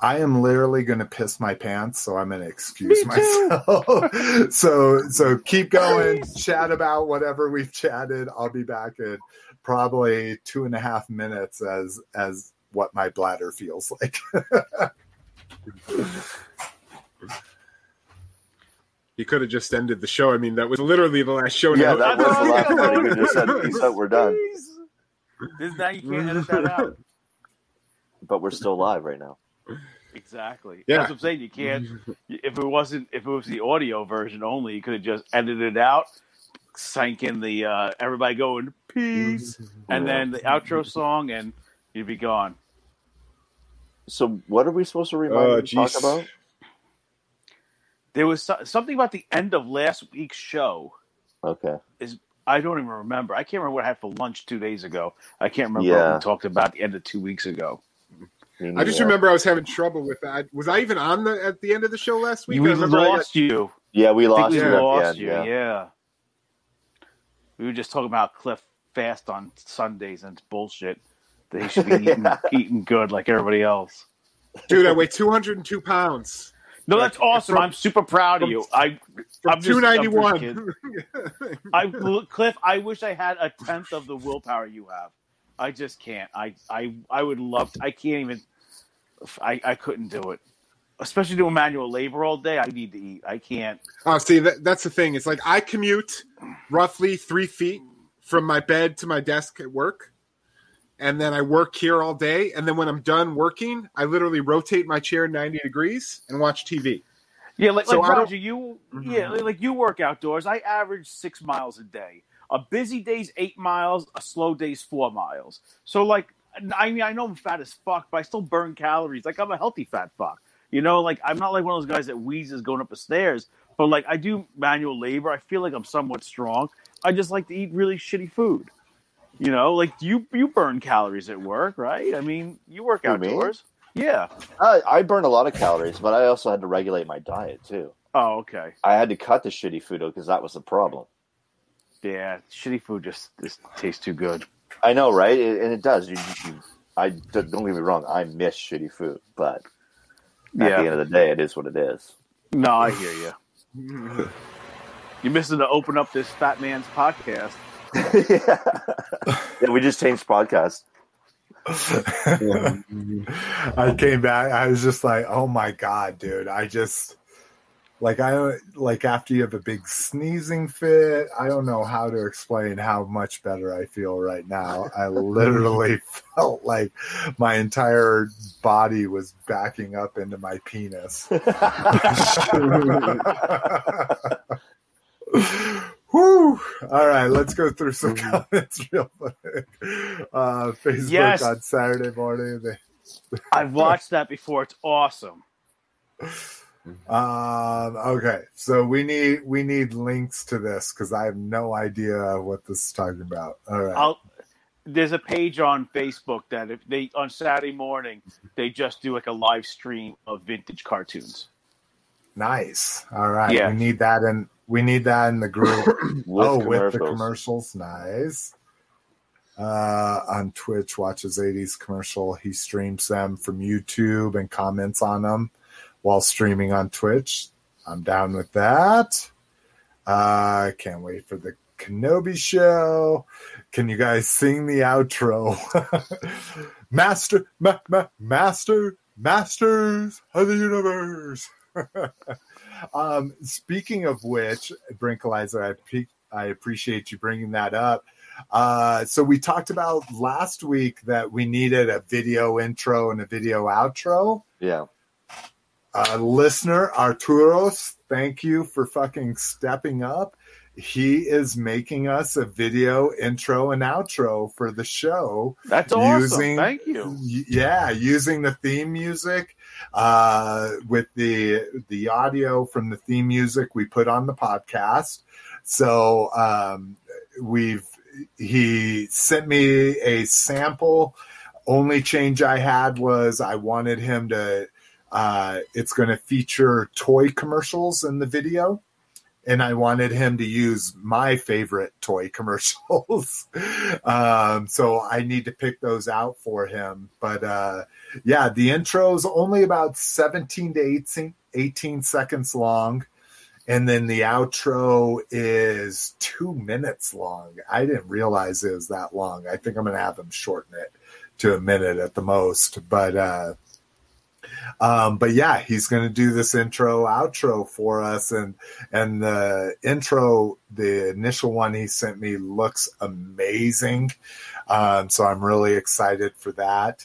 I am literally going to piss my pants, so I'm going to excuse myself. so so keep going. Chat about whatever we've chatted. I'll be back in probably two and a half minutes as as what my bladder feels like. He could have just ended the show. I mean, that was literally the last show. Yeah, now. that was the last part. He just said, "Peace out, we're done." This now you can't edit that out. But we're still live right now. Exactly. Yeah. That's what I'm saying. You can't. If it wasn't, if it was the audio version only, you could have just edited it out, sank in the uh, everybody going peace, and then the outro song, and you'd be gone. So what are we supposed to remind you to talk about? There was so- something about the end of last week's show. Okay. Is I don't even remember. I can't remember what I had for lunch two days ago. I can't remember Yeah. what we talked about the end of two weeks ago. Me I just neither. remember I was having trouble with that. Was I even on the at the end of the show last week? we I remember I got- lost you. Yeah, we I think lost we you. lost you. yeah. Yeah. We were just talking about Cliff fast on Sundays and it's bullshit. That he should be eating, Yeah. eating good like everybody else. dude. I weigh 202 pounds. No, that's awesome. From- I'm super proud of from- you. I, From I'm just- I'm just 291. I, Cliff. I wish I had a tenth of the willpower you have. I just can't. I, I, I would love. To, I can't even. I, I couldn't do it. Especially doing manual labor all day. I need to eat. I can't. Oh, see, that, that's the thing. It's like I commute roughly three feet from my bed to my desk at work, and then I work here all day. And then when I'm done working, I literally rotate my chair 90 degrees and watch TV. Yeah, like, So like Roger, you mm-hmm. yeah, like you work outdoors. I average six miles a day. A busy day's eight miles. A slow day's four miles. So like, I mean, I know I'm fat as fuck, but I still burn calories. Like I'm a healthy fat fuck. You know, like I'm not like one of those guys that wheezes going up the stairs. But like I do manual labor. I feel like I'm somewhat strong. I just like to eat really shitty food. You know, like you you burn calories at work, right? I mean, you work outdoors. Yeah. I, I burn a lot of calories, but I also had to regulate my diet too. Oh, okay. I had to cut the shitty food because that was the problem. Yeah, shitty food just just tastes too good. I know, right? It, and it does. You, you, I don't get me wrong. I miss shitty food, but at the end of the day, it is what it is. No, I hear you. You're missing to open up this fat man's podcast. yeah. yeah, we just changed podcast. I came back. I was just like, "Oh my god, dude!" I just like I like after you have a big sneezing fit. I don't know how to explain how much better I feel right now. I literally felt like my entire body was backing up into my penis. Whew. All right, let's go through some comments real quick. Uh, Facebook Yes. on Saturday morning. I've watched that before. It's awesome. Um, okay, so we need we need links to this because I have no idea what this is talking about. All right, I'll. There's a page on Facebook that if they on Saturday morning they just do like a live stream of vintage cartoons. nice. All right, Yeah. we need that in we need that in the group. With oh, with the commercials. commercials, nice. Uh, on Twitch, watches 80s commercial. He streams them from YouTube and comments on them while streaming on Twitch. I'm down with that. Uh, can't wait for the Kenobi show. Can you guys sing the outro? Master, ma, ma, master, masters of the universe. um, speaking of which, Brinkalizer, I, pe- I appreciate you bringing that up. Uh, so we talked about last week that we needed a video intro and a video outro. Yeah. Uh, listener Arturos, thank you for fucking stepping up. He is making us a video intro and outro for the show. That's awesome. Using- Thank you. Yeah, using the theme music uh, with the the audio from the theme music we put on the podcast. So um, we've he sent me a sample. Only change I had was I wanted him to. Uh, it's going to feature toy commercials in the video and I wanted him to use my favorite toy commercials. um, so I need to pick those out for him. But uh, yeah, the intro's only about 17 to 18, 18 seconds long. And then the outro is two minutes long. I didn't realize it was that long. I think I'm going to have him shorten it to a minute at the most. But uh, um, but yeah, he's going to do this intro outro for us, and and the intro, the initial one he sent me looks amazing. Um, so I'm really excited for that.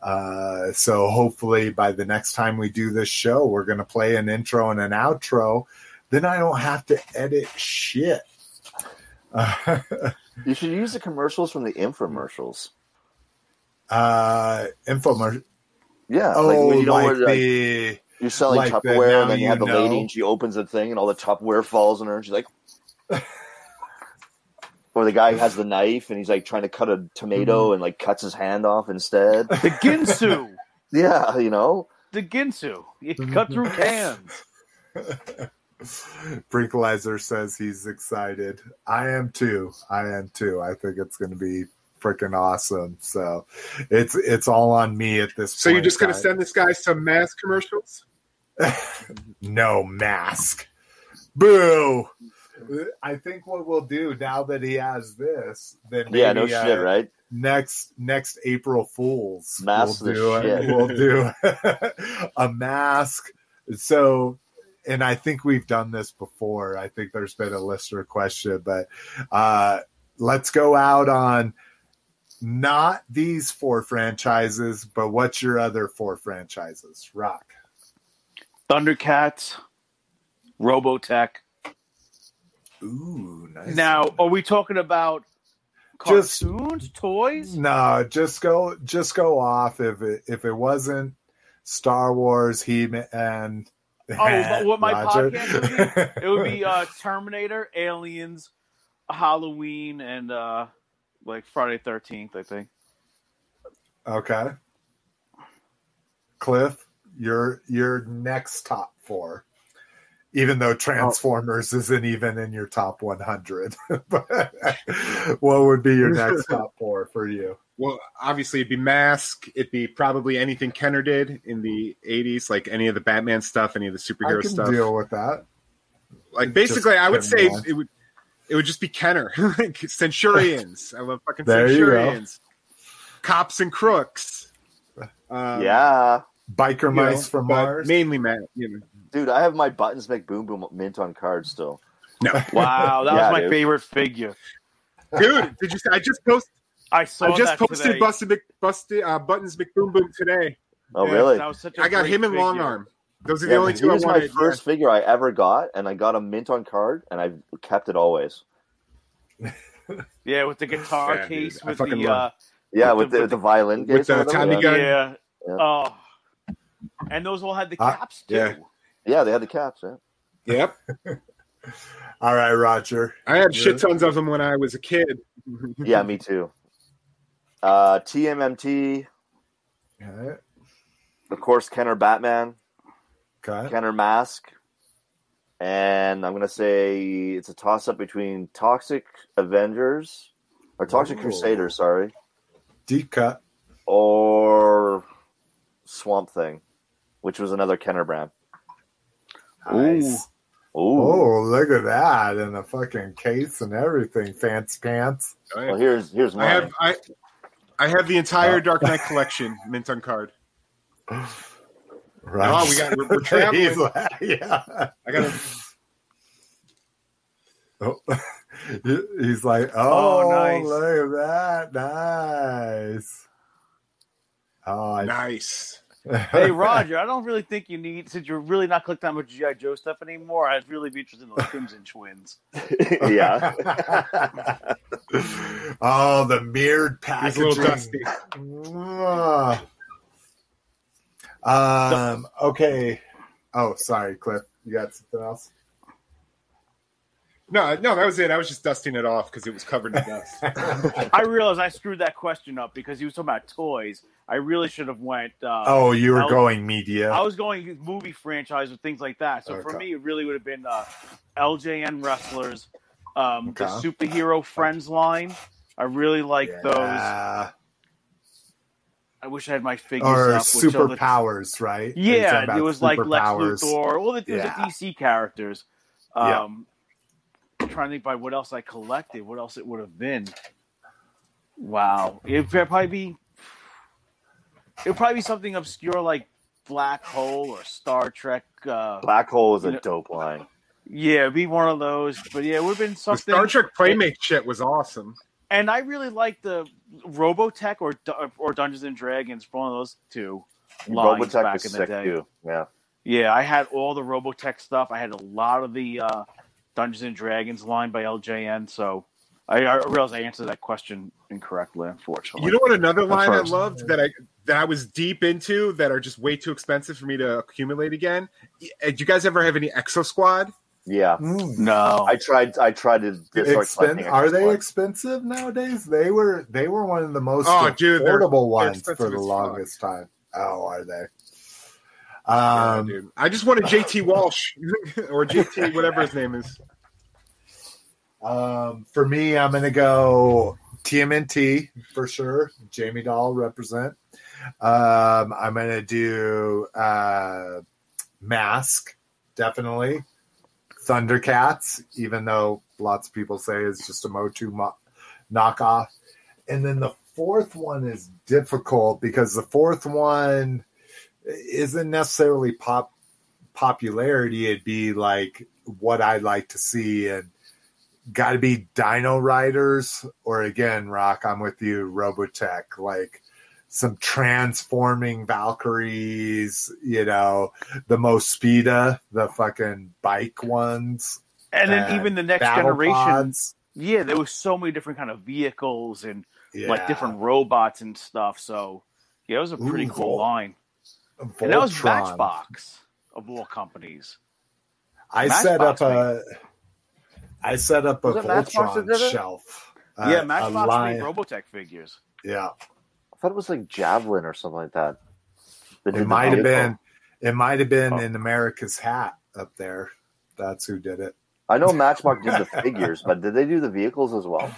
Uh, so hopefully by the next time we do this show, we're going to play an intro and an outro. Then I don't have to edit shit. Uh, You should use the commercials from the infomercials. uh, infomercial. Yeah, Oh, like when you know like where like, the you're selling like Tupperware, now and then you you have the lady, and she opens the thing, and all the Tupperware falls on her, and she's like. Or the guy has the knife and he's like trying to cut a Mm-hmm. tomato and like cuts his hand off instead. The Ginsu. Yeah, you know. the Ginsu. You cut through cans. Brinkalizer says he's excited. I am too. I am too. I think it's going to be freaking awesome. So it's it's all on me at this. Point. So you're just going to guys. send this guy some mask commercials? no mask. Boo. I think what we'll do now that he has this, then maybe, yeah, no uh, shit, right? next next April Fools Mask we'll the do it. shit. We'll do a mask. So, and I think we've done this before. I think there's been a listener question, but uh, let's go out on not these four franchises, but what's your other four franchises? Rock. Thundercats, Robotech. Ooh, nice. Now, are we talking about Just- cartoons, toys? No, just go just go off if it if it wasn't Star Wars, He and Oh, what my Roger. podcast would be? It would be uh, Terminator, Aliens, Halloween, and uh, like Friday Thirteenth. I think. okay. Cliff, your your next top four. Even though Transformers oh. isn't even in your top 100, but what would be your next top four for you? Well, obviously it'd be Mask. It'd be probably anything Kenner did in the '80s, like any of the Batman stuff, any of the I superhero can stuff. deal with that. Like basically, I would say Kenner. it would it would just be Kenner, like Centurions. I love fucking There. Centurions, cops and crooks. Um, yeah, Biker you know, mice from but Mars. mainly Matt. You know, dude, I have my buttons make boom boom mint on cards still. no, Wow, that Yeah, was my dude. favorite figure. dude, did you? see I just posted. I saw I just that posted today. Busted Mc, Busted uh, Buttons McBoom Boom today. Oh, Yeah, really? That was such a I got him and figure. Long Arm. Those are the Yeah, only two he I was my wanted. first figure I ever got, and I got a mint on card, and I've kept it always. Yeah, with the guitar Yeah, case, I with the uh, Yeah, With with, the- the, with the violin with case the or Tommy yeah. gun. yeah, Yeah. oh, and those all had the Uh, caps too. yeah. Yeah, they had the caps. Yeah. Yep, All right, Roger. I had Yeah. shit tons of them when I was a kid. yeah, me too. Uh, TMNT, Okay. of course, Kenner Batman, Okay. Kenner Mask, and I'm gonna say it's a toss up between Toxic Avengers or Toxic Ooh. Crusaders, sorry, Deep cut. or Swamp Thing, which was another Kenner brand. Nice. Ooh, Oh, look at that. And a fucking case and everything. Fancy pants. Oh, yeah. well, here's here's I have I I have the entire Oh. Dark Knight collection mint on card. Right. Oh, we got- we're- we're traveling. He's like- yeah. I got a Oh. He's like, oh, Oh, nice. look at that. Nice. Oh, I, nice. Hey Roger, I don't really think you need since you're really not collecting that much GI Joe stuff anymore. I'd really be interested in those Crimson Twins. yeah. oh, the mirrored He's a packaging. little dusty. Mwah. Um. Okay. Oh, sorry, Cliff. You got something else? No, no, that was it. I was just dusting it off because it was covered in dust. I realized I screwed that question up because he was talking about toys. I really should have went. Uh, oh, you were was- going media. I was going movie franchise or things like that. So for me, it really would have been uh, LJN wrestlers, um, the superhero friends line. I really like those. Yeah. I wish I had my figures Or up. with all the- superpowers, right? Are you talking Yeah, it was like Lex superpowers? Luthor. All the, it was Yeah. the DC characters. Um, I'm trying to think by what else I collected. What else it would have been? Wow, it'd probably be. It'd probably be something obscure like Black Hole or Star Trek. Uh, Black Hole is a know- dope line. yeah, it'd be one of those. But yeah, it would have been the. Star Trek Playmate shit was awesome. And I really like the Robotech or or Dungeons and Dragons. One of those two lines Robotech back was in the sick day. too. Yeah. Yeah, I had all the Robotech stuff. I had a lot of the uh, Dungeons and Dragons line by LJN. So I, I realized I answered that question incorrectly, unfortunately. You know what? Another At line I loved that I that I was deep into that are just way too expensive for me to accumulate again. Uh, Do you guys ever have any Exo Squad? Yeah. Mm. no, I tried. I tried to start Expen- are they Xbox. expensive nowadays? They were they were one of the most Oh, dude, they're- affordable they're ones for the as fuck. longest time. Oh, are they? Yeah, Um, dude. I just wanted JT Walsh or JT, whatever his name is. um, for me, I'm gonna go TMNT for sure. Jamie Doll represent. Um, I'm gonna do uh, Mask definitely. Thundercats, even though lots of people say it's just a Motu mo- knockoff. And then the fourth one is difficult because the fourth one isn't necessarily pop popularity. It'd be like what I'd like to see and got to be Dino Riders or again, Rock. I'm with you, Robotech. Like some transforming Valkyries. You know, the Mospeda, the fucking bike ones. and then uh, even the next generation. pods. Yeah, there was so many different kind of vehicles and like different robots and stuff. So yeah, it was a pretty Ooh, cool Vol- line. And that was Voltron. Matchbox of all companies. I set up Matchbox a. I set up a Matchbox Voltron shelf. yeah, Uh, a Matchbox line- made Robotech figures. Yeah, I thought it was like Javelin or something like that. That it might have been. It might have been Oh. in America's Hat up there. That's who did it. I know Matchbox did the figures, but did they do the vehicles as well?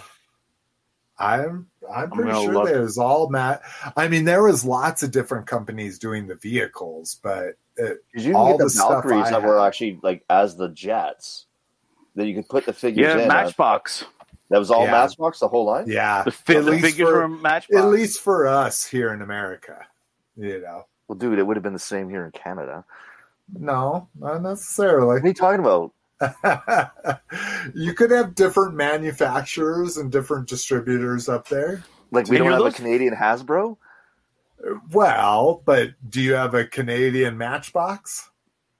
I'm I'm pretty gonna sure look. there's all Matt. I mean, there was lots of different companies doing the vehicles, but it, you All get the the stuff Valkyries I that were actually like as the jets. That you could put the figures Yeah, in. Matchbox. That was all Yeah. Matchbox, the whole line. yeah, The, fi- at the least figures for- were Matchbox. at least for us here in America, you know. Well, dude, it would have been the same here in Canada. No, not necessarily. What are necessarily. you talking about? you could have different manufacturers and different distributors up there. Like we And don't you're have a Canadian Hasbro. Well, but do you have a Canadian Matchbox?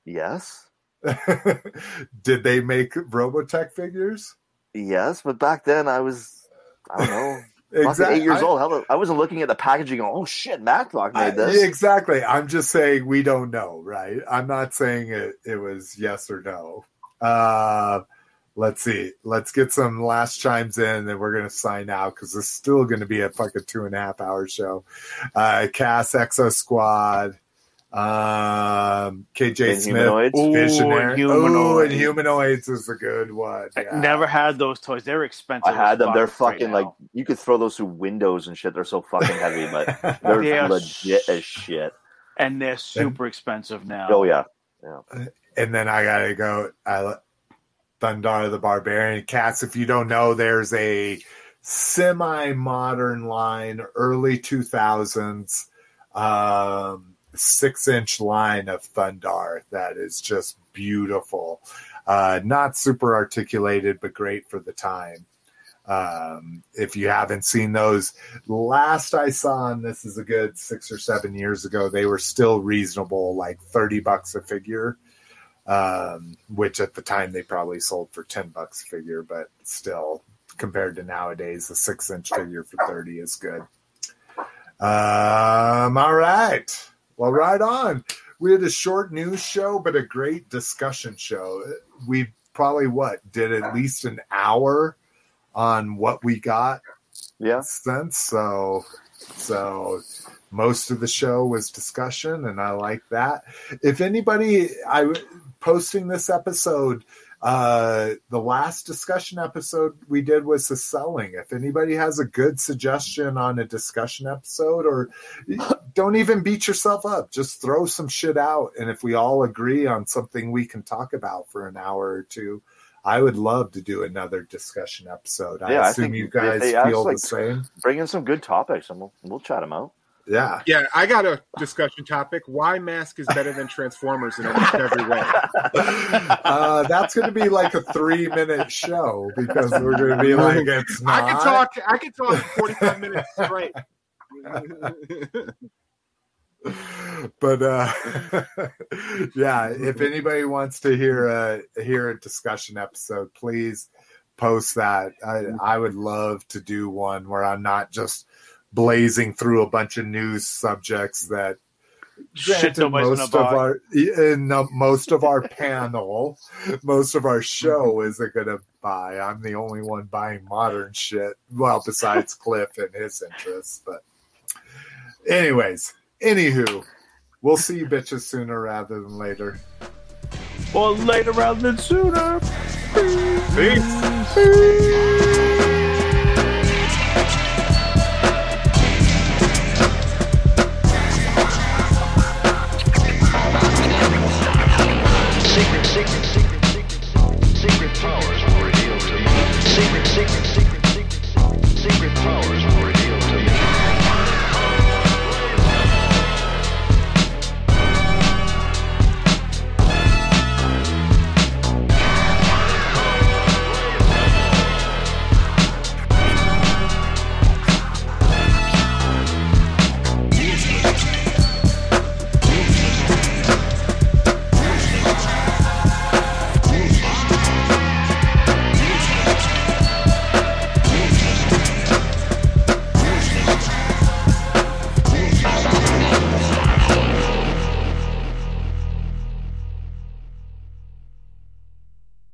Yes, Did they make Robotech figures? Yes, but back then I was, I don't know, fucking eight years I- old. I wasn't looking at the packaging. Going, oh shit, I- made this. exactly. I'm just saying we don't know, right? I'm not saying it, it was yes or no. Uh, let's see. Let's get some last chimes in, and we're going to sign out because it's still going to be a fucking two and a half hour show. Uh, Cass Exo Squad, um, KJ And Smith, humanoids. Ooh, Visionary. and Oh, and humanoids. humanoids is a good one. I never had those toys. They're expensive. I had them. They're fuck right fucking now. like you could throw those through windows and shit. They're so fucking heavy, but they're They are legit as shit. and they're super expensive now. Oh yeah, yeah, and then I gotta go. I, let Thundarr the Barbarian. Cats, if you don't know, there's a semi-modern line, early 2000s, um, six-inch line of Thundarr that is just beautiful. Uh, not super articulated, but great for the time. Um, if you haven't seen those, last I saw, and this is a good six or seven years ago, they were still reasonable, like 30 bucks a figure um, which at the time they probably sold for 10 bucks a figure, but still, compared to nowadays, a six inch figure for 30 is good. Um, all right. Well, right on. We had a short news show, but a great discussion show. We probably, what, did at least an hour on what we got yeah. since. So, so most of the show was discussion, and I like that. If anybody, I posting this episode. Uh, the last discussion episode we did was the selling. If anybody has a good suggestion on a discussion episode, or don't even beat yourself up, just throw some shit out. And if we all agree on something we can talk about for an hour or two, I would love to do another discussion episode. I Yeah, I assume think you guys ask, feel like, the same. Bring in some good topics and we'll we'll chat them out. Yeah. Yeah, I got a discussion topic. Why Mask is better than Transformers in almost every way. Uh, that's going to be like a three minute show because we're going to be like, it's not. I could talk. I could talk forty five minutes straight. but uh yeah if anybody wants to hear a hear a discussion episode please post that i i would love to do one where i'm not just blazing through a bunch of news subjects that Shit most of our in most of our panel most of our show isn't gonna buy i'm the only one buying modern shit well besides cliff and his interests but anyways anywho we'll see you bitches sooner rather than later Or later rather than sooner. Secret, secret, secret.